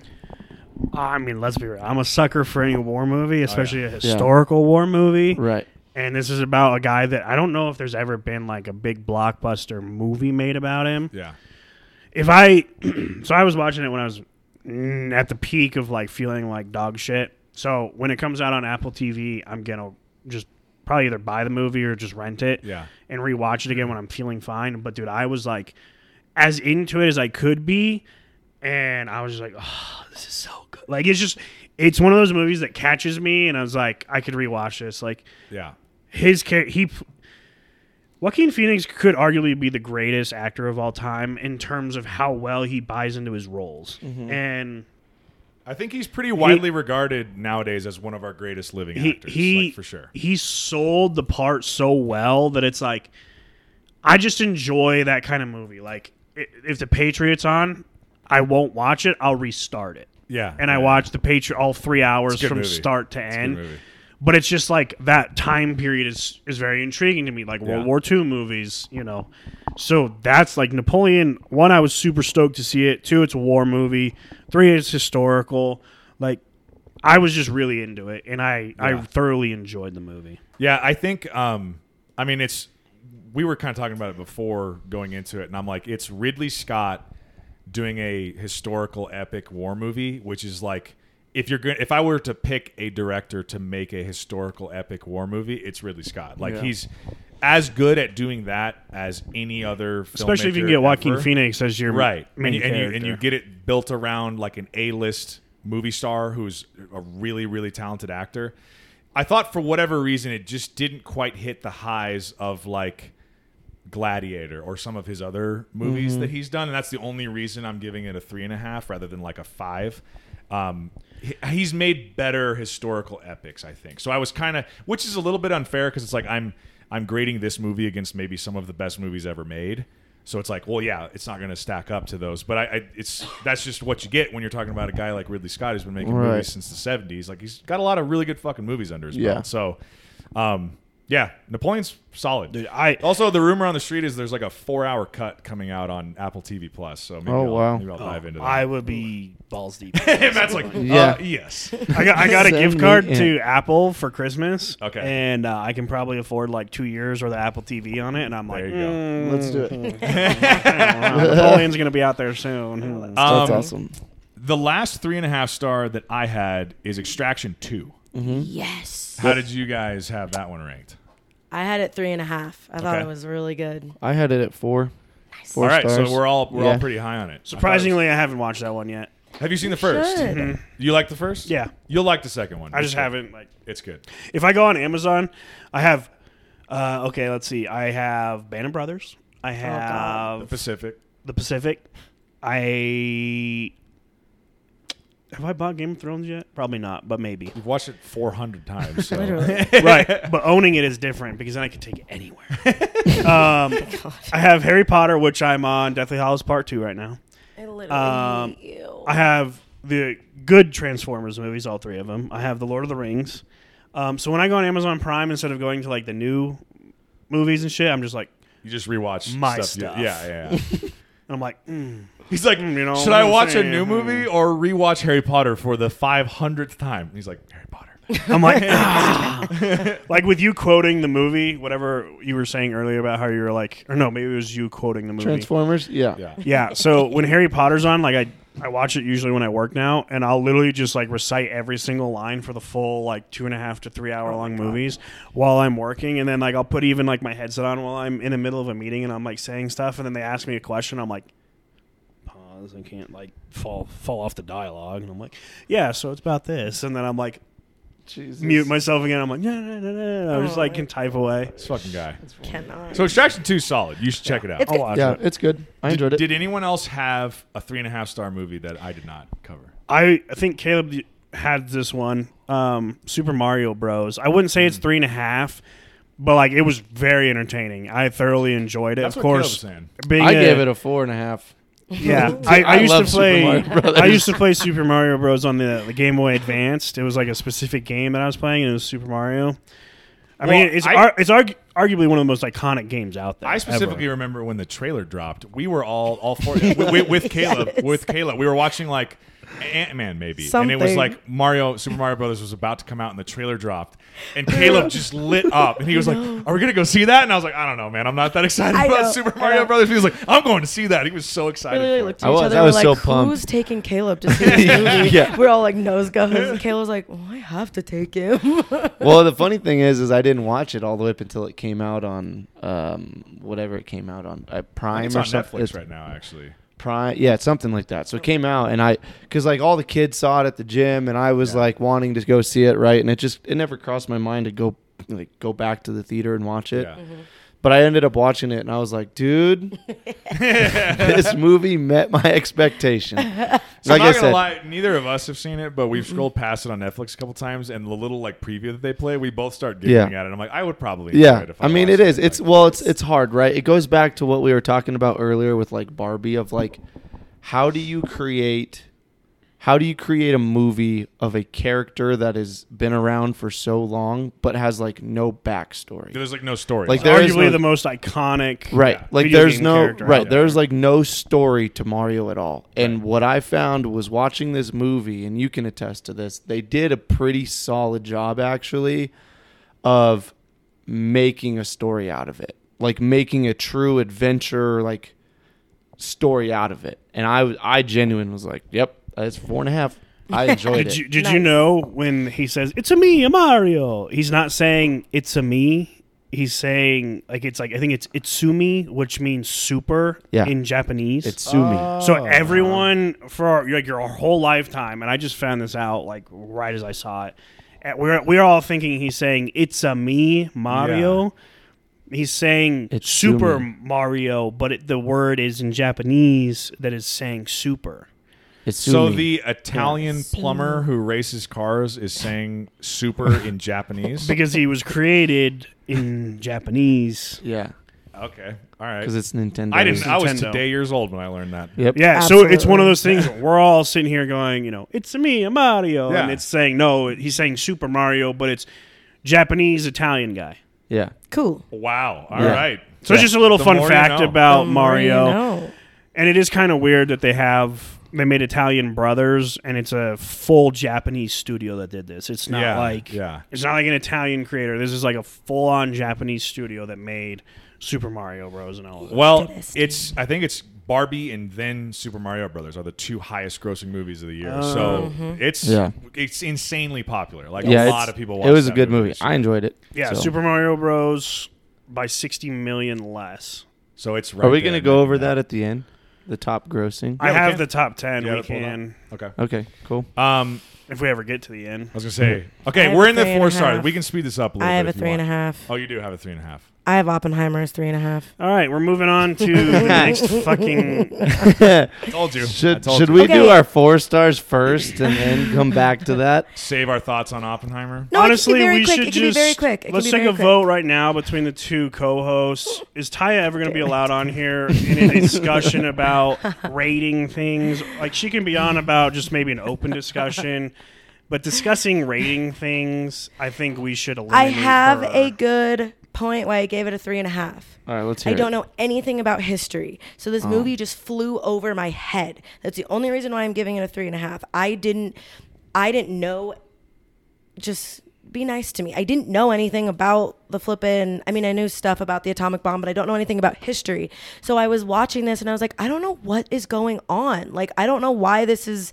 I mean, let's be real. I'm a sucker for any war movie, especially a historical war movie. right, And this is about a guy that I don't know if there's ever been like a big blockbuster movie made about him. Yeah. If I, <clears throat> so I was watching it when I was mm, at the peak of like feeling like dog shit. So when it comes out on Apple TV, I'm gonna just probably either buy the movie or just rent it Yeah. and rewatch it again when I'm feeling fine. But dude, I was like as into it as I could be, and I was just like, oh, this is so. Like it's just, it's one of those movies that catches me, and I was like, I could rewatch this. Like Yeah. his char- he. Joaquin Phoenix could arguably be the greatest actor of all time in terms of how well he buys into his roles, mm-hmm. and I think he's pretty widely regarded nowadays as one of our greatest living he actors, he like, for sure. he sold the part so well that it's like I just enjoy that kind of movie. Like if the Patriots on, I won't watch it. I'll restart it, Yeah. and I watched the Patriot all three hours It's a good from movie. start to It's a good end. But it's just like that time period is is very intriguing to me. Like World Yeah. War II movies, you know. So that's like Napoleon. One, I was super stoked to see it. Two, it's a war movie. Three, it's historical. Like I was just really into it, and I I thoroughly enjoyed the movie. Yeah, I think. Um, I mean, it's. We were kind of talking about it before going into it, and I'm like, it's Ridley Scott doing a historical epic war movie, which is like, if you're going, if I were to pick a director to make a historical epic war movie, it's Ridley Scott. Like Yeah. he's as good at doing that as any other, Especially if you can filmmaker get Joaquin. Phoenix as your right main and, you, and you and you get it built around like an a-list movie star who's a really really talented actor i thought for whatever reason it just didn't quite hit the highs of like gladiator or some of his other movies that he's done and that's the only reason i'm giving it a three and a half rather than like a five um, he- he's made better historical epics i think so i was kind of which is a little bit unfair because it's like i'm i'm grading this movie against maybe some of the best movies ever made so it's like, well, yeah, it's not going to stack up to those, but I, I, it's that's just what you get when you're talking about a guy like Ridley Scott who's been making Right. movies since the '70s. Like he's got a lot of really good fucking movies under his Yeah. belt. So, um, yeah, Napoleon's solid. Dude, I Also, the rumor on the street is there's like a four-hour cut coming out on Apple TV Plus. So maybe Oh, I'll, wow. maybe I'll dive into that. I would be balls deep. <laughs> Matt's like, Yeah. uh, yes. I got I got a <laughs> gift card in. to Apple for Christmas. Okay. and uh, I can probably afford like two years or the Apple TV on it, and I'm like, There you go. mm, let's do it. <laughs> Napoleon's gonna be out there soon. That's Um, awesome. The last three and a half star that I had is Extraction Two. Yes. How did you guys have that one ranked? I had it three and a half. I thought Okay. it was really good. I had it at four. Four all right, stars. so we're all we're all Yeah. pretty high on it. Surprisingly, I haven't watched that one yet. Have you seen the first? Should. You like the first? Yeah, You'll like the second one. I It's just good. haven't like. It's good. If I go on Amazon, I have. Uh, okay, let's see. I have Band of Brothers. I The have The Pacific. the Pacific. I have I bought Game of Thrones yet? Probably not, but maybe. You've watched it 400 times. So. Literally. <laughs> <laughs> right, but owning it is different because then I can take it anywhere. <laughs> um, I have Harry Potter, which I'm on Deathly Hallows Part Two right now. I literally. Um, ew. I have the good Transformers movies, all three of them. I have the Lord of the Rings. Um, so when I go on Amazon Prime, instead of going to like the new movies and shit, I'm just like, You just rewatch My stuff. stuff. you- Yeah, yeah. yeah. And I'm like, mm. He's like, Mm, you know should I I'm watch a new movie or rewatch Harry Potter for the 500th time? He's like, Harry Potter. I'm like, <laughs> ah. like with you quoting the movie, whatever you were saying earlier about how you were like, or no, maybe it was you quoting the movie. Transformers. Yeah. Yeah. Yeah. So when Harry Potter's on, like I, I watch it usually when I work now, and I'll literally just like recite every single line for the full like two and a half to three hour oh long movies while I'm working, and then like I'll put even like my headset on while I'm in the middle of a meeting and I'm like saying stuff, and then they ask me a question, I'm like pause and can't like fall fall off the dialogue, and I'm like, yeah, so it's about this, and then I'm like Jesus. mute myself again. I'm like, no, no, no, no, no. I just like can type away. This fucking guy. Cannot. So Extraction 2 solid. You should check it out. It's I'll watch Yeah, it. it's good. I did, enjoyed it. did anyone else have a three and a half star movie that I did not cover? I I think Caleb had this one, um, Super Mario Bros. I wouldn't say it's Hmm. three and a half, but like it was very entertaining. I thoroughly enjoyed it. That's of what course, Caleb was saying. being I a- gave it a four and a half. Yeah. <laughs> I, I, I used love to play. I used to play Super Mario Bros. on the, the Game Boy Advanced. It was like a specific game that I was playing, and it was Super Mario. I Well, mean, it's I- ar- it's argu- arguably one of the most iconic games out there. I specifically ever. remember when the trailer dropped. We were all all four <laughs> with, with, with <laughs> Caleb. With Caleb, we were watching like Ant Man maybe, and it was like Mario Super Mario Brothers was about to come out, and the trailer dropped, and <laughs> Caleb just lit up, and he was like, "Are we gonna go see that?" And I was like, "I don't know, man. I'm not that excited I about know, Super Mario know. Brothers." He was like, "I'm going to see that." He was so excited. literally for it. looked at each was- other. I and was we're so like, pumped. Who's taking Caleb to <laughs> see this movie? Yeah. We're all like nose goes, and <laughs> Caleb's like, "Well, I have to take him." well, the funny thing is, is I didn't watch it all the way up until it came out on um, whatever it came out on uh, Prime It's or on something. Netflix It's right now, actually. Prime, yeah, it's something like that. So it came out, and I, because like all the kids saw it at the gym, and I was Yeah. like wanting to go see it, right? And it just it never crossed my mind to go like go back to the theater and watch it. Yeah. Mm-hmm. But I ended up watching it, and I was like, dude, <laughs> this movie met my expectation. <laughs> So like I'm I not gonna said, lie, neither of us have seen it, but we've mm-hmm. scrolled past it on Netflix a couple times, and the little like preview that they play, we both start giggling Yeah. at it. I'm like, I would probably enjoy yeah it if i mean watched it is it's Like, well it's it's hard right it goes back to what we were talking about earlier with like barbie of like how do you create how do you create a movie of a character that has been around for so long but has like no backstory there's like no story. Like, It's there is arguably no- the most iconic. right Yeah. like Video there's game no character right out there's there. like no story to mario at all and Right. what i found was watching this movie and you can attest to this they did a pretty solid job actually of making a story out of it like making a true adventure like story out of it and i was i genuine was like yep it's four and a half i enjoyed Did it you did Nice. you know when he says it's a me, a Mario? He's not saying it's a me. He's saying like it's like I think it's Itsumi, which means super Yeah. in Japanese. it's sumi Oh. so everyone for our, like your whole lifetime, and I just found this out like right as I saw it. uh, We're we're all thinking he's saying it's a me, Mario. He's saying It's Super Sumi. Mario, but it, the word is in Japanese that is saying super. It's so sumi. the Italian plumber who races cars is saying super <laughs> in Japanese. because he was created in Japanese. yeah Okay, all right. because it's nintendo I didn't. I was Nintendo. today years old when I learned that. yep Yeah, so it's one of Absolutely. those things. where We're all sitting here going, you know, it's me, a Mario, and it's saying no. He's saying Super Mario, but it's Japanese Italian guy. yeah cool. Wow. All right. Yeah. So it's just a little The fun more you fact know. about The more you Mario, know. and it is kind of weird that they have they made Italian brothers, and it's a full Japanese studio that did this. It's not yeah. like yeah. it's not like an Italian creator. This is like a full on Japanese studio that made Super Mario Bros. and all of that. Well, it's. I think it's Barbie and then Super Mario Brothers are the two highest grossing movies of the year. so oh. it's Yeah. it's insanely popular. Like yeah a lot of people. Watch it was a good movie this i enjoyed it yeah, so. Super Mario Bros. by sixty million less. So it's. Right Are we going to go over in that at the end? The top grossing? I we have can. the top ten. You we have it up? can Okay. Okay, cool. Um, if we ever get to the end. I was gonna say. I Okay, have we're a in the three and four a stars. half. We can speed this up a little I have bit. a if you three and a want. half. Oh, you do have a three and a half. I have Oppenheimer's three and a half. All right, we're moving on to <laughs> the next fucking. <laughs> I told you. I should told should you. we Okay. do our four stars first and then come back to that? <laughs> save our thoughts on Oppenheimer? No, it can Honestly, be very we quick. should It can be just very quick. It let's be take very a quick. vote right now between the two co-hosts. Is Tya ever going to be allowed on here in a discussion about rating things? Like she can be on about just maybe an open discussion, but discussing rating things, I think we should eliminate. I have her. a good point why I gave it a three and a half. All right, let's hear I don't it. know anything about history. So this oh. movie just flew over my head. That's the only reason why I'm giving it a three and a half. I didn't I didn't know just be nice to me. I didn't know anything about the flippin'. I mean, I knew stuff about the atomic bomb, but I don't know anything about history. So I was watching this and I was like, I don't know what is going on. Like, I don't know why this is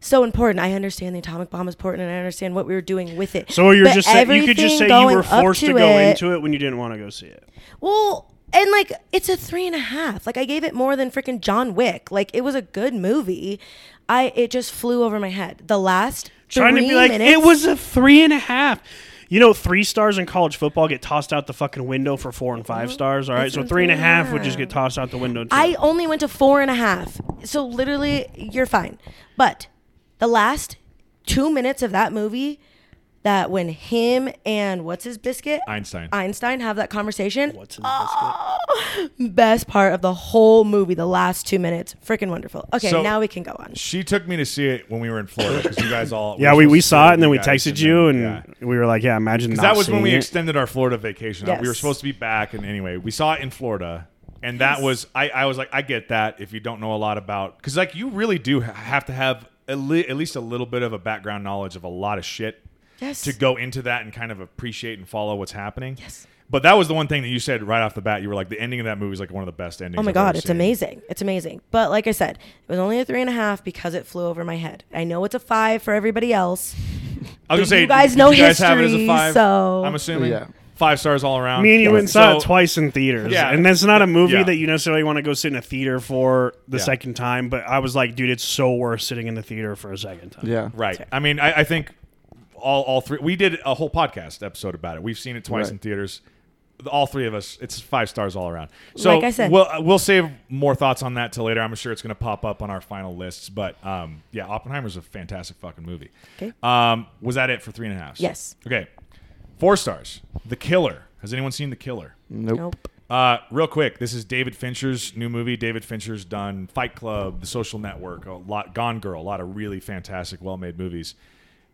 so important. I understand the atomic bomb is important and I understand what we were doing with it. So you're But just saying you could just say you were forced to to go it- into it when you didn't want to go see it. Well, and like it's a three and a half. Like I gave it more than freaking John Wick. Like it was a good movie. I it just flew over my head. The last Trying to be like minutes, it was a three and a half. You know, three stars in college football get tossed out the fucking window for four and five stars. All right, so a three and a three and a half would just get tossed out the window. Too. I only went to four and a half. So literally, you're fine. But the last two minutes of that movie, that when him and what's his biscuit Einstein. Einstein have that conversation. What's in the biscuit? Ah, best part of the whole movie, the last two minutes, freaking wonderful. Okay, So- now we can go on. She took me to see it when we were in Florida because you guys all <laughs> Yeah, we, we saw it and then we you guys, texted you and yeah. we were like, yeah, imagine Because not that was when we it. extended our Florida vacation. Yes. We were supposed to be back, and anyway, we saw it in Florida, and that was I. I was like, I get that if you don't know a lot about, because like you really do ha- have to have at, le- at least a little bit of a background knowledge of a lot of shit Yes. to go into that and kind of appreciate and follow what's happening. Yes. But that was the one thing that you said right off the bat. You were like, the ending of that movie is like one of the best endings. Oh my I've god, ever it's seen. amazing. It's amazing. But like I said, it was only a three and a half because it flew over my head. I know it's a five for everybody else. I was But gonna say, you guys know you guys have it as a history, five. so- I'm assuming Yeah. Five stars all around. Me and you went and saw So- it twice in theaters. Yeah. And that's not a movie Yeah. that you necessarily want to go sit in a theater for the Yeah. second time. But I was like, dude, it's so worth sitting in the theater for a second time. Yeah. Right. I mean, I, I think all all three. We did a whole podcast episode about it. We've seen it twice Right. in theaters. All three of us. It's five stars all around. So Like I said. we'll we'll save more thoughts on that till later. I'm sure it's going to pop up on our final lists. But um, yeah, Oppenheimer's a fantastic fucking movie. Okay. Um, was that it for three and a half? Yes. Okay. Four stars. The Killer. Has anyone seen The Killer? Nope. Nope. Uh, real quick, this is David Fincher's new movie. David Fincher's done Fight Club, The Social Network, a lot, Gone Girl, a lot of really fantastic, well-made movies.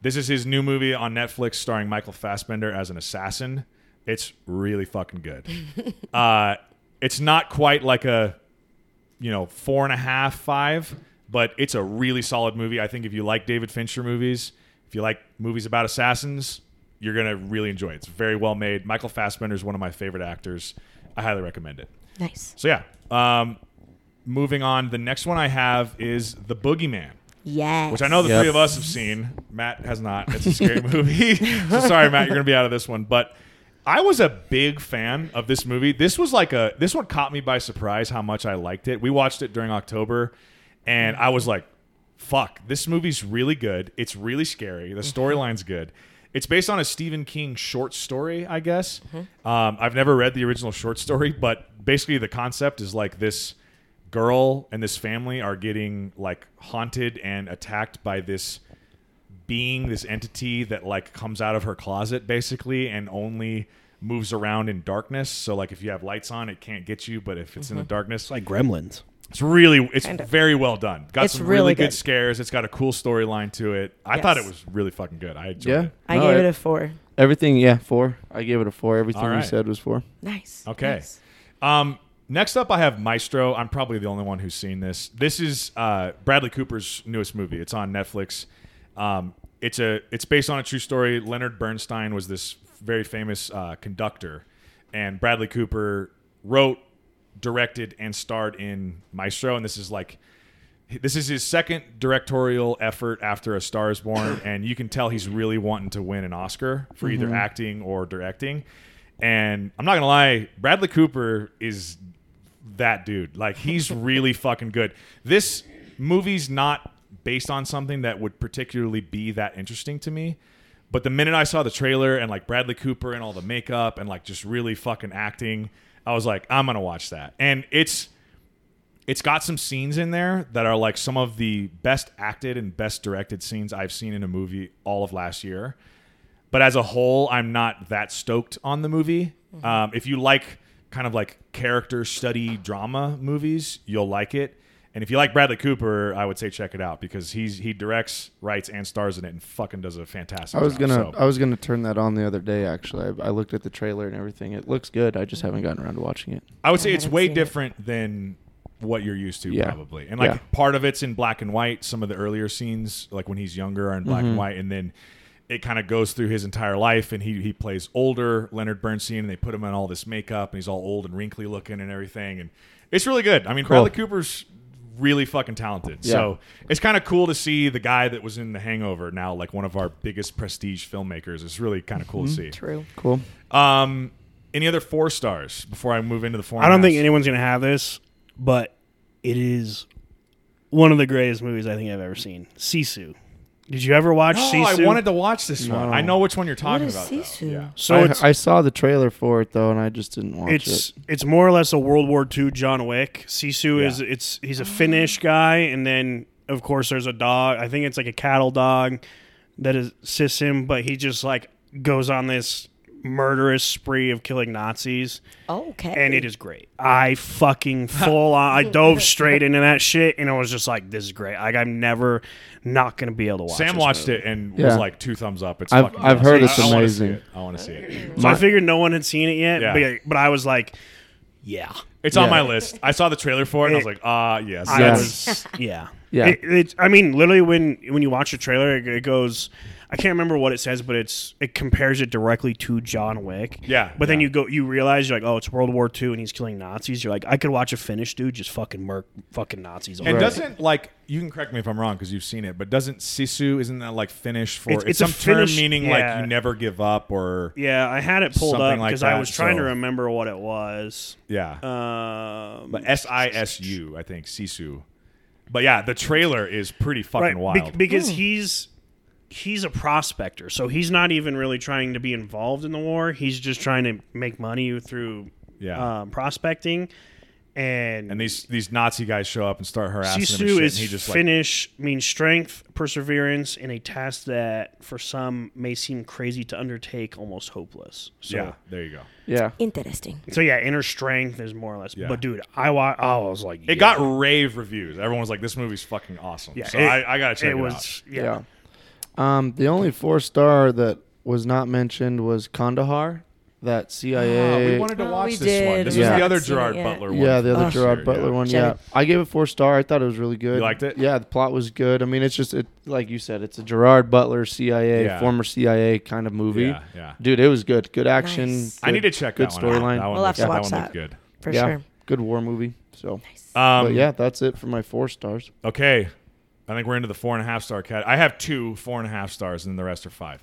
This is his new movie on Netflix, starring Michael Fassbender as an assassin. It's really fucking good. <laughs> uh, it's not quite like a, you know, four and a half, five, but it's a really solid movie. I think if you like David Fincher movies, if you like movies about assassins, you're gonna really enjoy it. It's very well made. Michael Fassbender is one of my favorite actors. I highly recommend it. Nice. So yeah, um, moving on. The next one I have is The Boogeyman, Yes. which I know the Yep. three of us have seen. Matt has not. It's a scary <laughs> movie. so sorry, Matt, you're gonna be out of this one. But I was a big fan of this movie. This was like a. This one caught me by surprise how much I liked it. We watched it during October, and I was like, "Fuck, this movie's really good. It's really scary. The storyline's good." It's based on a Stephen King short story, I guess. Um, I've never read the original short story, but basically the concept is like this girl and this family are getting like haunted and attacked by this being, this entity that like comes out of her closet basically and only moves around in darkness. So like if you have lights on, it can't get you, but if it's in the darkness, It's like Gremlins. It's really, it's Kind of. very well done. Got It's some really, really good. good. scares. It's got a cool storyline to it. I thought it was really fucking good. I enjoyed Yeah. it. I No, gave it- it a four. Everything, yeah, four. I gave it a four. Everything All you said was four. Nice. Okay. Nice. Um, next up, I have Maestro. I'm probably the only one who's seen this. This is uh, Bradley Cooper's newest movie. It's on Netflix. Um, it's a it's based on a true story. Leonard Bernstein was this very famous uh, conductor, and Bradley Cooper wrote, directed, and starred in Maestro. And this is like this is his second directorial effort after A Star Is Born, <coughs> and you can tell he's really wanting to win an Oscar for either mm-hmm. acting or directing. And I'm not gonna lie, Bradley Cooper is that dude. Like he's <laughs> really fucking good. This movie's not based on something that would particularly be that interesting to me. But the minute I saw the trailer and like Bradley Cooper and all the makeup and like just really fucking acting, I was like, I'm gonna watch that. And it's it's got some scenes in there that are like some of the best acted and best directed scenes I've seen in a movie all of last year. But as a whole, I'm not that stoked on the movie. Um, if you like kind of like character study drama movies, you'll like it. And if you like Bradley Cooper, I would say check it out because he's he directs, writes, and stars in it, and fucking does a fantastic. I was job. gonna, So- I was gonna turn that on the other day. Actually, I, I looked at the trailer and everything. It looks good. I just haven't gotten around to watching it. I would say I it's way seen it. different than what you're used to, Yeah. probably. And like Yeah. part of it's in black and white. Some of the earlier scenes, like when he's younger, are in black and Mhm. white, and then it kind of goes through his entire life, and he he plays older Leonard Bernstein, and they put him in all this makeup, and he's all old and wrinkly looking and everything, and it's really good. I mean, Cool. Bradley Cooper's really fucking talented. Yeah. So it's kind of cool to see the guy that was in The Hangover now like one of our biggest prestige filmmakers. It's really kind of cool Mm-hmm. to see. True. Cool. Um, any other four stars before I move into the four? I don't think anyone's gonna have this, but it is one of the greatest movies I think I've ever seen. Sisu. Did you ever watch Oh, Sisu? I wanted to watch this one. I know which one you're talking is about. though. Sisu? Yeah. So I, it's I saw the trailer for it though, and I just didn't watch it's it. it's more or less a World War II John Wick. Sisu Yeah. is it's he's a Finnish guy, and then of course there's a dog. I think it's like a cattle dog that assists him, but he just like goes on this murderous spree of killing Nazis, Okay. and it is great. I fucking <laughs> full on. I dove <laughs> straight into that shit, and I was just like, "This is great." Like I'm never not gonna be able to watch. Sam this watched movie. it and was like two thumbs up. It's I've- fucking I've awesome. heard I- it's I wanna amazing. see it. I want to see it. So I figured no one had seen it yet, Yeah. but, but I was like, "Yeah." It's on my list. I saw the trailer for it and I was like, ah, yes. I Yeah. was, yeah, <laughs> Yeah. It, it's, I mean, literally, when when you watch a trailer, it, it goes. I can't remember what it says, but it's it compares it directly to John Wick. Yeah, But then yeah. you go, you realize you're like, oh, it's World War II, and he's killing Nazis. You're like, I could watch a Finnish dude just fucking murk fucking Nazis. all And day. doesn't like you can correct me if I'm wrong because you've seen it, but doesn't sisu isn't that like Finnish for It's- it's, it's a some term Finnish- meaning yeah. like you never give up or Yeah, I had it pulled Something up like because I was trying to remember what it was. yeah, Um, but S I S U I think sisu. But yeah, the trailer is pretty fucking right, be- wild. because he's he's a prospector, so he's not even really trying to be involved in the war. He's just trying to make money through Yeah. um, prospecting. And, and these these Nazi guys show up and start harassing him. And Sisu shit, is and he just like Finnish, means strength, perseverance in a task that for some may seem crazy to undertake, almost hopeless. So, yeah. There you go. yeah. Interesting. so yeah, inner strength is more or less. Yeah. But dude, I wa- I was like, It yeah. got rave reviews. Everyone was like, "This movie's fucking awesome." Yeah, so it- I, I gotta check it, it out. was yeah. Yeah. Um, the only four star that was not mentioned was Kandahar, that CIA. Ah, we wanted to Oh, watch we this one. This We was the other Gerard yet. Butler one. yeah, the other Oh, Gerard sure, Butler yeah. one. Yeah, I gave it four star. I thought it was really good. You liked it? Yeah, the plot was good. I mean, it's just it, like you said, it's a Gerard Butler CIA, Yeah. former CIA kind of movie. Yeah, yeah. Dude, it was good. Good action. Nice. I need to check good that one. out. storyline. We'll have to watch one that. looked good. For yeah, sure. good war movie. So, Um, but yeah, that's it for my four stars. Okay, I think we're into the four and a half star cat. I have two four and a half stars, and then the rest are five.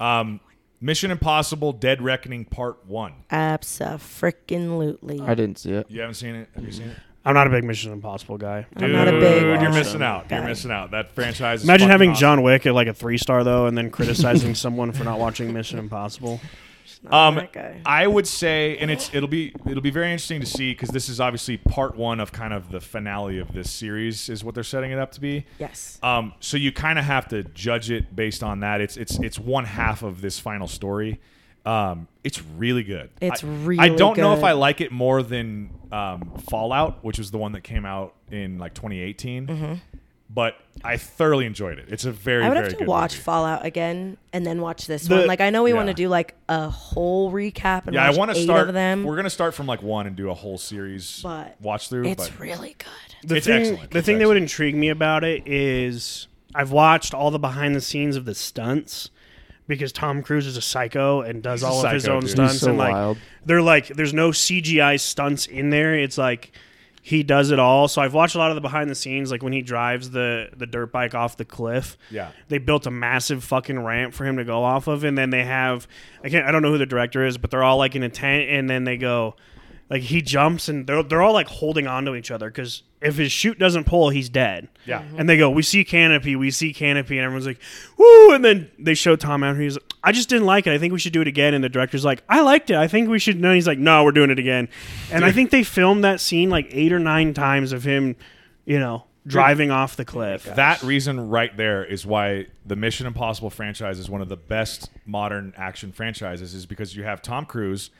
Um, Mission Impossible: Dead Reckoning Part One. Abso-freaking-lutely. I didn't see it. You haven't seen it? Have you seen it? I'm not a big Mission Impossible guy. I'm not a big Dude, you're missing it. out. You're missing out. That franchise. Is Imagine fucking having awesome. John Wick at like a three star though, and then criticizing <laughs> someone for not watching Mission Impossible. Um, that guy. I would say, and it's it'll be it'll be very interesting to see because this is obviously part one of kind of the finale of this series, is what they're setting it up to be. Yes. Um, so you kind of have to judge it based on that. It's it's it's one half of this final story. Um, it's really good. It's I, really I don't know if. I like it more than um, Fallout, which was the one that came out in like 2018. But I thoroughly enjoyed it. It's a very. I would very have to good watch movie. Fallout again and then watch this The- one. Like I know we want to do like a whole recap and Yeah, I want to start. of them. We're gonna start from like one and do a whole series But watch through. it's but really good. The It's thing, excellent. the It's thing that would intrigue me about it is I've watched all the behind the scenes of the stunts because Tom Cruise is a psycho and does He's all of his own dude. Stunts He's so and like wild. they're like there's no CGI stunts in there. It's like he does it all. So I've watched a lot of the behind the scenes, like when he drives the the dirt bike off the cliff. Yeah. they built a massive fucking ramp for him to go off of, and then they have I can't I don't know who the director is, but they're all like in a tent, and then they go like he jumps and they're they're all like holding on to each other because if his chute doesn't pull, he's dead. Yeah. Mm-hmm. And they go, we see canopy, we see canopy, and everyone's like, woo! And then they show Tom out. He's like, I just didn't like it. I think we should do it again. And the director's like, I liked it. I think we should. No, he's like, no, we're doing it again. And I think they filmed that scene like eight or nine times of him, you know, driving off the cliff. That reason right there is why the Mission Impossible franchise is one of the best modern action franchises is because you have Tom Cruise,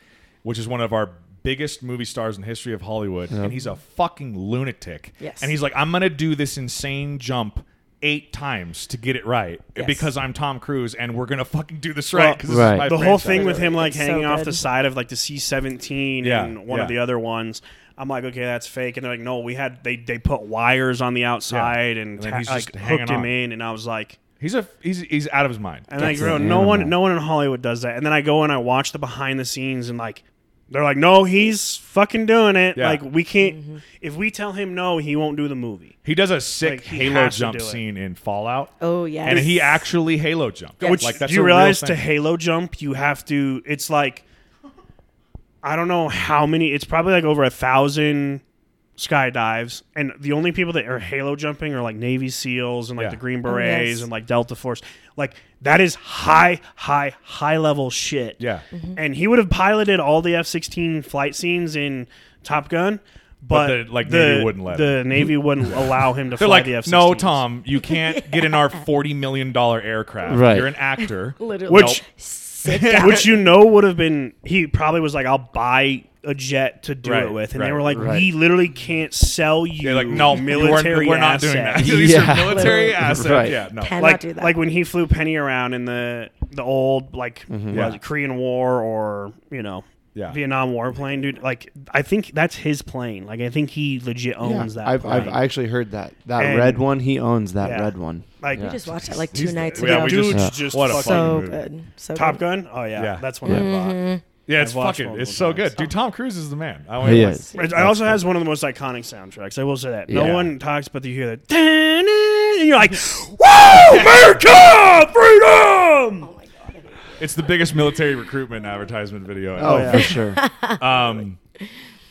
which is one of our biggest movie stars in the history of Hollywood, and he's a fucking lunatic. Yes. And he's like, I'm gonna do this insane jump eight times to get it right Yes. because I'm Tom Cruise and we're gonna fucking do this right. 'cause this Right. my the whole thing with him like It's so hanging off the side of like the C-17 Yeah, and one of the other ones. I'm like, okay, that's fake. And they're like, no, we had they they put wires on the outside and, And ta- he's like just hooked him on. in. And I was like, He's a he's he's out of his mind. And like, That's bro, an no one, no one in Hollywood does that. And then I go and I watch the behind the scenes, and like, they're like, no, he's fucking doing it. Yeah. Like, we can't. Mm-hmm. If we tell him no, he won't do the movie. He does a sick Like, Halo jump scene in Fallout, Oh yeah. and he actually Halo jumped. Yes. Which like that's do you realize to. Halo jump, you have to. It's like, I don't know how many. It's probably like over a thousand skydives, and the only people that are Halo jumping are like Navy SEALs and like Yeah. the Green Oh, Berets yes. and like Delta Force. Like that is high, high, high level shit. Yeah. Mm-hmm. and he would have piloted all the F sixteen flight scenes in Top Gun. But But, the, like, the Navy wouldn't let the Navy wouldn't <laughs> allow him to They're fly like, the F-16s. no, Tom, you can't get in our <laughs> forty million dollar aircraft. Right. You're an actor. <laughs> literally Which sit down. which you know would have been he probably was like i'll buy a jet to do Right, it with and right, they were like right. we literally can't sell you You're like, no, military we're, we're not doing that. <laughs> These <laughs> Yeah. are military <laughs> Literally. assets. Right. Yeah, no. Cannot like do that. like when he flew penny around in the the old like mm-hmm. what Yeah. was it, korean war or you know Yeah. vietnam war plane dude like i think that's his plane like i think he legit owns that I've, plane I've actually heard that. That And- red one, he owns that Yeah. red one. like we just watched it like two He's- nights yeah, ago. we just- Yeah. just What a fucking- so movie. good. So top good. gun oh yeah, Yeah. that's one Yeah. i bought mm-hmm. Yeah, it's I've watched fucking. multiple It's so times. good, dude. Tom Cruise is the man. I He is. It also has one of the most iconic soundtracks. I will say that. No Yeah. one talks, but you hear that, and you're like, "Whoa, <laughs> America, freedom!" It's the biggest military recruitment advertisement video. Oh, ever. for sure. <laughs> Um,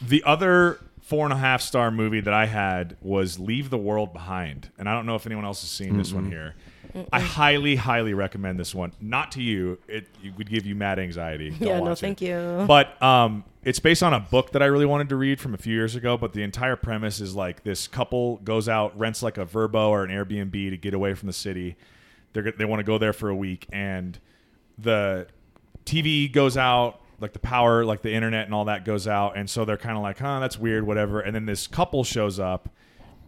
the other four and a half star movie that I had was Leave the World Behind, and I don't know if anyone else has seen this one here. I highly, highly recommend this one. Not to you; it, it would give you mad anxiety. Don't <laughs> Yeah, no, watch it. thank you. But um, it's based on a book that I really wanted to read from a few years ago. But the entire premise is like this couple goes out, rents like a Vrbo or an Airbnb to get away from the city. They're, they want to go there for a week, and the TV goes out, like the power, like the internet and all that goes out, and so they're kind of like, "Huh, that's weird, whatever." And then this couple shows up.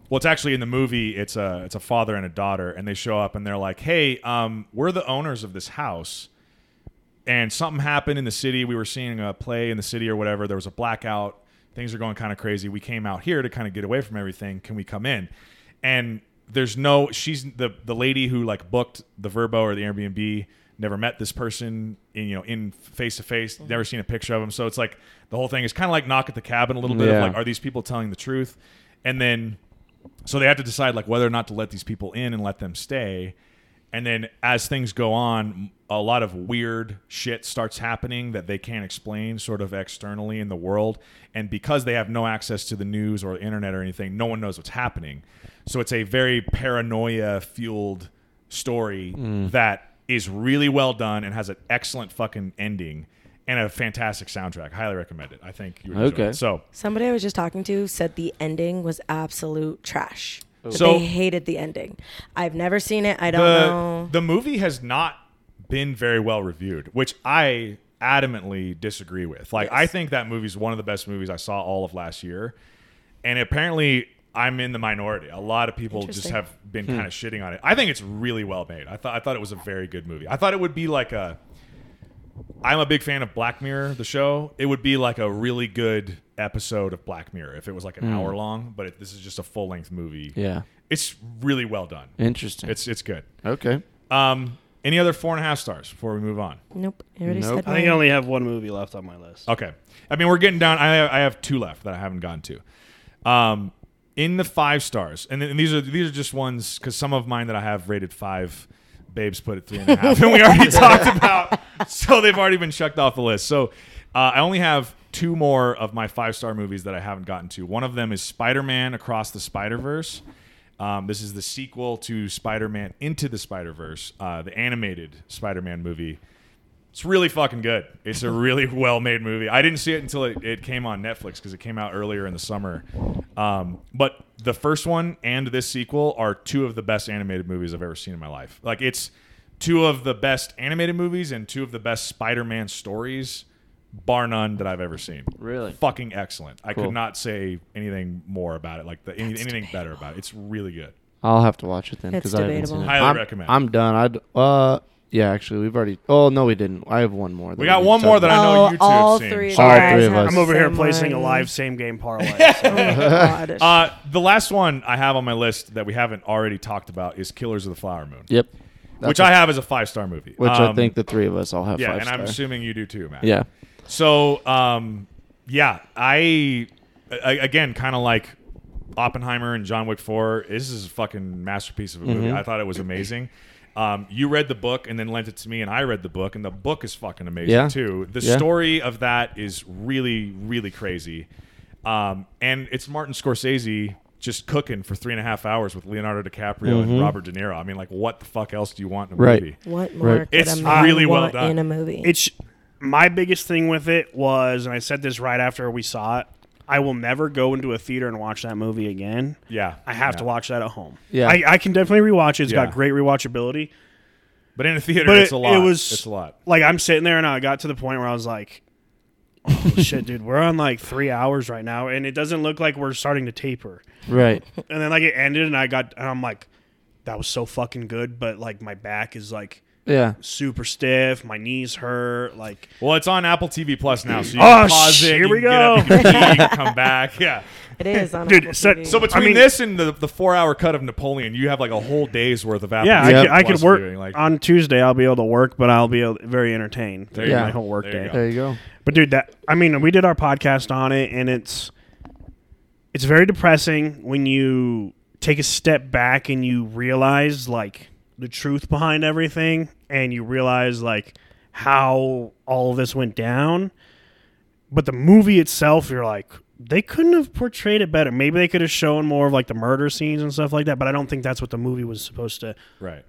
Well, it's actually in the movie. It's a it's a father and a daughter, and they show up and they're like, "Hey, um, we're the owners of this house." and something happened in the city. We were seeing a play in the city or whatever. There was a blackout. Things are going kind of crazy. We came out here to kind of get away from everything. Can we come in? And there's no. She's the the lady who like booked the Vrbo or the Airbnb. Never met this person in you know in face to face. Never seen a picture of him. So it's like the whole thing is kind of like knock at the cabin a little bit Yeah. of like, are these people telling the truth? And then so they have to decide like whether or not to let these people in and let them stay. And then as things go on, a lot of weird shit starts happening that they can't explain sort of externally in the world. And because they have no access to the news or the internet or anything, no one knows what's happening. So it's a very paranoia fueled story mm. that is really well done and has an excellent fucking ending and a fantastic soundtrack. Highly recommend it. I think you would enjoy Okay. it. So Somebody I was just talking to said the ending was absolute trash. Oh. So- they hated the ending. I've never seen it. I don't the, know. The movie has not been very well reviewed, which I adamantly disagree with. Like, Yes. I think that movie's one of the best movies I saw all of last year. And apparently, I'm in the minority. A lot of people just Interesting. have been hmm. kind of shitting on it. I think it's really well made. I thought I thought it was a very good movie. I thought it would be like a I'm a big fan of Black Mirror, the show. It would be like a really good episode of Black Mirror if it was like an hour long, but it, this is just a full length movie. Yeah. It's really well done. Interesting. It's it's good. okay. Um, any other four and a half stars before we move on? Nope. I already Nope. said I think I mine. only have one movie left on my list. Okay. I mean, we're getting down. I have, I have two left that I haven't gotten to. Um, in the five stars, and, then, and these are these are just ones because some of mine that I have rated five, babes put it three and a half, and we already <laughs> talked about, so they've already been checked off the list. So uh, I only have two more of my five star movies that I haven't gotten to. One of them is Spider Man Across the Spider Verse. Um, this is the sequel to Spider Man Into the Spider Verse, uh, the animated Spider Man movie. It's really fucking good. It's a really <laughs> well made movie. I didn't see it until it, it came on Netflix because it came out earlier in the summer. Um, but the first one and this sequel are two of the best animated movies I've ever seen in my life. Like, it's two of the best animated movies and two of the best Spider Man stories, bar none, that I've ever seen. Really? Fucking excellent. I Cool. could not say anything more about it, like the, any, anything better about it. It's really good. I'll have to watch it then It's because I haven't seen debatable. it. Highly I'm, recommend. I'm done. I'd uh yeah, actually we've already. Oh no, we didn't. I have one more. that We got need to one talk more that I about. know oh, you two have all seen. three of All you three of have us. I'm over the here same placing a live same game parlay. <laughs> so- Oh my <laughs> God. Uh, the last one I have on my list that we haven't already talked about is Killers of the Flower Moon. Yep. That's which a- I have as a five star movie. which I Um, think the three of us all have yeah, five and I'm star. assuming you do too, Matt. yeah. So, um, yeah, I, I again kind of like Oppenheimer and John Wick Four. This is a fucking masterpiece of a movie. Mm-hmm. I thought it was amazing. Um, you read the book and then lent it to me, and I read the book, and the book is fucking amazing Yeah. too. The Yeah. story of that is really, really crazy. Um, and it's Martin Scorsese just cooking for three and a half hours with Leonardo DiCaprio and Robert De Niro. I mean, like, what the fuck else do you want in a Mm-hmm. Right. movie? What more Right. could It's a man really well want done. in a movie? It's my biggest thing with it was, and I said this right after we saw it. I will never go into a theater and watch that movie again. Yeah, I have yeah. to watch that at home. Yeah. I, I can definitely rewatch it. It's Yeah. got great rewatchability. But in a theater, But it's it, a lot. it was it's a lot. Like I'm sitting there and I got to the point where I was like, "Oh shit, dude, we're on like three hours right now, and it doesn't look like we're starting to taper." Right. And then like it ended, and I got, and I'm like, "That was so fucking good," but like my back is like Yeah. super stiff, my knees hurt, like. Well, it's on Apple TV Plus now, so you Oh, can pause sh- it. here you we can get up, go. you can pee, you <laughs> can come back. Yeah. it is on Dude, Apple so- TV. So between mean- this and the the four hour cut of Napoleon, you have like a whole day's worth of Apple. Yeah, TV I, Yep. could, I Plus could work viewing, Like, on Tuesday. I'll be able to work, but I'll be able, very entertained. There you go. my whole work There you day. go. There you go. But dude, that I mean, we did our podcast on it, and it's it's very depressing when you take a step back and you realize like the truth behind everything, and you realize like how all of this went down. But the movie itself, you're like, they couldn't have portrayed it better. Maybe they could have shown more of like the murder scenes and stuff like that. But I don't think that's what the movie was supposed to right.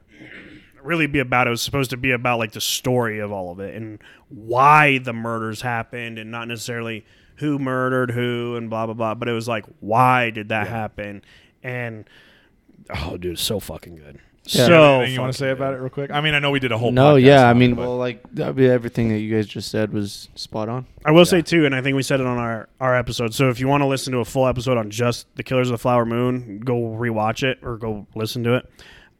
really be about. It was supposed to be about like the story of all of it and why the murders happened and not necessarily who murdered who and blah blah blah. But it was like why did that happen? And oh, dude, it's so fucking good. Yeah. So Anything you want to say about it real quick? I mean, I know we did a whole. No, podcast yeah. I on it, mean, well, like that'd be everything that you guys just said was spot on. I will say too, and I think we said it on our our episode. So if you want to listen to a full episode on just the Killers of the Flower Moon, go rewatch it or go listen to it.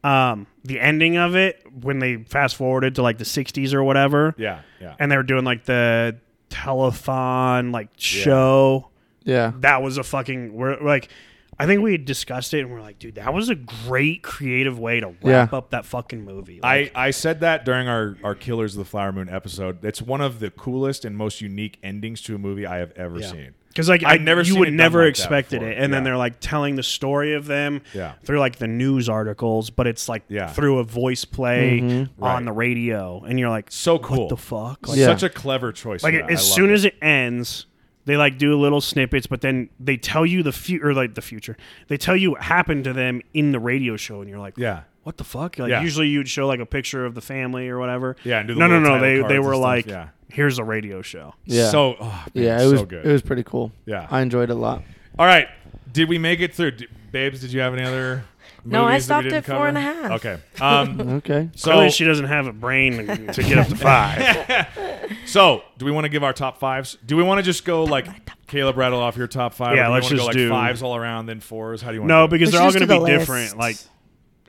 Um, the ending of it when they fast forwarded to like the '60s or whatever, yeah, yeah. and they were doing like the telethon like show. Yeah. That was a fucking we're like I think we had discussed it and we're like, dude, that was a great creative way to wrap Yeah. up that fucking movie. I, Like, I said that during our, our Killers of the Flower Moon episode. It's one of the coolest and most unique endings to a movie I have ever Yeah. seen. because like I'd never you seen would it never like expected it, and then they're like telling the story of them Yeah. through like the news articles, but it's like Yeah. through a voice play Mhm. Right. on the radio, and you're like, So cool. what the fuck? Like, Yeah. Such a clever choice. like as soon it. as it ends they like do little snippets but then they tell you the future like the future they tell you what happened to them in the radio show and you're like Yeah. what the fuck like Yeah. usually you'd show like a picture of the family or whatever Yeah, and do the no no little no they they were like yeah. here's a radio show Yeah. So, oh, man, yeah, it was so good. it was pretty cool. Yeah. I enjoyed it a lot. All right. Did we make it through? D- Babes, did you have any other No, I movies that we stopped at four cover? and a half. Okay. Um, <laughs> Okay. so, Clearly she doesn't have a brain to, to <laughs> get up to five <laughs> so do we want to give our top fives? Do we want to just go like Caleb rattle off your top five? Yeah, or do we let's wanna just go, like do- fives all around, then fours. How do you want? no to do it? because Let's they're all just going do to be the different lists. like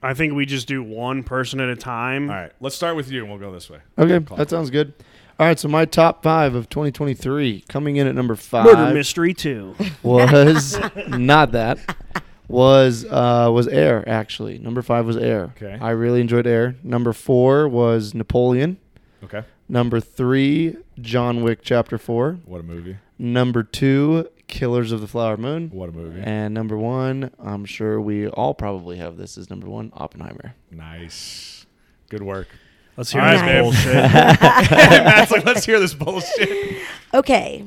i think we just do one person at a time All right. Let's start with you, and we'll go this way. Okay, Call that it. sounds good. All right, so my top five of 2023 coming in at number five murder mystery 2 was not that was uh was Air actually. Number five was Air. Okay. I really enjoyed Air. Number four was Napoleon. Okay. Number three, John Wick Chapter Four. What a movie. Number two, Killers of the Flower Moon. What a movie. And number one, I'm sure we all probably have this as number one, Oppenheimer. Nice. Good work. let's hear All this right, bullshit <laughs> <laughs> Matt's like, let's hear this bullshit. Okay.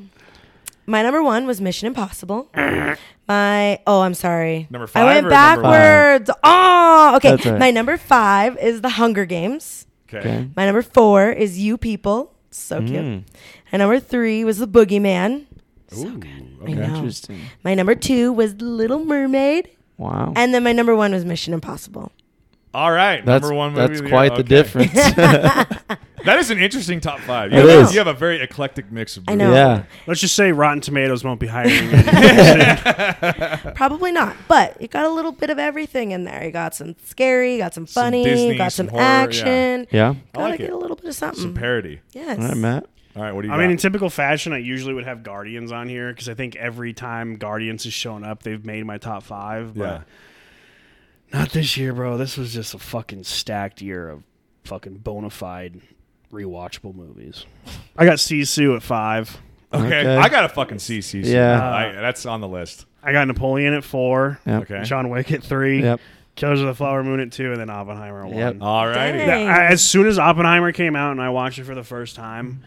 My number one was Mission Impossible. My oh, I'm sorry. Number five. I went or number one? backwards. Oh, okay. That's all right. My number five is The Hunger Games. Okay. Okay. My number four is You People. So cute. Mm, And number three was The Boogeyman. Ooh. I Okay. know. interesting. My number two was Little Mermaid. Wow. And then my number one was Mission Impossible. All right. that's number one movie. that's of year. quite the Okay. difference. <laughs> <laughs> That is an interesting top five. You, It have, is. you have a very eclectic mix of I know. yeah. let's just say rotten tomatoes won't be hiring. <laughs> <laughs> Probably not, but you got a little bit of everything in there. You got some scary, you got some Some funny, Disney, you got some some, horror, yeah. action. Yeah. Gotta like get it. a little bit of something. Some parody. yes. All right, Matt. All right. What do you I got? mean, in typical fashion, I usually would have Guardians on here because I think every time Guardians has shown up, they've made my top five. But yeah. not this year, bro. This was just a fucking stacked year of fucking bona fide rewatchable movies. I got Sisu at five. Okay, Okay. I got a fucking CC. Yeah. I, that's on the list. I got Napoleon at four. Yep. Okay. John Wick at three. Yep. Killers of the Flower Moon at two, and then Oppenheimer at Yep. one. All righty. Dang. I- as soon as Oppenheimer came out and I watched it for the first time,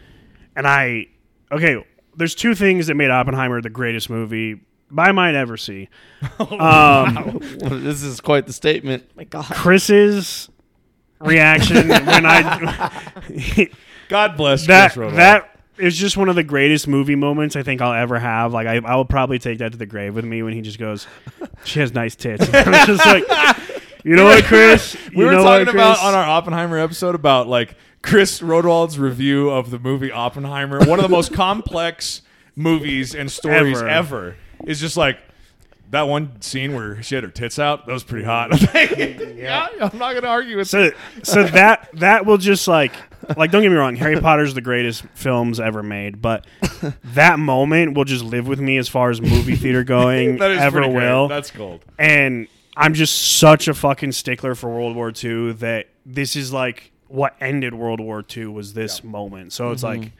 and I okay, there's two things that made Oppenheimer the greatest movie I might ever see. <laughs> Um, <laughs> this is quite the statement. my God. Chris's reaction <laughs> when I <laughs> God bless that that is just one of the greatest movie moments I think I'll ever have. Like I, I will probably take that to the grave with me when he just goes, "She has nice tits." <laughs> I'm just like, you know what, Chris? we You were talking what, about on our Oppenheimer episode about like Chris Rodwald's review of the movie Oppenheimer, one of the most complex movies and stories Ever. ever. Is just like that one scene where she had her tits out. That was pretty hot. <laughs> yeah, I'm not gonna argue with so so that that will just like like don't get me wrong harry potter's the greatest films ever made but that moment will just live with me as far as movie theater <laughs> going that is ever pretty great. will That's gold. and i'm just such a fucking stickler for world war ii that this is like what ended world war ii was this moment so it's mm-hmm. like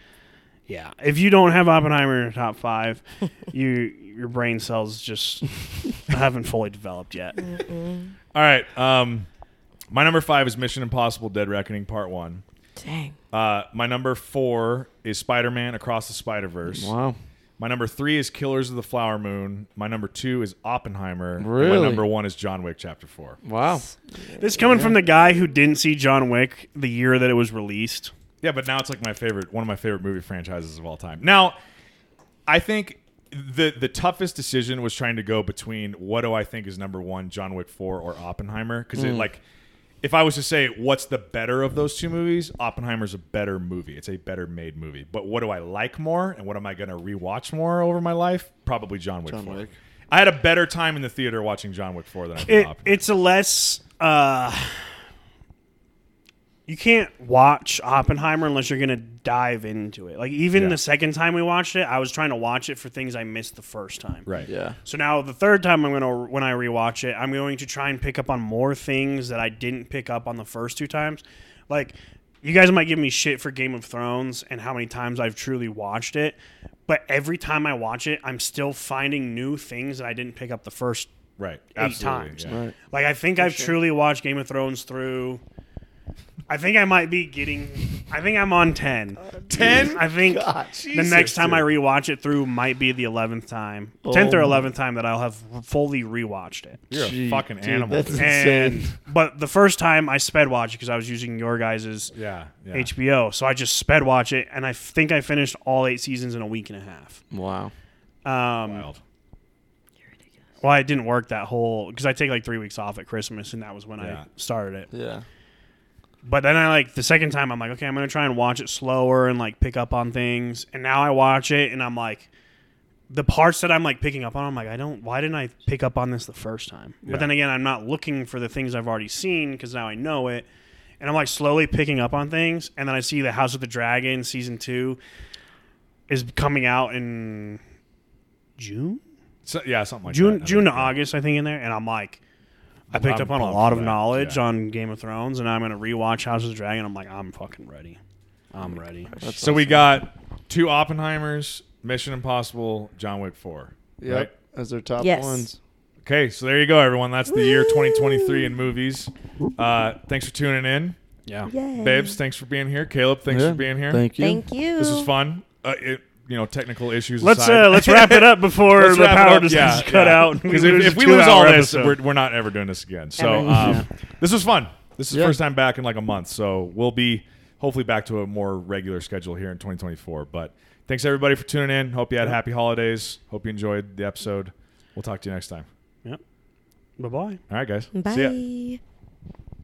yeah if you don't have oppenheimer in your top five <laughs> you your brain cells just <laughs> haven't fully developed yet All right. Um, my number five is Mission Impossible: Dead Reckoning Part One. Dang. Uh, my number four is Spider-Man Across the Spider-Verse. Wow. My number three is Killers of the Flower Moon. My number two is Oppenheimer. And Really? My number one is John Wick Chapter Four. Wow. This coming from the guy who didn't see John Wick the year that it was released. Yeah, but now it's like my favorite, one of my favorite movie franchises of all time. Now, I think the the toughest decision was trying to go between what do I think is number one, John Wick Four or Oppenheimer? Because it like, if I was to say what's the better of those two movies, Oppenheimer's a better movie. It's a better made movie. But what do I like more, and what am I going to rewatch more over my life? Probably John Wick John 4. Wick. I had a better time in the theater watching John Wick 4 than I did It, Oppenheimer. it's a less. Uh, you can't watch Oppenheimer unless you're gonna dive into it. Like even Yeah. the second time we watched it, I was trying to watch it for things I missed the first time. right. Yeah. So now the third time I'm gonna when I rewatch it, I'm going to try and pick up on more things that I didn't pick up on the first two times. Like you guys might give me shit for Game of Thrones and how many times I've truly watched it, but every time I watch it, I'm still finding new things that I didn't pick up the first Right. Eight Absolutely. times. yeah. Right. like I think I've truly watched Game of Thrones through. I think I might be getting. I think I'm on ten. 10? I think God, the Jesus, next time I dude. rewatch it through might be the eleventh time, tenth Oh or eleventh time that I'll have fully rewatched it. You're a Gee, fucking dude, animal. that's. And insane. but the first time I sped watched because I was using your guys' yeah. yeah. HBO, so I just sped watch it, and I think I finished all eight seasons in a week and a half. Wow. Um, Wild. well, it didn't work that whole because I take like three weeks off at Christmas, and that was when Yeah. I started it. Yeah. But then I like the second time I'm like, okay, I'm gonna try and watch it slower and like pick up on things. And now I watch it and I'm like, the parts that I'm like picking up on, I'm like, I don't. Why didn't I pick up on this the first time? Yeah. But then again, I'm not looking for the things I've already seen because now I know it. And I'm like slowly picking up on things. And then I see the House of the Dragon season two is coming out in June, So, yeah, something like June, that. June to. August, I think in there. And I'm like. I picked I'm up on a lot of that, knowledge yeah. on Game of Thrones, and I'm gonna rewatch House of the Dragon. I'm like, I'm fucking ready. I'm ready. That's So we got two Oppenheimers, Mission Impossible, John Wick 4. Yep. Right? As their top Yes. ones. Okay, so there you go, everyone. That's the year 2023 in movies. Uh, thanks for tuning in. Yeah. Yay. Babes, thanks for being here. Caleb, thanks Yeah. for being here. Thank you. Thank you. This was fun. Uh, it, you know, technical issues Let's aside. uh, let's wrap it up <laughs> before the power up. just Yeah, cut yeah. out. Because if, if we lose all two-hour this, we're, we're not ever doing this again. So um, this was fun. This is the Yeah. first time back in like a month. So we'll be hopefully back to a more regular schedule here in 2024. But thanks everybody for tuning in. Hope you had happy holidays. Hope you enjoyed the episode. We'll talk to you next time. Yep. bye bye. All right, guys. See ya. Bye.